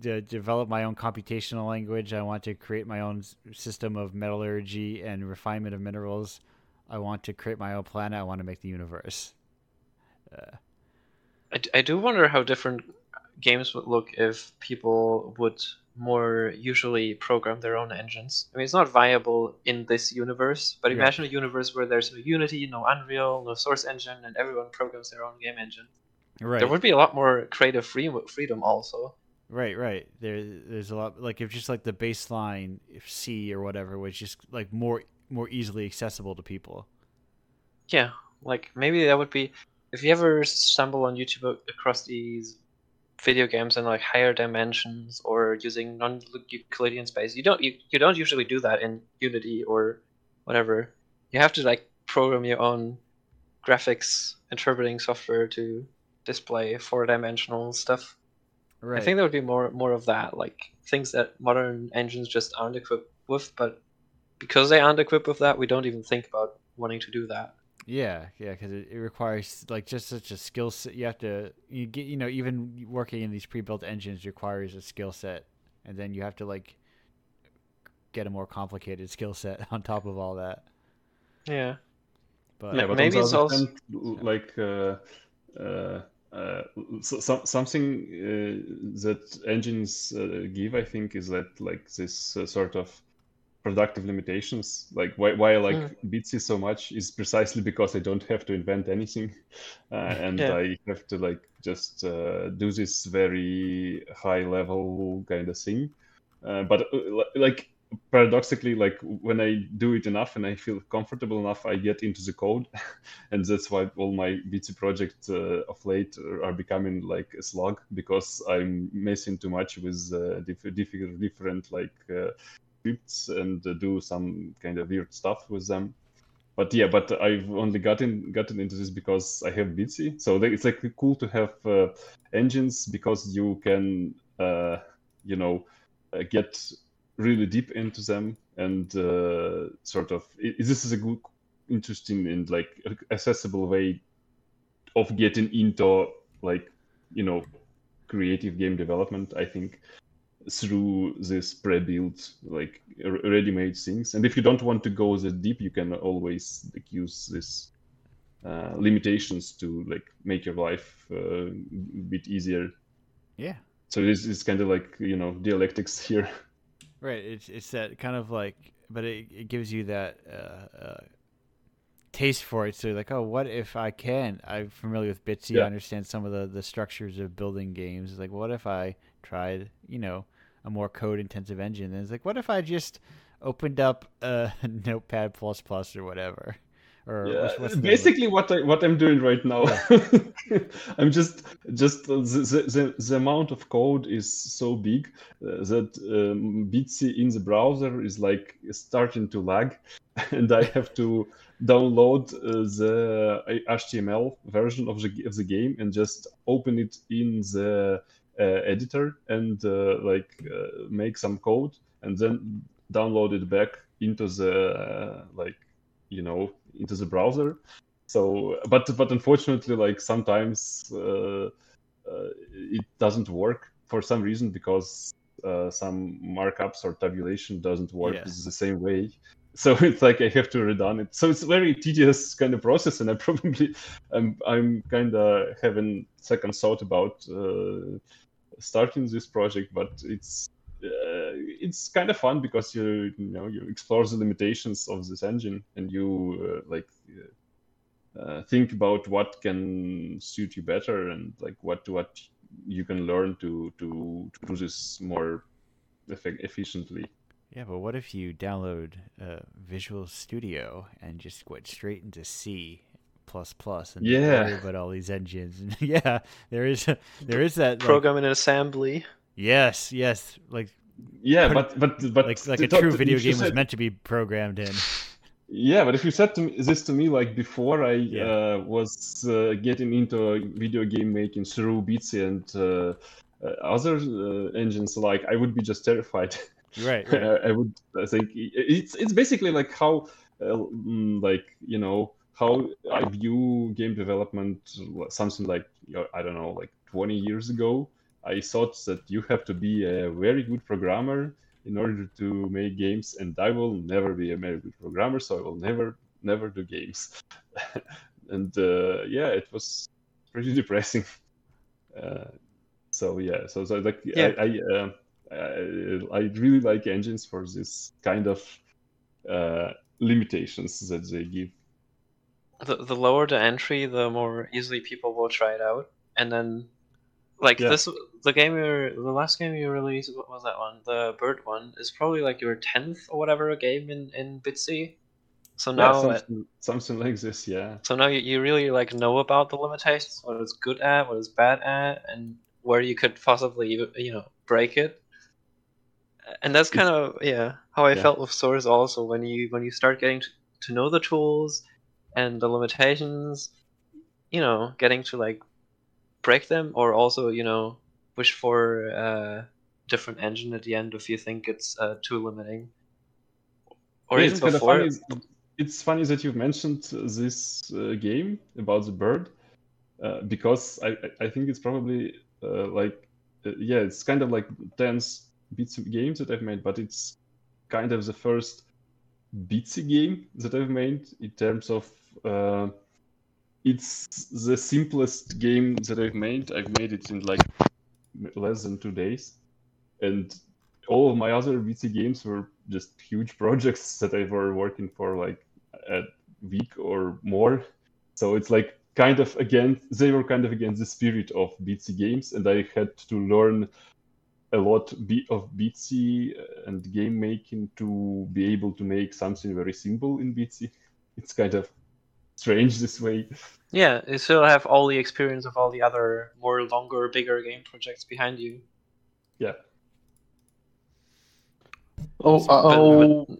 de- develop my own computational language. I want to create my own system of metallurgy and refinement of minerals. I want to create my own planet. I want to make the universe. Uh, I, I do wonder how different games would look if people would more usually program their own engines. I mean, it's not viable in this universe, but imagine a universe where there's no Unity, no Unreal, no Source Engine, and everyone programs their own game engine. Right. There would be a lot more creative free- freedom also. Right, right. There, there's a lot like if just like the baseline, if C or whatever was just like more more easily accessible to people. Yeah, like maybe that would be if you ever stumble on YouTube across these video games in like higher dimensions or using non-Euclidean space. You don't you, you don't usually do that in Unity or whatever. You have to like program your own graphics interpreting software to display four-dimensional stuff. Right. I think there would be more more of that, like things that modern engines just aren't equipped with, but because they aren't equipped with that, we don't even think about wanting to do that. Yeah, yeah, because it, it requires like just such a skill set. You have to you get you know even working in these pre-built engines requires a skill set, and then you have to like get a more complicated skill set [LAUGHS] on top of all that. Yeah, but yeah, but maybe it's also like uh, uh, uh, so, so, something uh, that engines uh, give. I think is that like this uh, sort of productive limitations. Like why, why I like mm. Bitsy so much is precisely because I don't have to invent anything, uh, [LAUGHS] and yeah. I have to like just uh, do this very high level kind of thing. Uh, but uh, like paradoxically, like when I do it enough and I feel comfortable enough, I get into the code, [LAUGHS] and that's why all my Bitsy projects uh, of late are becoming like a slog because I'm messing too much with uh, diff- different, different like scripts and uh, do some kind of weird stuff with them. But yeah, but I've only gotten gotten into this because I have Bitsy. So it's like cool to have uh, engines because you can, uh, you know, uh, get really deep into them and uh, sort of. It, this is a good, interesting and like accessible way of getting into like you know creative game development. I think through this pre-built like ready-made things and if you don't want to go that deep you can always like, use this uh, limitations to like make your life uh, a bit easier yeah so this is kind of like you know dialectics [LAUGHS] here right it's, it's that kind of like but it, it gives you that uh, uh taste for it so you're like oh what if i can i'm familiar with bitsy yeah. i understand some of the the structures of building games it's like what if i tried you know a more code intensive engine. And it's like, what if I just opened up a [LAUGHS] Notepad plus plus or whatever, Or yeah, what's, what's basically what I what I'm doing right now. [LAUGHS] I'm just just uh, the, the, the amount of code is so big uh, that um, Bitsy in the browser is like starting to lag, [LAUGHS] and I have to download uh, the HTML version of the of the game and just open it in the uh, editor and uh, like uh, make some code and then download it back into the like you know into the browser. So but but unfortunately like sometimes uh, uh, it doesn't work for some reason because uh, some markups or tabulation doesn't work yeah. the same way. So [LAUGHS] it's like i have to redone it. So it's a very tedious kind of process and i [LAUGHS] probably i'm i'm kind of having second thought about uh, starting this project but it's it's kind of fun because you you know you explore the limitations of this engine and you uh, like uh, think about what can suit you better and like what what you can learn to to, to do this more efficiently. Yeah, but what if you download uh, Visual Studio and just went straight into C plus plus and yeah, about all these engines? [LAUGHS] yeah, there is there is that program like, in assembly. Yes, yes, like yeah, but but but like like a true video game said, was meant to be programmed in. Yeah, but if you said to me, this to me like before I yeah. uh, was uh, getting into video game making through Bitsy and uh, uh other uh, engines, like I would be just terrified. Right. right. [LAUGHS] I would I think it's it's basically like how uh, mm, like you know how I view game development, something like I don't know, like 20 years ago I thought that you have to be a very good programmer in order to make games, and I will never be a very good programmer, so I will never, never do games. [LAUGHS] and uh, yeah, it was pretty [LAUGHS] depressing. Uh, so yeah, so, so like yeah. I, I, uh, I, I really like engines for this kind of uh, limitations that they give. The the lower the entry, the more easily people will try it out, and then like yeah. this, the game you the last game you released, what was that one? The bird one is probably like your tenth or whatever game in in Bitsy. So now yeah, uh, something, something, like this, yeah. So now you, you really like know about the limitations, what it's good at, what it's bad at, and where you could possibly you know break it. And that's kind of yeah how I yeah. felt with Source also when you when you start getting to, to know the tools and the limitations, you know, getting to like break them, or also you know wish for a different engine at the end if you think it's uh, too limiting. Or yeah, it's before. Funny, it's funny that you've mentioned this uh, game about the bird uh, because I, I think it's probably uh, like uh, yeah it's kind of like tense bits of games that I've made, but it's kind of the first Bitsy game that I've made in terms of uh, it's the simplest game that I've made. I've made it in like less than two days, and all of my other Bitsy games were just huge [LAUGHS] projects that I were working for like a week or more. So it's like kind of again they were kind of against the spirit of Bitsy games, and I had to learn a lot of Bitsy and game making to be able to make something very simple in Bitsy. It's kind of strange this way. Yeah, you still have all the experience of all the other more longer, bigger game projects behind you. Yeah. Oh, uh, oh.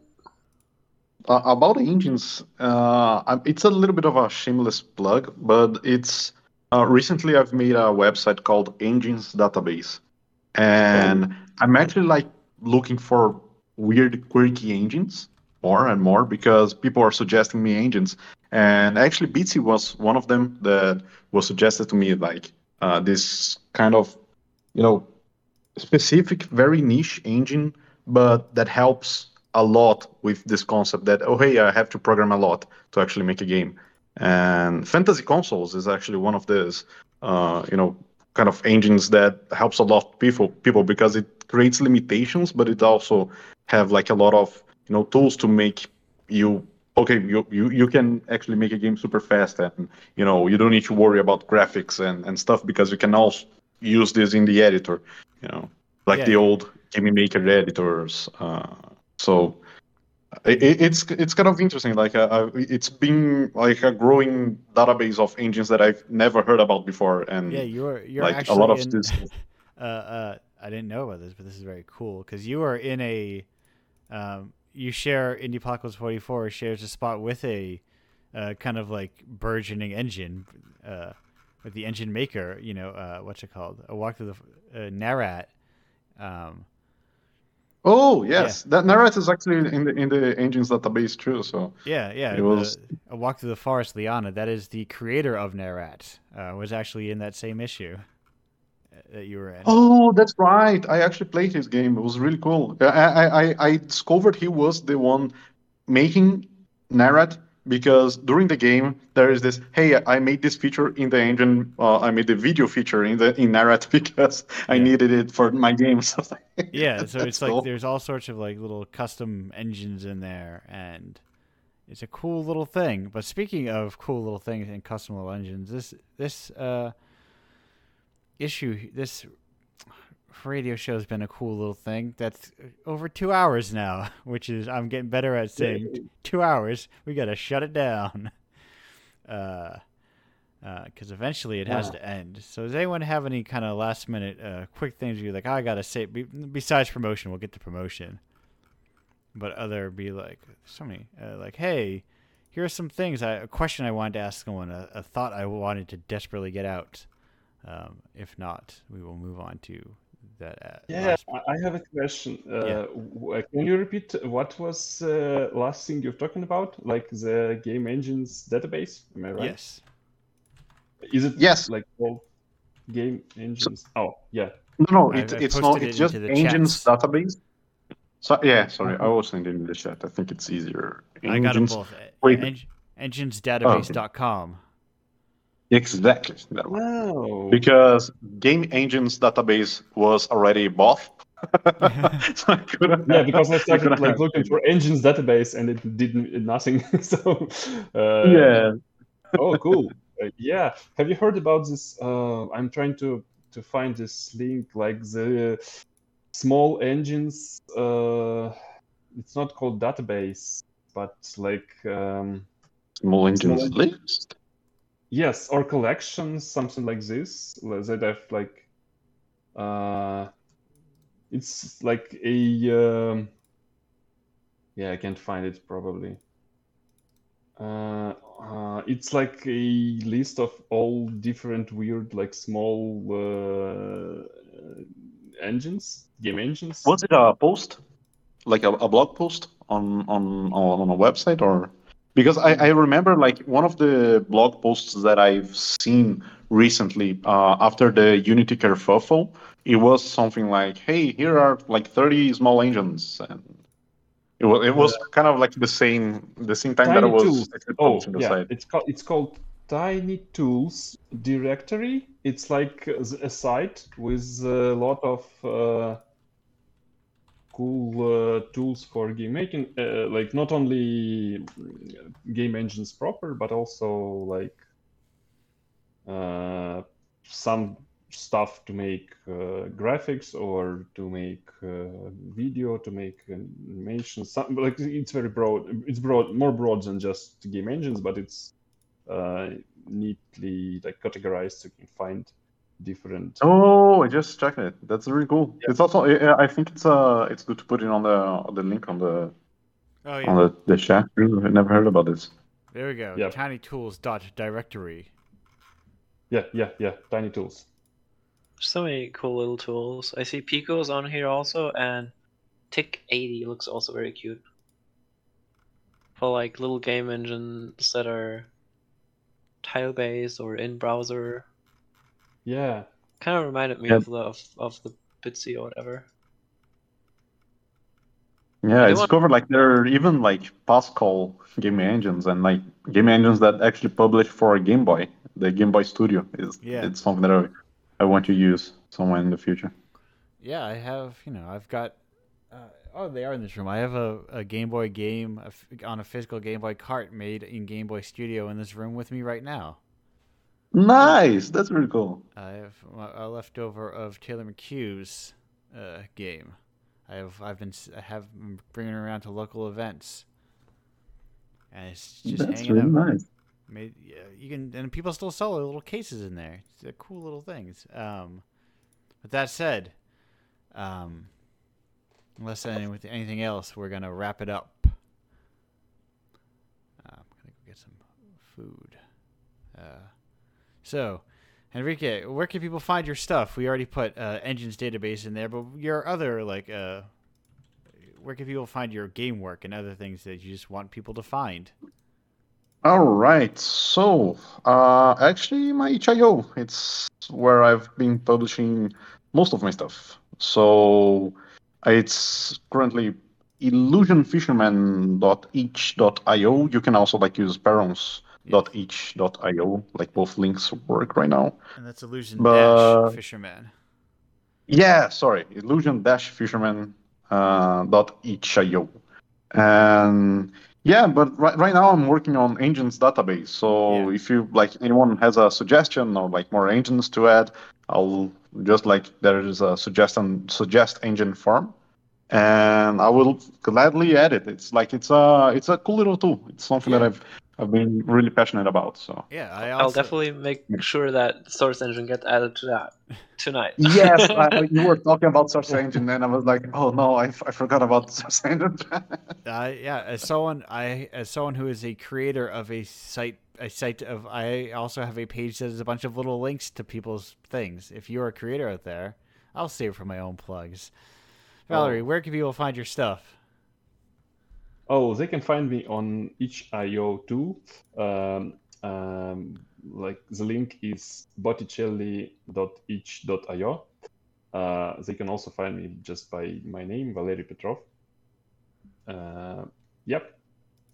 Uh, about engines, uh, it's a little bit of a shameless plug, but it's uh, recently I've made a website called Engines Database, and oh. I'm actually like looking for weird, quirky engines more and more because people are suggesting me engines, and actually, Bitsy was one of them that was suggested to me, like uh, this kind of, you know, specific, very niche engine, but that helps a lot with this concept that oh hey, I have to program a lot to actually make a game. And Fantasy Consoles is actually one of those, uh, you know, kind of engines that helps a lot people people because it creates limitations, but it also have like a lot of you know tools to make you okay, you, you, you can actually make a game super fast and, you know, you don't need to worry about graphics and, and stuff because you can also use this in the editor, you know, like yeah. the old game maker editors. Uh, so it, it's it's kind of interesting. Like uh, uh, it's been like a growing database of engines that I've never heard about before, and yeah, you're you're like actually a lot of in, this. [LAUGHS] uh, uh, I didn't know about this, but this is very cool because you are in a, um, you share Indiepocalypse 44 shares a spot with a, uh, kind of like burgeoning engine, uh, with the engine maker. You know, uh, what's it called? A walk through the uh, Narrat. Um, Oh yes, that Narrat is actually in the in the engines database too. So yeah, yeah. It was- the, a walk through the forest, Liana. That is the creator of Narrat. Uh, was actually in that same issue that you were in. oh, that's right. I actually played his game. It was really cool. I I I, discovered he was the one making Narrat because during the game there is this hey I made this feature in the engine. Uh, I made the video feature in the in Narrat [LAUGHS] because I Yeah. needed it for my game. [LAUGHS] So yeah so it's like there's all sorts of like little custom engines in there and it's a cool little thing but speaking of cool little things and custom little engines this this uh issue this radio show has been a cool little thing that's over two hours now [LAUGHS] which is i'm getting better at saying two hours we gotta shut it down [LAUGHS] uh uh, because eventually it has Wow. to end. So does anyone have any kind of last minute uh, quick things you're like, I gotta say, be, besides promotion, we'll get to promotion. But other be like, so many, uh, like, hey, here are some things, I, a question I wanted to ask someone, a, a thought I wanted to desperately get out. Um, if not, we will move on to that. Uh, Yeah, last- I I have a question. Uh, Yeah. uh, Can you repeat what was uh, last thing you're talking about? Like the game engines database? Am I right? Yes. Is it Yes. like all game engines? Oh, yeah. No, no, I- it's I it's not. it It's just engines chats. database. So yeah, sorry, I was sending in the chat. I think it's easier. I got them Engines- both. Wait. En- engines-database.com. Exactly. That one. Wow. Because game engines database was already bought. [LAUGHS] [LAUGHS] so I couldn't. Yeah, because I started couldn't like looking for engines database and it did n- nothing. [LAUGHS] so uh, Yeah. oh, cool. Uh, yeah. Have you heard about this? Uh, I'm trying to to find this link, like the small engines. Uh, it's not called database, but like um, Small engines engines. list. Yes, or collections, something like this. That have like, uh, it's like a. Um, yeah, I can't find it probably. Uh, uh, it's like a list of all different weird, like small uh, engines, game engines. Was it a post, like a, a blog post on on on a website, or because I, I remember like one of the blog posts that I've seen recently uh, after the Unity kerfuffle, it was something like, "Hey, here are like 30 small engines," and it was it was kind of like the same the same time that Tiny I was. Oh, yeah, it's called it's called Tiny Tools Directory. It's like a a site with a lot of uh, cool uh, tools for game making, uh, like not only game engines proper, but also like uh, some stuff to make uh, graphics or to make uh, video, to make animation. Some like it's very broad. It's broad, more broad than just game engines, but it's uh, neatly like categorized so you can find different. Oh, I just checked it. That's really cool. It's also I I think it's uh it's good to put it on the on the link on the Oh, on the, the chat. I never heard about this. There we go. TinyTools dot directory. Yeah, yeah, yeah. Tiny Tools. So many cool little tools. I see Pico's on here also, and TIC-80 looks also very cute. For like little game engines that are tile based or in browser. Yeah. Kind of reminded me Yeah. of the of, of the Bitsy or whatever. Yeah, I Anyone- discovered like there are even like Pascal game engines and like game engines that actually publish for a Game Boy. The Game Boy Studio is Yeah. it's something that I, I want to use somewhere in the future. Yeah, I have. You know, I've got. Uh, oh, they are in this room. I have a, a Game Boy game on a physical Game Boy cart made in Game Boy Studio in this room with me right now. Nice, that's really cool. I have a a leftover of Taylor McHugh's uh, game. I've I've been I have been bringing around to local events, and it's just That's hanging really out. nice. Made, yeah, you can and people still sell little cases in there. They're cool little things. Um, with that said, um, unless any, with anything else, we're gonna wrap it up. Uh, I'm gonna go get some food. Uh, so, Henrique, where can people find your stuff? We already put uh, Engines database in there, but your other like, uh, where can people find your game work and other things that you just want people to find? All right. So, uh, actually, my itch.io, it's where I've been publishing most of my stuff. So, it's currently illusionfisherman.itch.io. You can also like use perons.itch.io. Like both links work right now. And that's illusion But- dash fisherman. Yeah, sorry, illusion dash fisherman uh, dot itch.io. And yeah, but right, right now I'm working on engines database. So Yeah. if you like anyone has a suggestion or like more engines to add, I'll just like there is a suggest and suggest engine form, and I will gladly add it. It's like it's a it's a cool little tool. It's something that I've I've been really passionate about. So Yeah, I I'll also definitely make sure that source engine gets added to that tonight. [LAUGHS] yes, I, [LAUGHS] you were talking about Source engine, and I was like, oh no, I, I forgot about Source engine. [LAUGHS] Uh, yeah, as someone I as someone who is a creator of a site a site of I also have a page that has a bunch of little links to people's things. If you're a creator out there, I'll save for my own plugs. Valeriy, Oh. where can people find your stuff? Oh, they can find me on itch.io too. Um, um, like the link is boticelly.itch.io. Uh, they can also find me just by my name, Valeriy Petrov. Uh, yep.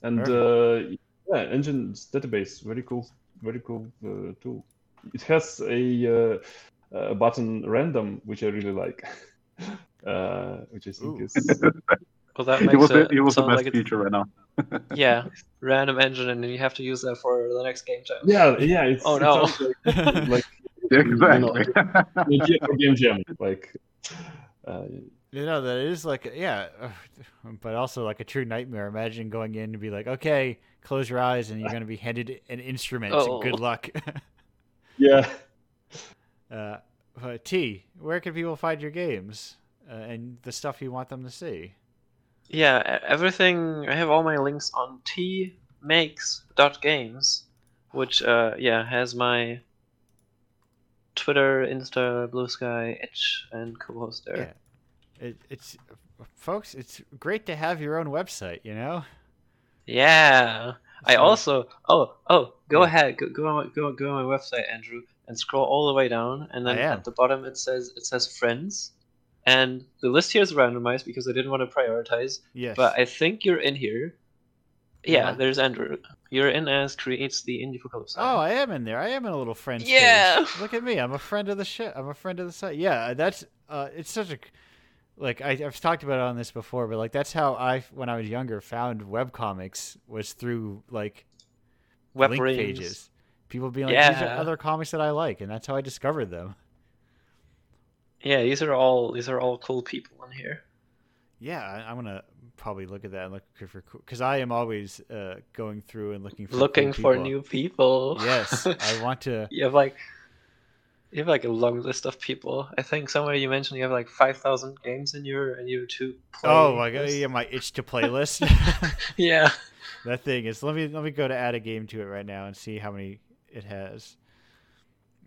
And uh, yeah, Engines database, very cool, very cool uh, tool. It has a, uh, a button random, which I really like, [LAUGHS] uh, which I think Ooh. is Well, that [LAUGHS] it was the, it, it was the best like feature right now. [LAUGHS] yeah, random engine, and then you have to use that for the next game time. Yeah, yeah. It's, Oh, no. sounds like, [LAUGHS] like Exactly. you know, game jam. Like, uh, You know that is like yeah, [SIGHS] but also like a true nightmare. Imagine going in and be like, okay, close your eyes, and you're going to be handed an instrument. Oh. Good luck. yeah. uh, but Tea, where can people find your games uh, and the stuff you want them to see? Yeah, everything. I have all my links on teamakes.games, which uh, yeah has my Twitter, Insta, Bluesky, Itch, and Cohost there. Yeah, it, it's folks. It's great to have your own website. You know. Yeah. I also oh oh go Yeah. ahead go go on go go on my website Andrew and scroll all the way down and then at the bottom it says it says friends and the list here is randomized because I didn't want to prioritize Yes. but I think you're in here. Yeah, Yeah. there's Andrew. You're in as creates the Indiepocalypse. Oh, I am in there. I am in a little friends. page. Yeah. Look at me. I'm a friend of the shit. I'm a friend of the site. Yeah, that's uh, it's such a like I, I've talked about it on this before, but like that's how I when I was younger found webcomics was through like Web link rings. pages. People being like, these are other comics that I like, and that's how I discovered them. Yeah, these are all these are all cool people in here. Yeah, I, I'm gonna probably look at that and look for because I am always uh, going through and looking for cool Looking for people. new people. Yes, I [LAUGHS] want to. you have like you have like a long list of people. I think somewhere you mentioned you have like five thousand games in your in your two. Play Oh my god! Yeah, my itch to playlist. [LAUGHS] [LAUGHS] yeah. that thing is. Let me let me go to add a game to it right now and see how many it has.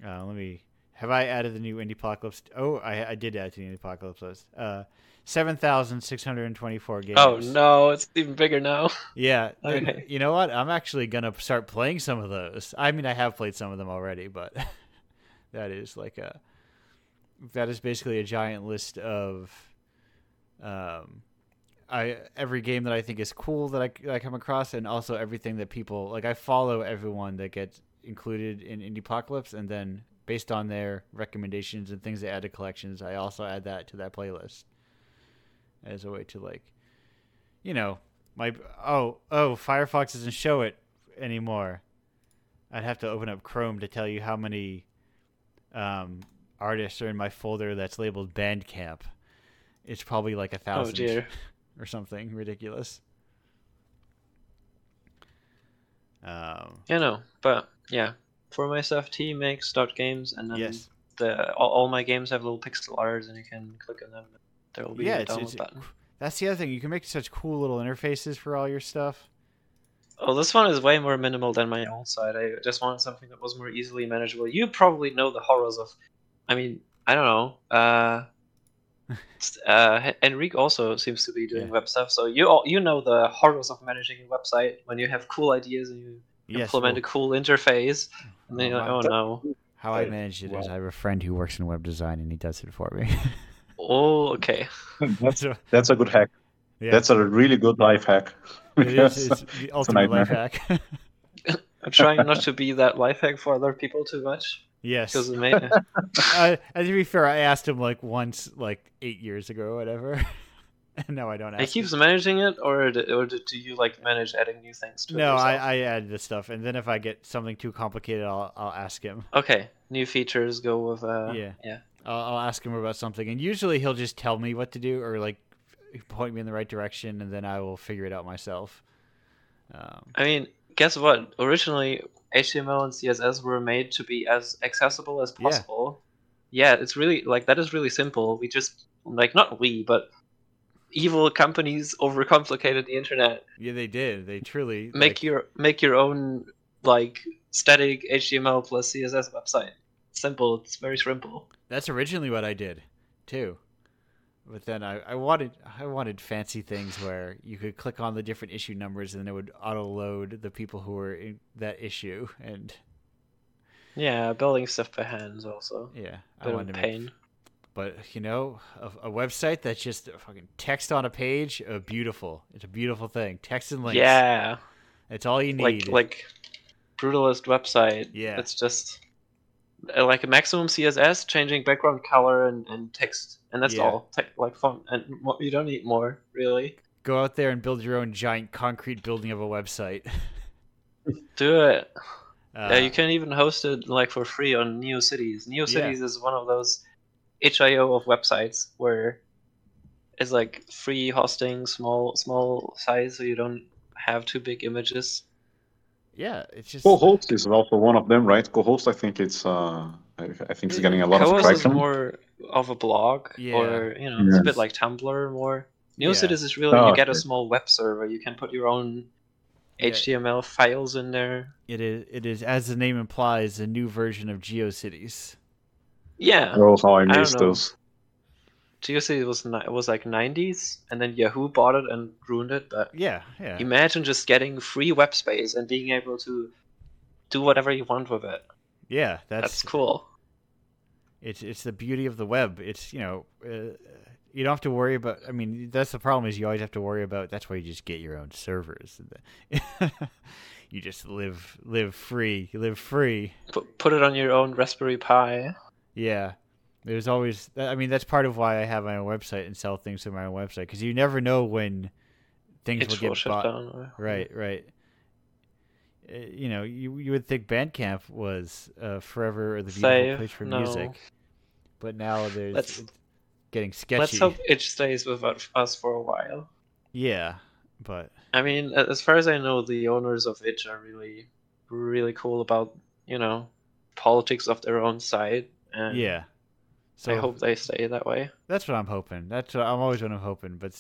Uh, let me. Have I added the new Indiepocalypse? Oh, I I did add to the Indiepocalypse list. Uh, seven thousand six hundred and twenty-four games. Oh no, it's even bigger now. [LAUGHS] Yeah. [LAUGHS] Okay. You know what? I'm actually gonna start playing some of those. I mean, I have played some of them already, but [LAUGHS] that is like a that is basically a giant list of um I every game that I think is cool that I, that I come across, and also everything that people like. I follow everyone that gets included in Indiepocalypse, and then based on their recommendations and things they add to collections, I also add that to that playlist as a way to like, you know, my oh oh Firefox doesn't show it anymore. I'd have to open up Chrome to tell you how many um, artists are in my folder that's labeled Bandcamp, it's probably like a Oh thousand dear. [LAUGHS] or something ridiculous. Um, Yeah, no, but yeah. For my stuff, Tea makes dot games, and then yes. the all, all my games have little pixel arts, and you can click on them. There will be Yeah, a it's- download it's- button. That's the other thing. You can make such cool little interfaces for all your stuff. Oh, this one is way more minimal than my old site. I just wanted something that was more easily manageable. You probably know the horrors of. I mean, I don't know. Uh, [LAUGHS] uh, Henrique also seems to be doing Yeah. web stuff, so you all, you know the horrors of managing a website when you have cool ideas and you Yes. implement well, a cool interface, and then you're like, oh no. how I Right. manage it is Well- I have a friend who works in web design and he does it for me. [LAUGHS] Oh, okay. That's, So, that's a good hack. yeah, That's a really good life hack. it is, it's [LAUGHS] the ultimate life hack. [LAUGHS] I'm trying not to be that life hack for other people too much yes. because it may. uh, and to be fair, I asked him like once, like eight years ago or whatever. [LAUGHS] now I don't ask. He him. keeps managing it, or d- or do you like manage adding new things to it? No, I. I add the stuff, and then if I get something too complicated, I'll I'll ask him. Okay, new features go with uh Yeah. yeah. I'll, I'll ask him about something, and usually he'll just tell me what to do or like point me in the right direction, and then I will figure it out myself. Um, I mean, guess what? Originally, HTML and CSS were made to be as accessible as Yeah. possible. Yeah. it's really like that is really simple. We just like not we, but evil companies overcomplicated the internet. yeah, they did. They truly Make like, your make your own like static HTML plus CSS website. Simple. It's very simple. That's originally what I did, too. But then I, I wanted I wanted fancy things where you could click on the different issue numbers and then it would auto load the people who were in that issue, and Yeah, building stuff by hands also. yeah, I wanted to make pain. But you know, a, a website that's just fucking text on a page, uh, beautiful. It's a beautiful thing. Text and links. Yeah. it's all you need. like brutalist website. Yeah. it's just uh, like a maximum CSS, changing background color and, and text, and that's Yeah. all. Te- like font, and mo- you don't need more really. Go out there and build your own giant concrete building of a website. [LAUGHS] Do it. Uh, yeah, you can even host it like for free on neo cities NeoCities. NeoCities is one of those HIO of websites where it's like free hosting, small small size, so you don't have too big images. yeah, it's just Cohost is also one of them, right? Cohost, I think it's uh, I, I think it's getting a lot of Cohost is traction. more of a blog, Yeah. or you know, it's a bit like Tumblr more. Yeah. Is really Oh, you get a small web server. You can put your own Yeah. HTML files in there. it is. It is as the name implies, a new version of GeoCities. Yeah, Oh, how I don't miss know. those. GeoCities was ni- was like 90s, and then Yahoo bought it and ruined it. But Yeah, yeah, imagine just getting free web space and being able to do whatever you want with it. yeah. That's, That's cool. it's it's the beauty of the web. It's you know. Uh, you don't have to worry about. I mean, that's the problem. Is you always have to worry about. That's why you just get your own servers. [LAUGHS] you just live live free. You live free. Put put it on your own Raspberry Pi. Yeah. There's always. I mean, that's part of why I have my own website and sell things through my own website because you never know when things It will get bought. down. Right, right. Uh, You know, you you would think Bandcamp was uh, forever the beautiful Save, place for no. music, but now there's Let's- it's getting sketchy. Let's hope it stays with us for a while. Yeah, but I mean, as far as I know, the owners of Itch are really, really cool about you know politics of their own side, and yeah. So I hope they stay that way. that's what I'm hoping. That's what I'm always what I'm hoping, but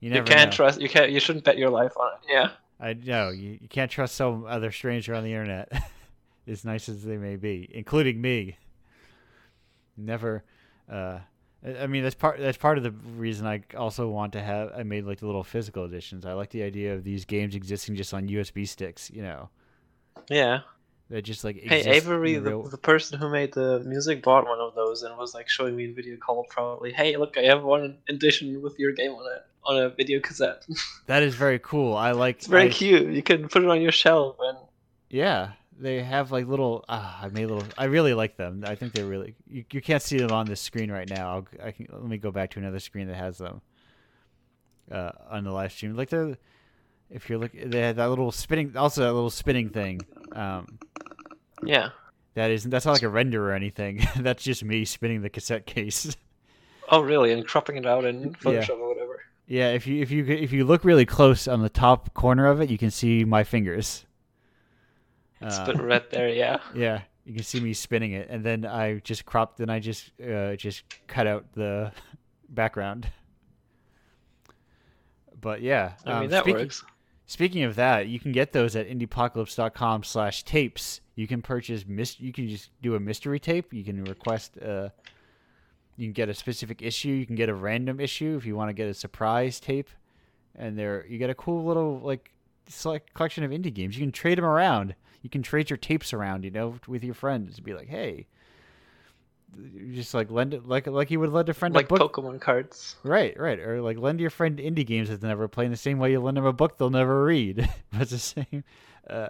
you You, can't know. trust. You can't. You shouldn't bet your life on it. Yeah. I know you, you can't trust some other stranger on the internet, [LAUGHS] as nice as they may be, including me. Never. Uh, I mean, that's part. That's part of the reason I also want to have. I made like the little physical editions. I like the idea of these games existing just on USB sticks. You know, Yeah. That just like Hey, Avery, the the, person who made the music, bought one of those and was like showing me in video call probably. Hey, look, I have one edition with your game on it on a video cassette. [LAUGHS] that is very cool. I like. it's very I- cute. You can put it on your shelf and Yeah, they have like little. Ah, I made little. I really like them. I think they're really. You, you can't see them on this screen right now. I'll, I can let me go back to another screen that has them. Uh, on the live stream, like they're. If you're looking, they had that little spinning. Also, that little spinning thing. Um, yeah. that isn't. That's not like a render or anything. [LAUGHS] that's just me spinning the cassette case. [LAUGHS] Oh, really? And cropping it out in Photoshop Yeah. or whatever. Yeah, if you if you if you look really close on the top corner of it, you can see my fingers. It's Uh, bit there, yeah. [LAUGHS] Yeah, you can see me spinning it, and then I just cropped, then I just uh, just cut out the background. But yeah, I mean um, that speaking, works. Speaking of that, you can get those at indiepocalypse.com slash tapes. You can purchase mis- you can just do a mystery tape. You can request uh you can get a specific issue, you can get a random issue if you want to get a surprise tape. And there you get a cool little like select collection of indie games. You can trade them around. You can trade your tapes around, you know, with your friends. Be like, "Hey, just like lend it like like you would lend a friend Like a book Pokemon cards. Right, right. Or like lend your friend indie games that they never play in the same way you lend them a book they'll never read. [LAUGHS] but it's the same. Uh,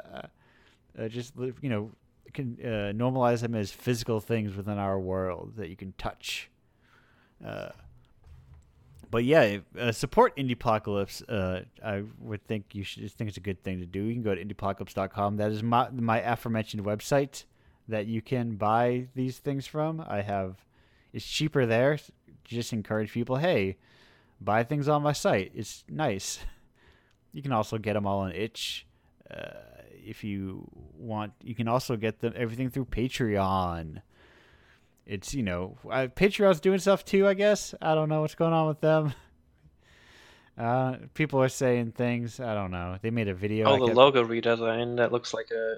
uh, just you know, can uh, normalize them as physical things within our world that you can touch. Uh, but yeah, uh, support Indiepocalypse. Uh, I would think you should think it's a good thing to do. You can go to indiepocalypse.com. That is my my aforementioned website that you can buy these things from. I have it's cheaper there. Just encourage people, hey, buy things on my site. It's nice. You can also get them all on itch. Uh, if you want, you can also get them everything through Patreon. It's you know uh, Patreon's doing stuff too. I guess I don't know what's going on with them. [LAUGHS] Uh, people are saying things. I don't know. They made a video. I Oh, the kept- logo redesign that looks like a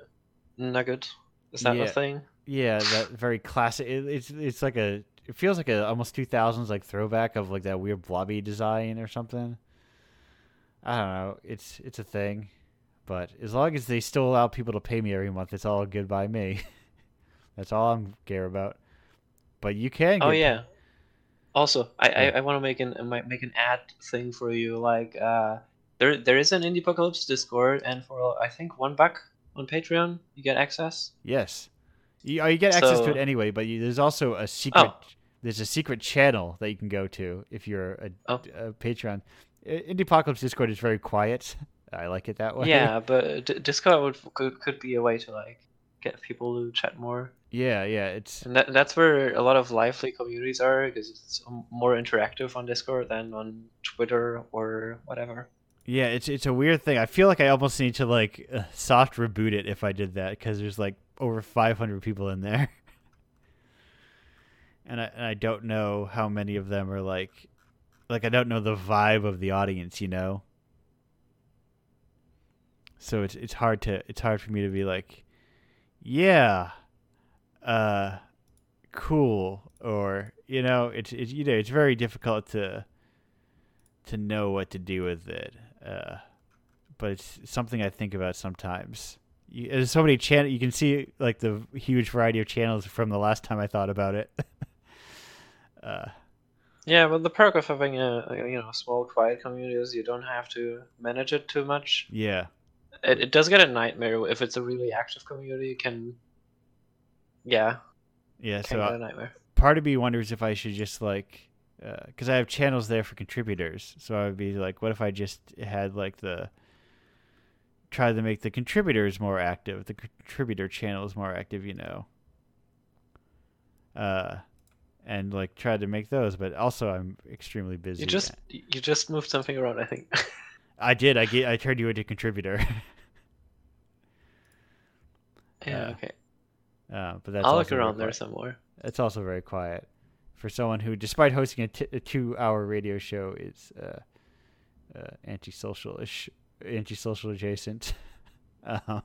nugget. Is that Yeah. a thing? Yeah, that very classic. It, it's it's like a. It feels like a almost two thousands like throwback of like that weird blobby design or something. I don't know. It's it's a thing, but as long as they still allow people to pay me every month, it's all good by me. [LAUGHS] That's all I'm care about. But you can. Go Oh yeah. Also, I, I, Yeah. I want to make an I might make an ad thing for you. Like, uh, there there is an Indie Indiepocalypse Discord, and for I think one buck on Patreon, you get access. Yes. You, oh, you get access to it anyway, but you, there's also a secret. Oh. There's a secret channel that you can go to if you're a, Oh. a Patreon. I- Indiepocalypse Discord is very quiet. I like it that way. Yeah, [LAUGHS] but D- Discord would, could could be a way to like get people to chat more, Yeah, yeah. It's and that that's where a lot of lively communities are because it's more interactive on Discord than on Twitter or whatever. Yeah, it's it's a weird thing. I feel like I almost need to like uh, soft reboot it if I did that because there's like over 500 people in there, [LAUGHS] and I and I don't know how many of them are like, like I don't know the vibe of the audience, you know. So it's it's hard to it's hard for me to be like, yeah, uh, cool, or you know, it's it's you know it's very difficult to to know what to do with it. Uh, but it's something I think about sometimes. You, there's so many channel. You can see like the huge variety of channels from the last time I thought about it. [LAUGHS] uh, Yeah, but the perk of having a, a you know small quiet community is you don't have to manage it too much. yeah, It, it does get a nightmare if it's a really active community. It can, yeah, yeah. can So get I, a nightmare. part of me wonders if I should just like, because I have channels there for contributors. So I would be like, what if I just had like the try to make the contributors more active, the contributor channels more active, you know. Uh, and like try to make those, but also I'm extremely busy. You just you just moved something around. I think. [LAUGHS] I did. I get. I turned you into contributor. [LAUGHS] yeah. Uh, okay. uh, but that's I'll look around there quiet. somewhere. It's also very quiet for someone who, despite hosting a, t- a two-hour radio show, is uh, uh, antisocial adjacent. uh, [LAUGHS]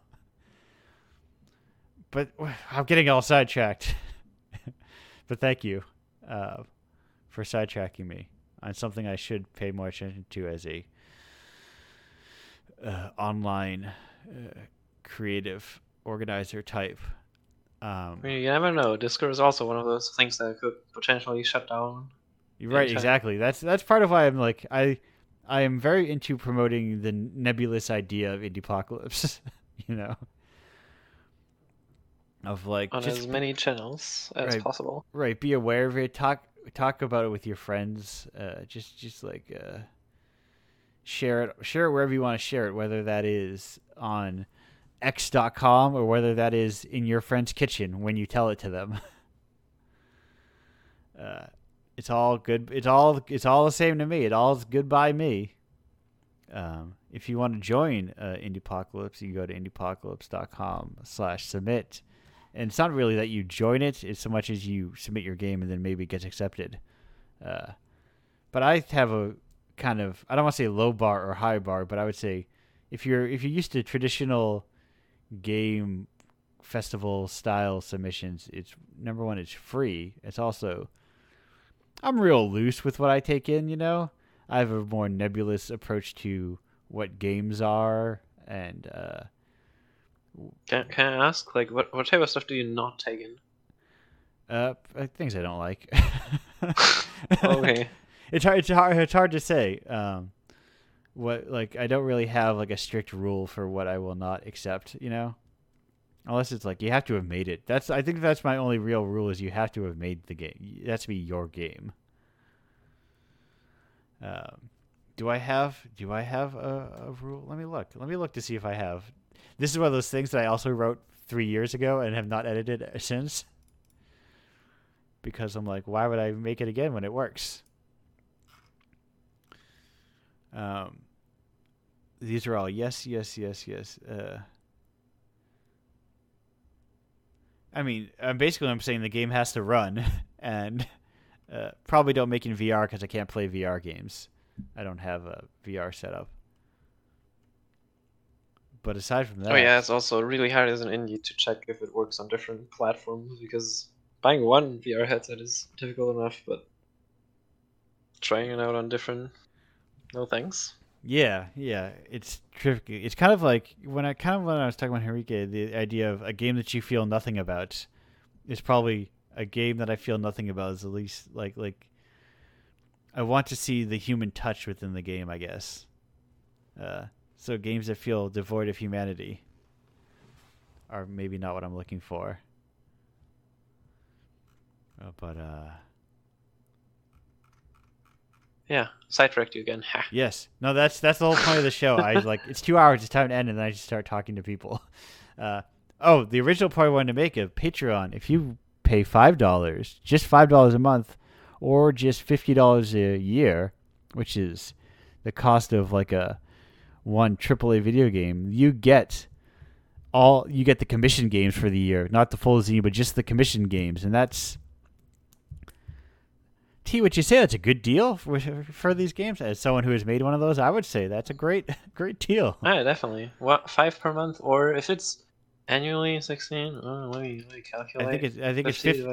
but [SIGHS] I'm getting all sidetracked. [LAUGHS] but thank you uh, for sidetracking me on something I should pay more attention to as a uh, online uh, creative organizer type. Um, I mean, you never know. Discord is also one of those things that could potentially shut down. Right, exactly. That's that's part of why I'm like I I am very into promoting the nebulous idea of Indiepocalypse. [LAUGHS] you know. Of like on just as many channels as Right. possible. right, be aware of it, talk talk about it with your friends, uh just just like uh share it share it wherever you want to share it, whether that is on x.com or whether that is in your friend's kitchen when you tell it to them. [LAUGHS] Uh, it's all good. It's all it's all the same to me. It all's good by me. Um, if you want to join uh, Indiepocalypse, you can go to indiepocalypse.com slash submit. And it's not really that you join it, it's so much as you submit your game and then maybe it gets accepted. Uh, but I have a kind of I don't want to say low bar or high bar, but I would say if you're if you're used to traditional game festival style submissions, it's number one, it's free. It's also I'm real loose with what I take in, you know. I have a more nebulous approach to what games are and uh can, can I ask like what what type of stuff do you not take in? Uh, things I don't like. [LAUGHS] [LAUGHS] okay. It's hard. It's hard. It's hard to say. Um, what like I don't really have like a strict rule for what I will not accept. You know, unless it's like you have to have made it. That's I think that's my only real rule is you have to have made the game. That's be your game. Um, do I have do I have a, a rule? Let me look. Let me look to see if I have. This is one of those things that I also wrote three years ago and have not edited since. Because I'm like, why would I make it again when it works? Um, these are all yes, yes, yes, yes. Uh, I mean, uh, basically, I'm saying the game has to run, [LAUGHS] and uh, probably don't make it in VR because I can't play VR games. I don't have a VR setup. But aside from that, oh yeah, it's also really hard as an indie to check if it works on different platforms because buying one VR headset is difficult enough, but trying it out on different no thanks. Yeah, yeah, it's tricky. It's kind of like when I kind of when I was talking about Henrique, the idea of a game that you feel nothing about is probably a game that I feel nothing about. Is at least like like I want to see the human touch within the game. I guess. Uh, so games that feel devoid of humanity are maybe not what I'm looking for. Uh, but uh yeah, sidetracked you again. [LAUGHS] yes. No, that's that's the whole point of the show. I like it's two hours, it's time to end, and then I just start talking to people. [LAUGHS] Uh, oh, the original point I wanted to make of Patreon. If you pay five dollars, just five dollars a month, or just fifty dollars a year, which is the cost of like a one AAA video game, you get all you get the commission games for the year, not the full zine, but just the commission games, and that's Tea, would you say that's a good deal for, for these games? As someone who has made one of those, I would say that's a great, [LAUGHS] great deal. Yeah, definitely. What five per month, or if it's annually sixteen? Oh, let me let me calculate. I think it's I think it's 50,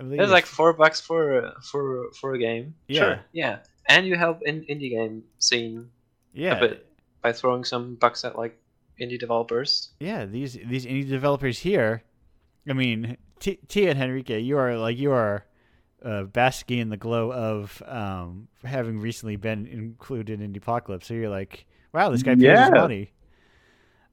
It's like four bucks for for for a game. Yeah. Sure. Yeah, and you help in indie game scene. Yeah. A bit by throwing some bucks at like indie developers. Yeah, these these indie developers here. I mean, Tea, Tea and Henrique, you are like you are uh, basking in the glow of um, having recently been included in the Apocalypse. So you're like, wow, this guy pays yeah. his money.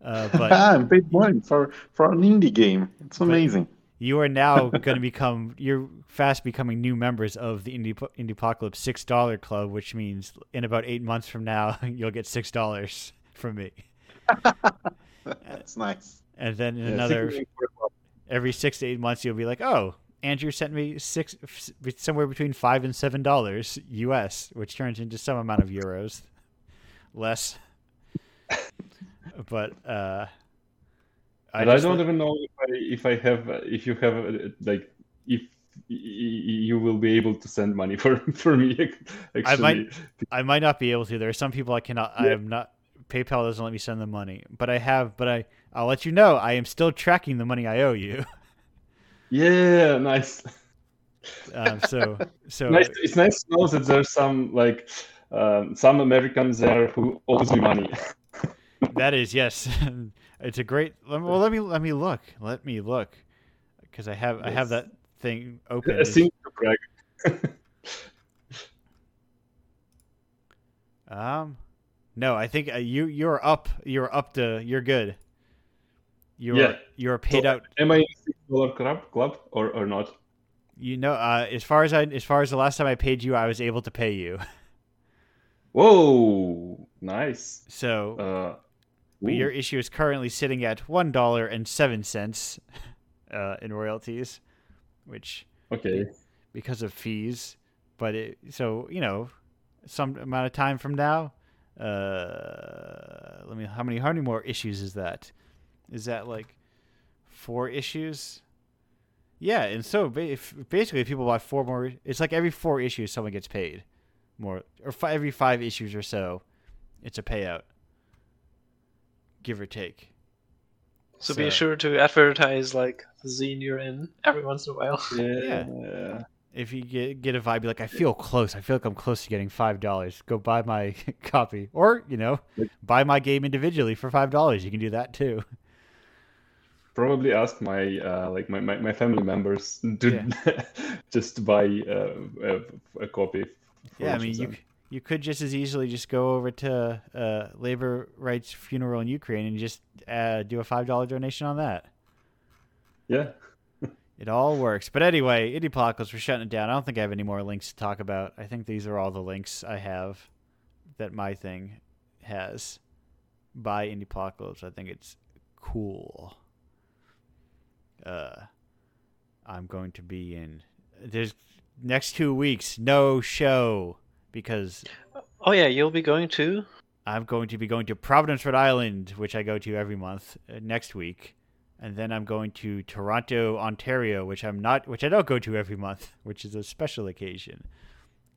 Uh, [LAUGHS] but I paid money for for an indie game. It's amazing. You are now [LAUGHS] going to become you're fast becoming new members of the Indie Indiepocalypse six dollar club, which means in about eight months from now [LAUGHS] you'll get six dollars from me. That's nice. And then in yeah, another every six to eight months you'll be like, oh, Andrew sent me six somewhere between five and seven dollars US, which turns into some amount of euros, less. but uh, I, I don't even know if I if I have if you have like if you will be able to send money [LAUGHS] for for me. Actually. I might I might not be able to. There are some people I cannot. Yeah. I am not. PayPal doesn't let me send them money, but I have. But I I'll let you know. I am still tracking the money I owe you. [LAUGHS] Yeah, nice. Um, so [LAUGHS] so nice, it's nice to know that there's some like um, some Americans there who owes me money. [LAUGHS] that is yes, [LAUGHS] it's a great. Well, let me let me look. Let me look because I have yes. I have that thing open. I seem to brag. um, no, I think uh, you you're up. You're up to. You're good. You're yeah. you're paid so, out. Am I dollar club club or, or not? You know, uh, as far as I as far as the last time I paid you, I was able to pay you. [LAUGHS] Whoa, nice. So, uh, but your issue is currently sitting at one dollar and seven cents [LAUGHS] uh, in royalties, which okay because of fees but it, so you know, some amount of time from now, uh, let me. How many? How many more issues is that? Is that like four issues? Yeah, and so if, basically, if people buy four more, it's like every four issues, someone gets paid more, or five, every five issues or so, it's a payout, give or take. So, so be sure to advertise like the zine you're in every once in a while. [LAUGHS] Yeah. yeah. If you get get a vibe, like, I feel close. I feel like I'm close to getting five dollars. Go buy my [LAUGHS] copy, or you know, buy my game individually for five dollars. You can do that too. Probably ask my uh, like my, my, my family members to yeah. [LAUGHS] just buy uh, a, a copy. yeah, I mean, you you could just as easily just go over to uh, labor rights funeral in Ukraine and just uh, do a five dollar donation on that. Yeah. [LAUGHS] it all works. But anyway, Indiepocalypse, we're shutting it down. I don't think I have any more links to talk about. I think these are all the links I have that my thing has by Indiepocalypse. I think it's cool. Uh, I'm going to be in. There's next two weeks, no show because. Oh yeah, you'll be going to. I'm going to be going to Providence, Rhode Island, which I go to every month uh, next week, and then I'm going to Toronto, Ontario, which I'm not, which I don't go to every month, [LAUGHS] which is a special occasion,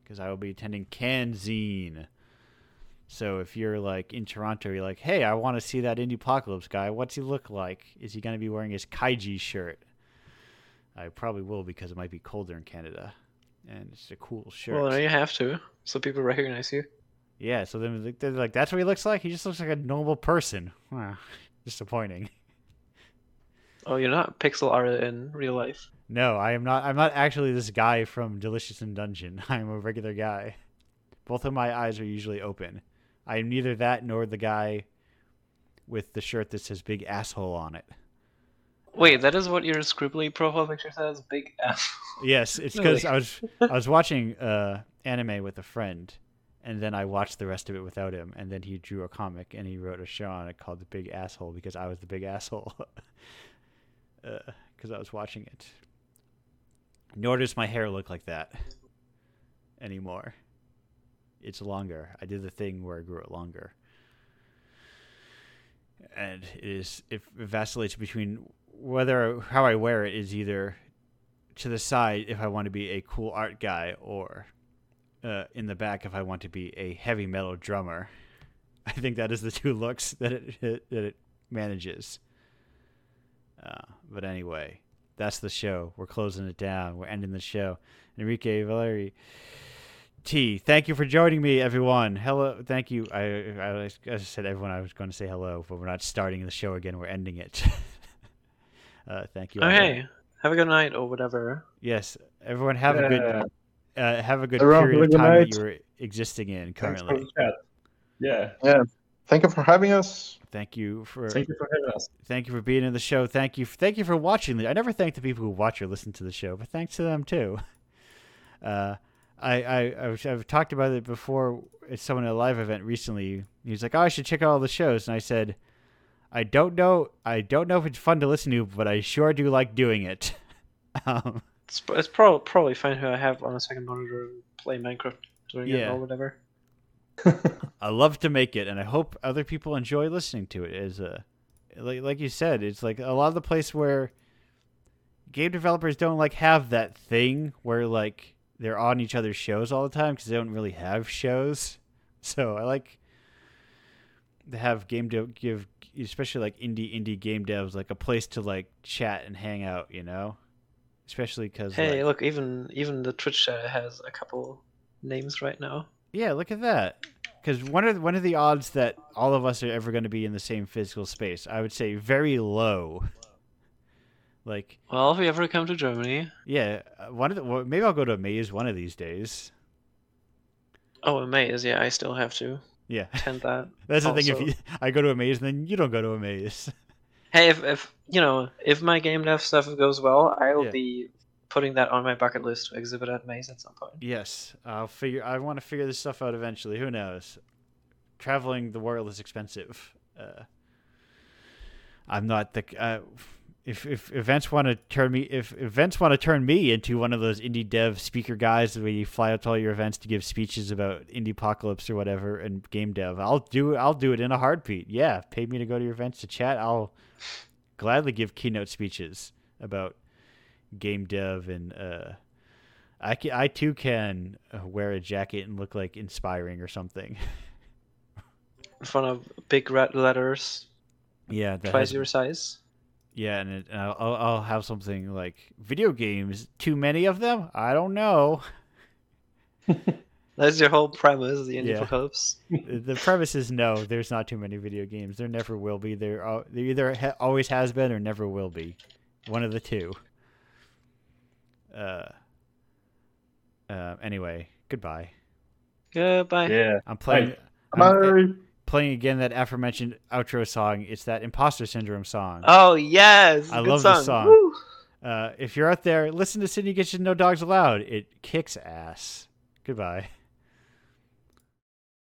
because I will be attending CanZine. So if you're like in Toronto, you're like, hey, I want to see that Indiepocalypse guy. What's he look like? Is he going to be wearing his Kaiji shirt? I probably will because it might be colder in Canada, and it's a cool shirt. Well, you have to, so people recognize you. Yeah, so then they're like, "That's what he looks like. He just looks like a normal person." [LAUGHS] disappointing. Oh, you're not pixel art in real life. No, I am not. I'm not actually this guy from Delicious in Dungeon. [LAUGHS] I'm a regular guy. Both of my eyes are usually open. I am neither that nor the guy with the shirt that says "big asshole" on it. Wait, that is what your Scribbly profile picture says, "big asshole." Yes, it's [LAUGHS] because I was I was watching uh, anime with a friend, and then I watched the rest of it without him, and then he drew a comic and he wrote a show on it called "The Big Asshole" because I was the big asshole. Because [LAUGHS] uh, I was watching it. Nor does my hair look like that anymore. It's longer. I did the thing where I grew it longer, and it is it vacillates between whether how I wear it is either to the side if I want to be a cool art guy or uh, in the back if I want to be a heavy metal drummer. I think that is the two looks that it, it that it manages. Uh, but anyway, that's the show. We're closing it down. We're ending the show. Henrique Valeriy Tea, thank you for joining me, everyone. Hello, thank you. I, I, as I said, everyone, I was going to say hello, but we're not starting the show again. We're ending it. [LAUGHS] uh, thank you. Oh, hey, have a good night or whatever. Yes, everyone, have yeah. a good uh, have a good period of time that you're existing in currently. Yeah. Yeah. Thank you for having us. Thank you for thank you for having us. Thank you for being in the show. Thank you. thank you for watching. I never thank the people who watch or listen to the show, but thanks to them too. [LAUGHS] Uh, I, I I've, I've talked about it before. At someone at a live event recently. He was like, "Oh, I should check out all the shows," and I said, "I don't know. I don't know if it's fun to listen to, but I sure do like doing it." [LAUGHS] um, it's, it's probably probably fine who I have on a second monitor and play Minecraft doing yeah. it or whatever. [LAUGHS] I love to make it, and I hope other people enjoy listening to it. As a like like you said, it's like a lot of the place where game developers don't like have that thing where like they're on each other's shows all the time because they don't really have shows. [LAUGHS] So I like to have game dev give especially like indie indie game devs like a place to like chat and hang out. You know especially because hey, like, look, even even the Twitch chat has a couple names right now. Yeah, look at that. Because one of one of the odds that all of us are ever going to be in the same physical space, I would say, very low. Like, well, if we ever come to Germany, yeah, uh, one of the well, maybe I'll go to a maze one of these days. Oh, a maze, yeah, I still have to. Yeah, attend [LAUGHS] that. That's also. the thing. If you, I go to a maze, and then you don't go to a maze. [LAUGHS] hey, if, if you know, if my game dev stuff goes well, I'll yeah. be putting that on my bucket list to exhibit at Maze at some point. Yes, I'll figure. I want to figure this stuff out eventually. Who knows? Traveling the world is expensive. Uh, I'm not the. Uh, if if events want to turn me if events want to turn me into one of those indie dev speaker guys where you fly out to all your events to give speeches about Indiepocalypse or whatever and game dev, I'll do I'll do it in a heartbeat. Yeah, pay me to go to your events to chat. I'll gladly give keynote speeches about game dev and uh, I can, I too can uh, wear a jacket and look like inspiring or something. [LAUGHS] in front of big red letters. Yeah, twice has, your size. Yeah, and it, I'll, I'll have something like video games. Too many of them? I don't know. [LAUGHS] That's your whole premise, the indie yeah. apocalypse. the premise is no, there's not too many video games. There never will be. There, there either ha- always has been or never will be. One of the two. Uh. Uh. Anyway, goodbye. Goodbye. Yeah. I'm playing. Bye. I'm, playing again that aforementioned outro song. It's that imposter syndrome song. Oh yes, I love song. this song. Uh, if you're out there, listen to Sidney Gish you No Dogs Allowed. It kicks ass. Goodbye.